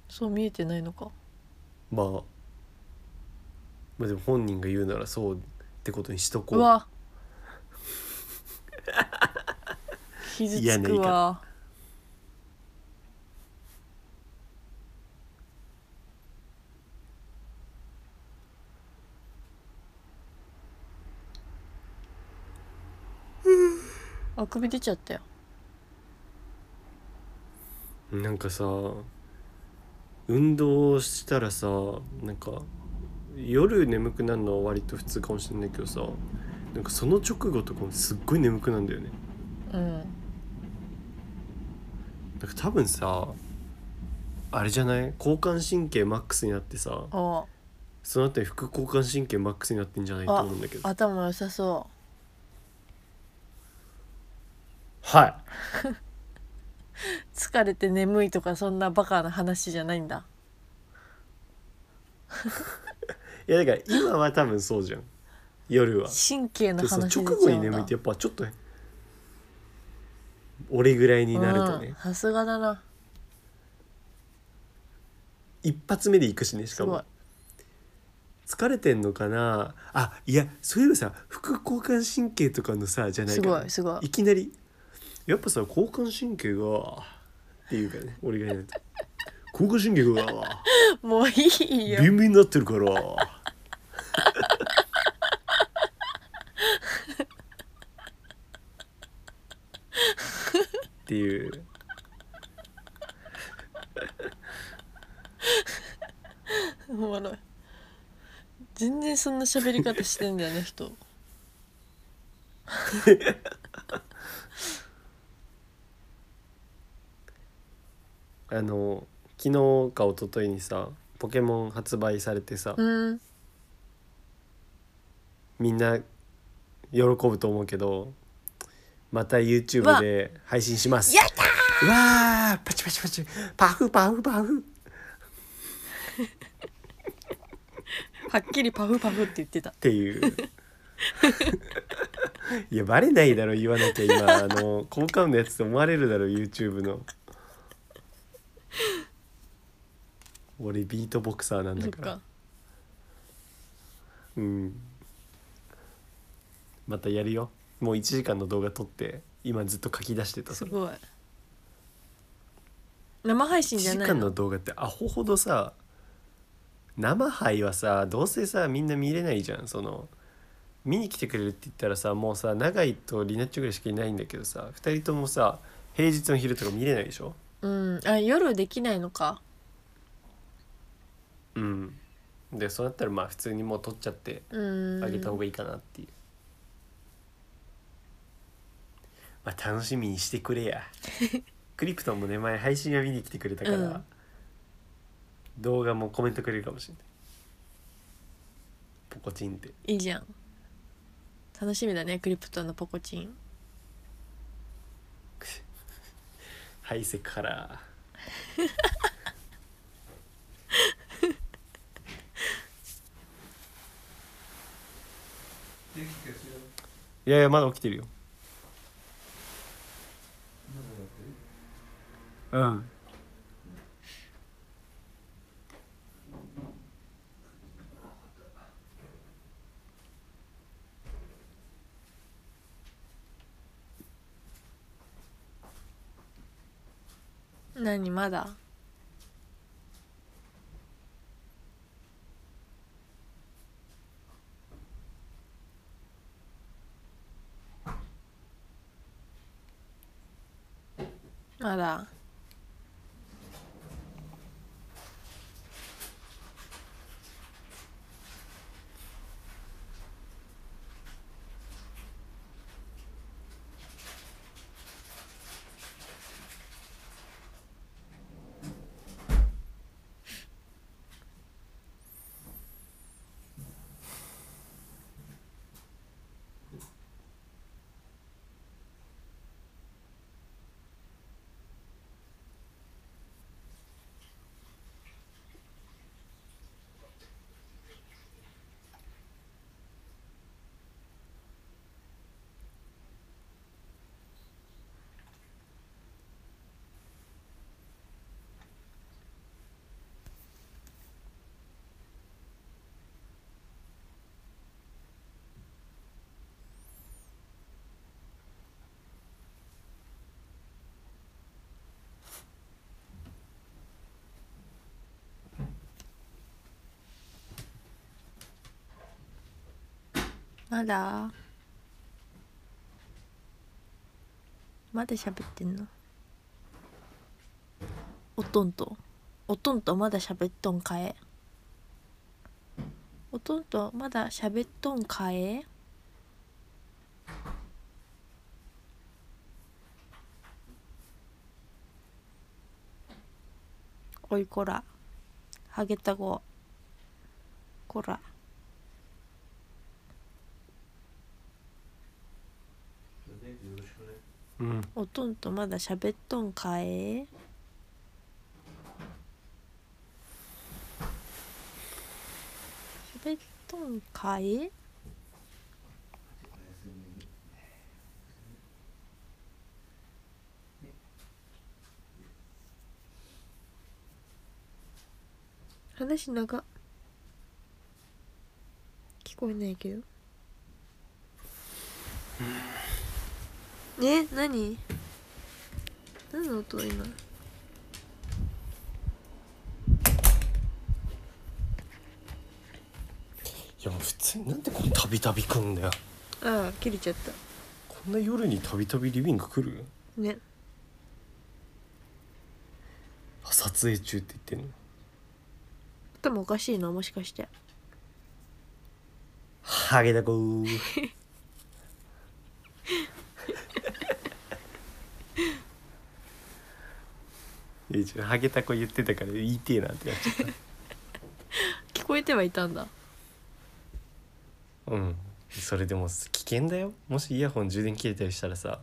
S2: そう見えてないのか？
S1: まあまあでも本人が言うならそうってことにしとこう。
S2: うわ 傷つくわ。あくび出ちゃったよ。
S1: なんかさ運動したらさなんか夜眠くなるのは割と普通かもしれないけどさなんかその直後とかもすっごい眠くなるんだよね。
S2: うん
S1: なんか多分さあれじゃない？交感神経マックスになってさ
S2: あ
S1: その後に副交感神経マックスになってんじゃない？と思うんだけど。
S2: 頭良さそ
S1: は
S2: う 疲れて眠いとかそんなバカな話じゃないんだ。
S1: いいやだから今は多分そうじゃん。夜は。
S2: 神経の
S1: でその
S2: 話
S1: 直後に眠いってやっぱちょっと俺ぐらいになるとね、
S2: さすがだな。
S1: 一発目で行くしねしかも。疲れてんのかな？あいやそういえばさ副交感神経とかのさじゃない
S2: す
S1: から
S2: ごいすごい。
S1: いきなりやっぱさ交感神経がっていうかね俺が言うと 交感神経が
S2: もういいよ。
S1: ビンビンになってるからっていう。
S2: おもろい。全然そんな喋り方してんだよね人。
S1: あの昨日か一昨日にさポケモン発売されてさ、
S2: うん。
S1: みんな喜ぶと思うけどまた YouTube で配信します。
S2: やった
S1: うわーパチパチパチ。パフパフパフ。
S2: はっきりパフパフって言ってた。
S1: っていう。いやバレないだろ言わなきゃ今。あの効果音のやつと思われるだろ YouTube の。俺ビートボクサーなんだから。
S2: か。
S1: うん。またやるよもう1時間の動画撮って今ずっと書き出してた。それ
S2: すごい。生配
S1: 1時間
S2: 信じゃないの？
S1: の動画ってアホほどさ生配はさどうせさみんな見れないじゃん。その見に来てくれるって言ったらさもうさ永井とリナッチョぐらいしかいないんだけどさ2人ともさ平日の昼とか見れないでしょ？
S2: うん。あ夜できないのか。
S1: うん。でそうなったらまあ普通にもう撮っちゃって
S2: うん。
S1: あげた方がいいかなっていう、まあ楽しみにしてくれや。クリプトンもね前配信は見に来てくれたから、
S2: うん。
S1: 動画もコメントくれるかもしれない。ポコチンって。
S2: いいじゃん。楽しみだねクリプトンのポコチン。
S1: ハイセクから。いやいやまだ起きてるようん。
S2: 何まだ？まだ。まだ？まだ喋ってんの？おとんと？おとんとまだ喋っとんかえ？おとんとまだ喋っとんかえ？おいこら。ハゲタゴこら。
S1: うん。
S2: おとんとまだ喋っとんかえ喋っとんかえ話長。聞こえないけど。え何？何の音今？
S1: いや普通になんでこんなたびたび来んだよ。
S2: ああ切れちゃった。
S1: こんな夜にたびたびリビング来る？
S2: ね。
S1: あ撮影中って言ってんの？
S2: 頭おかしいなもしかして。
S1: ハゲだこー いやちょハゲタコ言ってたから言いてえなってなっちゃっ
S2: 聞こえてはいたんだ。
S1: たうん。それでも危険だよ。もしイヤホン充電切れたりしたらさ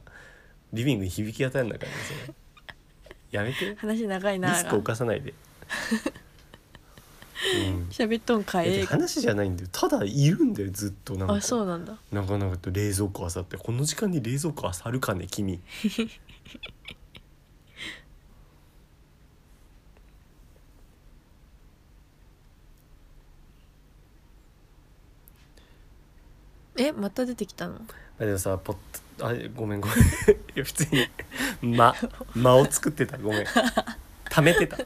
S1: リビングに響き当たるんだからねそれ。やめて。
S2: 話長いな
S1: リスクを犯さないで。うん。
S2: 喋っとんか
S1: え
S2: え
S1: 話じゃないんだよ。ただいるんだよずっとなんか。
S2: あそうなんだ。
S1: なかなかと冷蔵庫あさって。この時間に冷蔵庫あさるかね君
S2: えまた出てきたの？
S1: あでもさポッとあごめんごめん。いや普通に間間を作ってた。ごめん。溜めてた。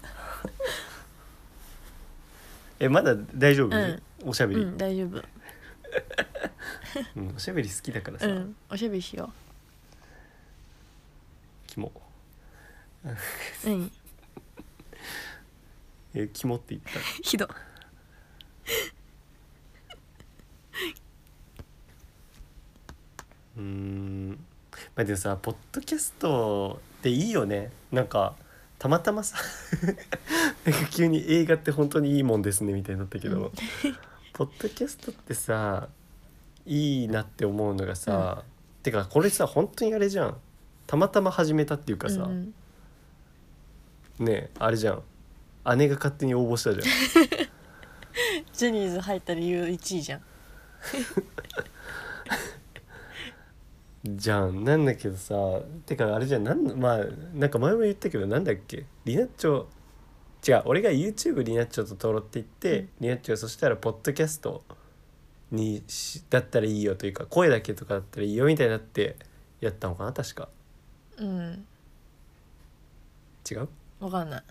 S1: えまだ大丈夫、
S2: うん。
S1: おしゃべり、
S2: うん大丈夫。
S1: うんおしゃべり好きだからさ、
S2: うんおしゃべりしよ
S1: キモ。
S2: う何？
S1: えキモって言った。
S2: ひど
S1: うーん。まあでもさポッドキャストっていいよね。なんかたまたまさ なんか急に映画って本当にいいもんですねみたいになったけど、
S2: うん。
S1: ポッドキャストってさいいなって思うのがさ、てかこれさ本当にあれじゃん。たまたま始めたっていうかさ、
S2: うん
S1: ねえあれじゃん。姉が勝手に応募したじゃん。
S2: ジャニーズ入った理由1位じゃん
S1: じゃん。なんだけどさてかあれじゃん。なんまあなんか前も言ったけどなんだっけ？リナッチョ違う俺が YouTube リナッチョと登録って言って、
S2: うん。
S1: リナッチョそしたらポッドキャストにしだったらいいよというか声だけとかだったらいいよみたいになってやったのかな確か。
S2: うん。
S1: 違う？
S2: わかんない。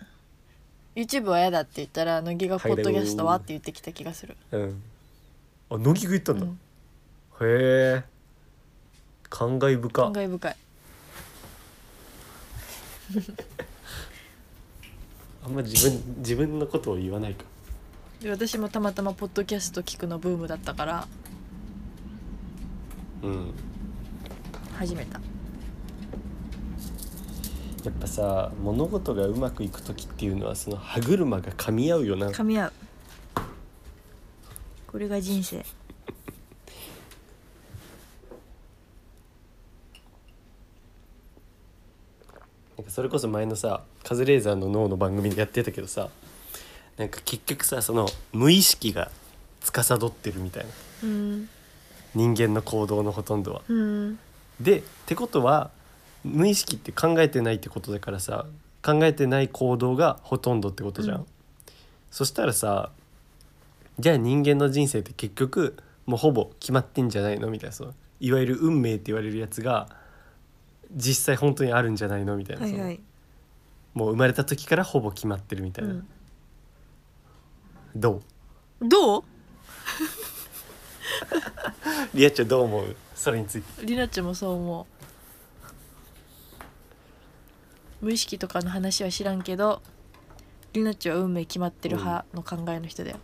S2: YouTube は嫌だって言ったら乃木が「ポッドキャストは?」って言ってきた気がする。
S1: うん。あ乃木が言ったんだ、
S2: うん。
S1: へえ感慨深。
S2: 感慨深い。
S1: あんま自分自分のことを言わないか。
S2: で私もたまたまポッドキャスト聞くのブームだったから。
S1: うん。
S2: 始めた。
S1: やっぱさ物事がうまくいく時っていうのはその歯車が噛み合うよな。
S2: 噛み合う。これが人生
S1: なんかそれこそ前のさカズレーザーの脳の番組でやってたけどさなんか結局さその無意識が司ってるみたいな。
S2: うん。
S1: 人間の行動のほとんどは。
S2: うん。
S1: でってことは無意識って考えてないってことだからさ考えてない行動がほとんどってことじゃん。
S2: うん。
S1: そしたらさじゃあ人間の人生って結局もうほぼ決まってんじゃないの？みたいなそのいわゆる運命って言われるやつが実際本当にあるんじゃないのみたいな、
S2: はいはい、
S1: もう生まれた時からほぼ決まってるみたいな、
S2: うん、
S1: どう？
S2: どう？
S1: リアちゃんどう思う？それについて。
S2: りなちゃんもそう思う。無意識とかの話は知らんけどりなちゃんは運命決まってる派の考えの人だよ、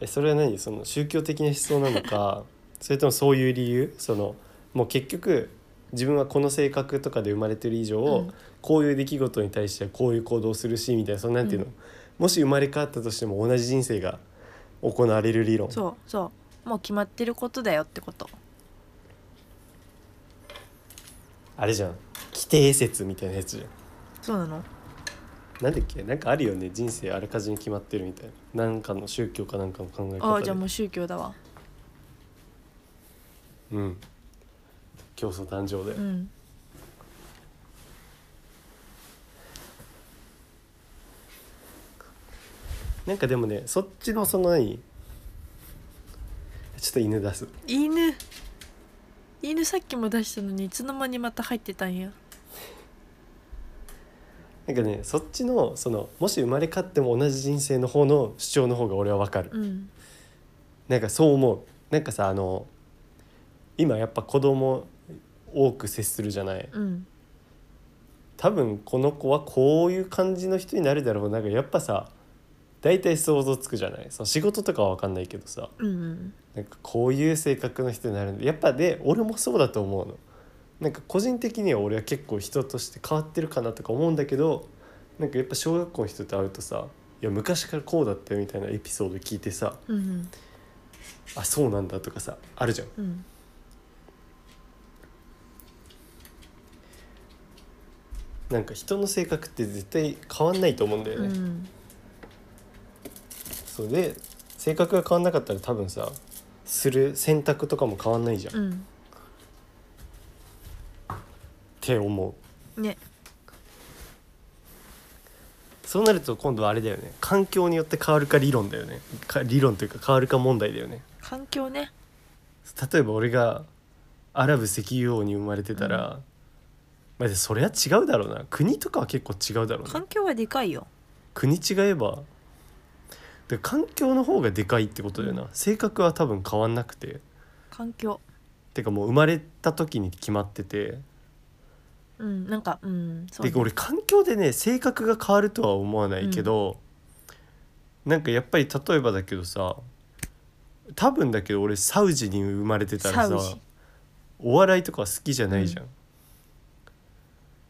S1: えそれは何？その宗教的な思想なのか それともそういう理由？そのもう結局自分はこの性格とかで生まれてる以上、
S2: うん。
S1: こういう出来事に対してはこういう行動をするしみたいなそのなんていうの、
S2: うん。
S1: もし生まれ変わったとしても同じ人生が行われる理論。
S2: そうそう。もう決まってることだよってこと。
S1: あれじゃん。規定説みたいなやつじゃん。
S2: そうなの？
S1: なんだっけ？なんかあるよね。人生あらかじめ決まってるみたいな。なんかの宗教かなんかの考え方で。
S2: ああじゃあもう宗教だわ。
S1: うん競争誕生で、
S2: うん。
S1: なんかでもねそっちのその何？ちょっと犬出す。
S2: 犬。犬さっきも出したのにいつの間にまた入ってたんや？
S1: なんかねそっちのそのもし生まれ変わっても同じ人生の方の主張の方が俺は分かる、
S2: うん。
S1: なんかそう思う。なんかさあの今やっぱ子供多く接するじゃない。
S2: うん。
S1: 多分この子はこういう感じの人になるだろう。なんかやっぱさ大体想像つくじゃない。その仕事とかは分かんないけどさ。
S2: うんうん。
S1: なんかこういう性格の人になるんでやっぱで俺もそうだと思うの。なんか個人的には俺は結構人として変わってるかなとか思うんだけどなんかやっぱ小学校の人と会うとさ「いや昔からこうだったよ」みたいなエピソード聞いてさ
S2: うんうん「
S1: あそうなんだ」とかさあるじゃん。
S2: うん
S1: なんか人の性格って絶対変わんないと思うんだよね、
S2: うん。
S1: そうで性格が変わんなかったら多分さする選択とかも変わんないじゃん、っ
S2: うん。
S1: て思う。
S2: ね。
S1: そうなると今度はあれだよね。環境によって変わるか理論だよね。か理論というか変わるか問題だよね。
S2: 環境ね。
S1: 例えば俺がアラブ石油王に生まれてたら、まあ、でそれは違うだろうな。国とかは結構違うだろうな
S2: 環境はでかいよ。
S1: 国違えばで環境の方がでかいってことだよな、性格は多分変わんなくて。
S2: 環境。
S1: てかもう生まれた時に決まってて。
S2: うんなんかうんそうね。
S1: で俺環境でね性格が変わるとは思わないけど、なんかやっぱり例えばだけどさ多分だけど俺サウジに生まれてたらさお笑いとか好きじゃないじゃん。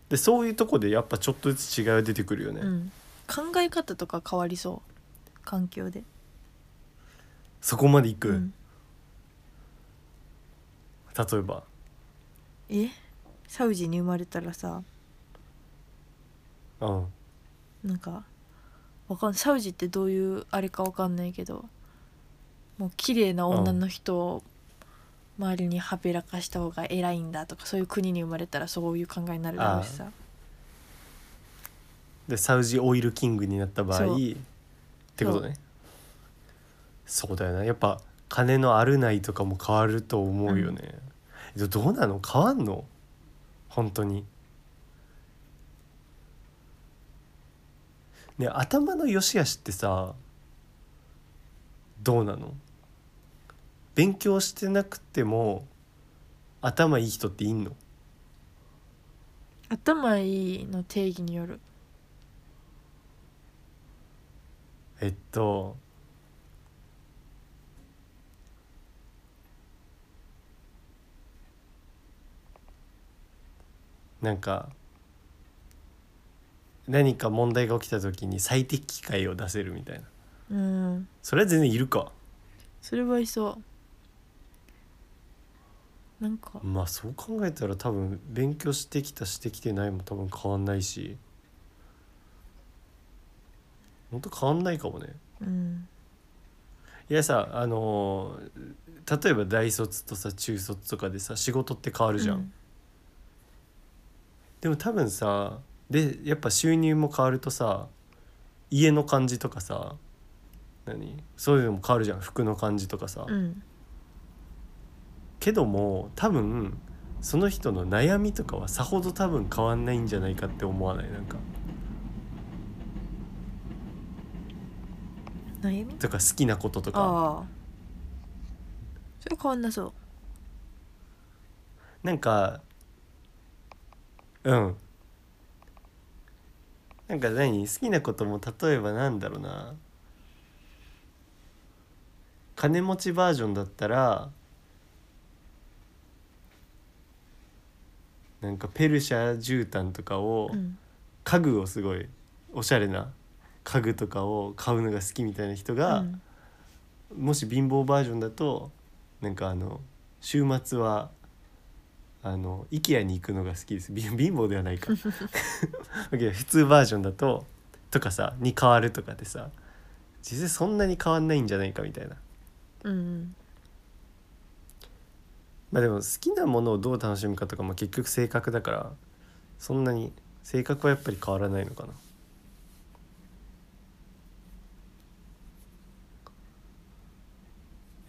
S1: でそういうとこでやっぱちょっとずつ違いが出てくるよね。
S2: うん。考え方とか変わりそう。環境で。
S1: そこまでいく、
S2: うん。
S1: 例えば。
S2: え？サウジに生まれたらさ。
S1: うん。
S2: なんかわかんサウジってどういうあれかわかんないけど。もう綺麗な女の人を周りにはべらかした方が偉いんだとかそういう国に生まれたらそういう考えになるだろうしさ。
S1: でサウジオイルキングになった場合ってことね。そうだよな。やっぱ金のあるないとかも変わると思うよね、えどうなの？変わんの？本当に。ね頭の良し悪しってさどうなの？勉強してなくても頭いい人っていんの？
S2: 頭いいの定義による。
S1: えっとなんか何か問題が起きた時に最適解を出せるみたいな。
S2: うん。
S1: それは全然いるか。
S2: それはいそうなんか。
S1: まあそう考えたら多分勉強してきたしてきてないも多分変わんないし。ほんと変わんないかもね。
S2: うん。
S1: いやさあのー例えば大卒とさ中卒とかでさ仕事って変わるじゃん、
S2: うん。
S1: でも多分さでやっぱ収入も変わるとさ家の感じとかさ何？そういうのも変わるじゃん。服の感じとかさ、
S2: うん
S1: けども多分その人の悩みとかはさほど多分変わんないんじゃないかって思わない？なんか。
S2: 悩み？
S1: とか好きなこととか。
S2: ああ。それ変わんなそう。
S1: なんかうん。なんか何？好きなことも例えばなんだろうな。金持ちバージョンだったらなんかペルシャ絨毯とかを、
S2: うん。
S1: 家具をすごいおしゃれな家具とかを買うのが好きみたいな人が、
S2: うん。
S1: もし貧乏バージョンだとなんかあの週末はあの IKEA に行くのが好きです。貧貧乏ではないか。だけど普通バージョンだととかさに変わるとかでさ実際そんなに変わんないんじゃないかみたいな。
S2: うん
S1: まあでも好きなものをどう楽しむかとかも結局性格だからそんなに性格はやっぱり変わらないのかな。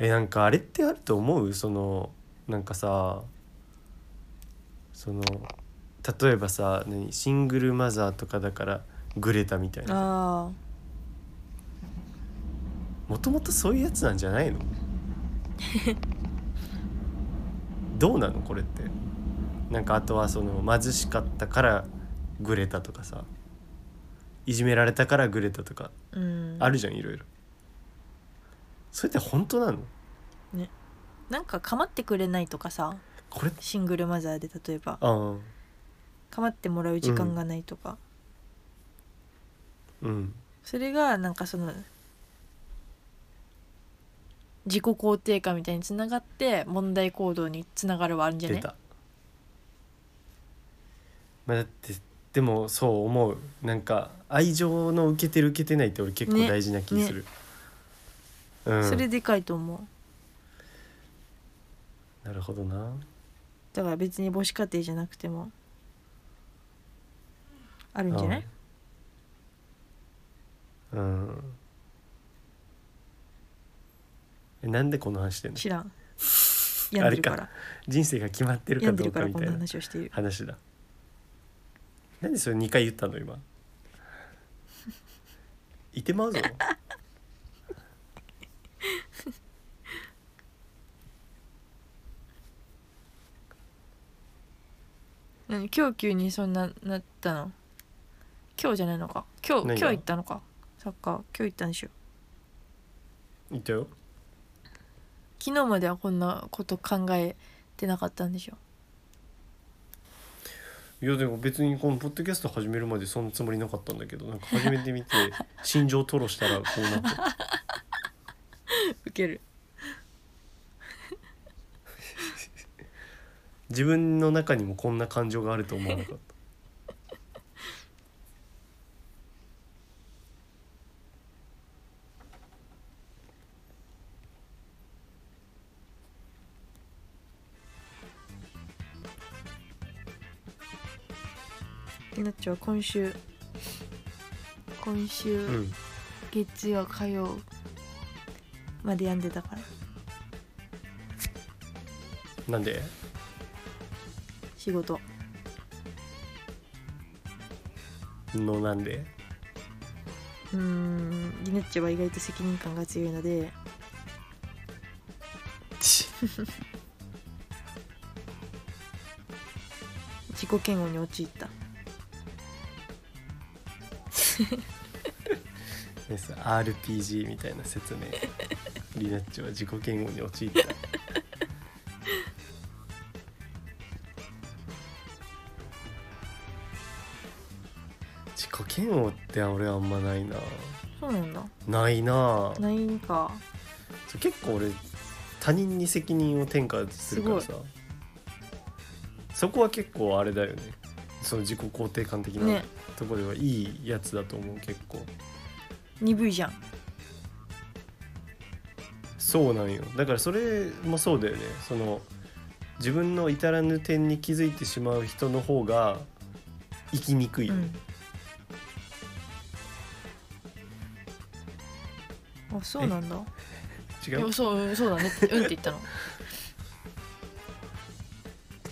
S1: えなんかあれってあると思う？そのなんかさその例えばさ何？シングルマザーとかだからグレたみたいな。もともとそういうやつなんじゃないの？どうなのこれって？なんかあとはその貧しかったからグレたとかさ。いじめられたからグレたとか。
S2: うん。
S1: あるじゃんいろいろ。それって本当なの？
S2: なんか構ってくれないとかさ。
S1: これ？
S2: シングルマザーで例えば。構ってもらう時間がないとか、
S1: うん。
S2: それがなんかその自己肯定感みたいにつながって問題行動につながるはあるんじゃね
S1: 出た。まあだってでもそう思う。なんか愛情の受けてる受けてないって俺結構
S2: ね。
S1: 大事な気する、うん。
S2: それでかいと思う。
S1: なるほどな。
S2: だから別に母子家庭じゃなくても。あるんじゃない？
S1: うん、うんえなんでこの話してんの？
S2: 知らん。病んでるか
S1: あれ
S2: ら
S1: 人生が決まってるか
S2: 病んで
S1: どう
S2: るから
S1: みたいな
S2: 話をしている。
S1: 話だ。なんでそれ2回言ったの今？いてまうぞ。
S2: 何？今日急にそんななったの？今日じゃないのか。今日今日行ったのか。サッカー今日行ったんでしょ。
S1: 言ったよ
S2: 昨日まではこんなこと考えてなかったんでしょ？
S1: いやでも別にこのポッドキャスト始めるまでそんなつもりなかったんだけどなんか始めてみて 心情吐露したらこうなって
S2: ウケる。
S1: 自分の中にもこんな感情があると思わなかった
S2: なっちゃんは今週。今週、
S1: うん。
S2: 月曜火曜まで病んでたから。
S1: なんで？
S2: 仕事。
S1: のなんで？
S2: うーん。りなっちゃんは意外と責任感が強いので。自己嫌悪に陥った
S1: です。RPG みたいな説明。リナッチは自己嫌悪に陥った。自己嫌悪って俺あんまないな。
S2: そうなんだ。
S1: ないな。
S2: ないんか
S1: 結構俺他人に責任を転嫁するからさ。そこは結構あれだよね。その自己肯定感的な。
S2: ね
S1: ところではいいやつだと思う結構。
S2: 鈍いじゃん。
S1: そうなんよ。だからそれもそうだよね。その自分の至らぬ点に気づいてしまう人の方が生きにくい
S2: うん。あそうなんだ。
S1: 違う？
S2: いやそううんそうだね。ってうんって言ったの。
S1: な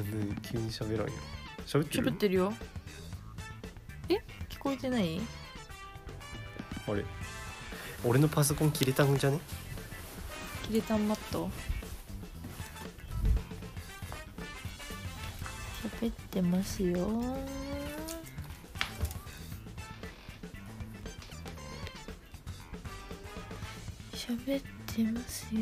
S1: んで急に喋らんよ。喋ってる？
S2: 喋ってるよこえてない？
S1: あれ？俺のパソコン切れたんじゃね？
S2: 切れたんマット喋ってますよ。喋ってますよ。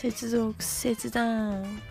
S2: 接続切断。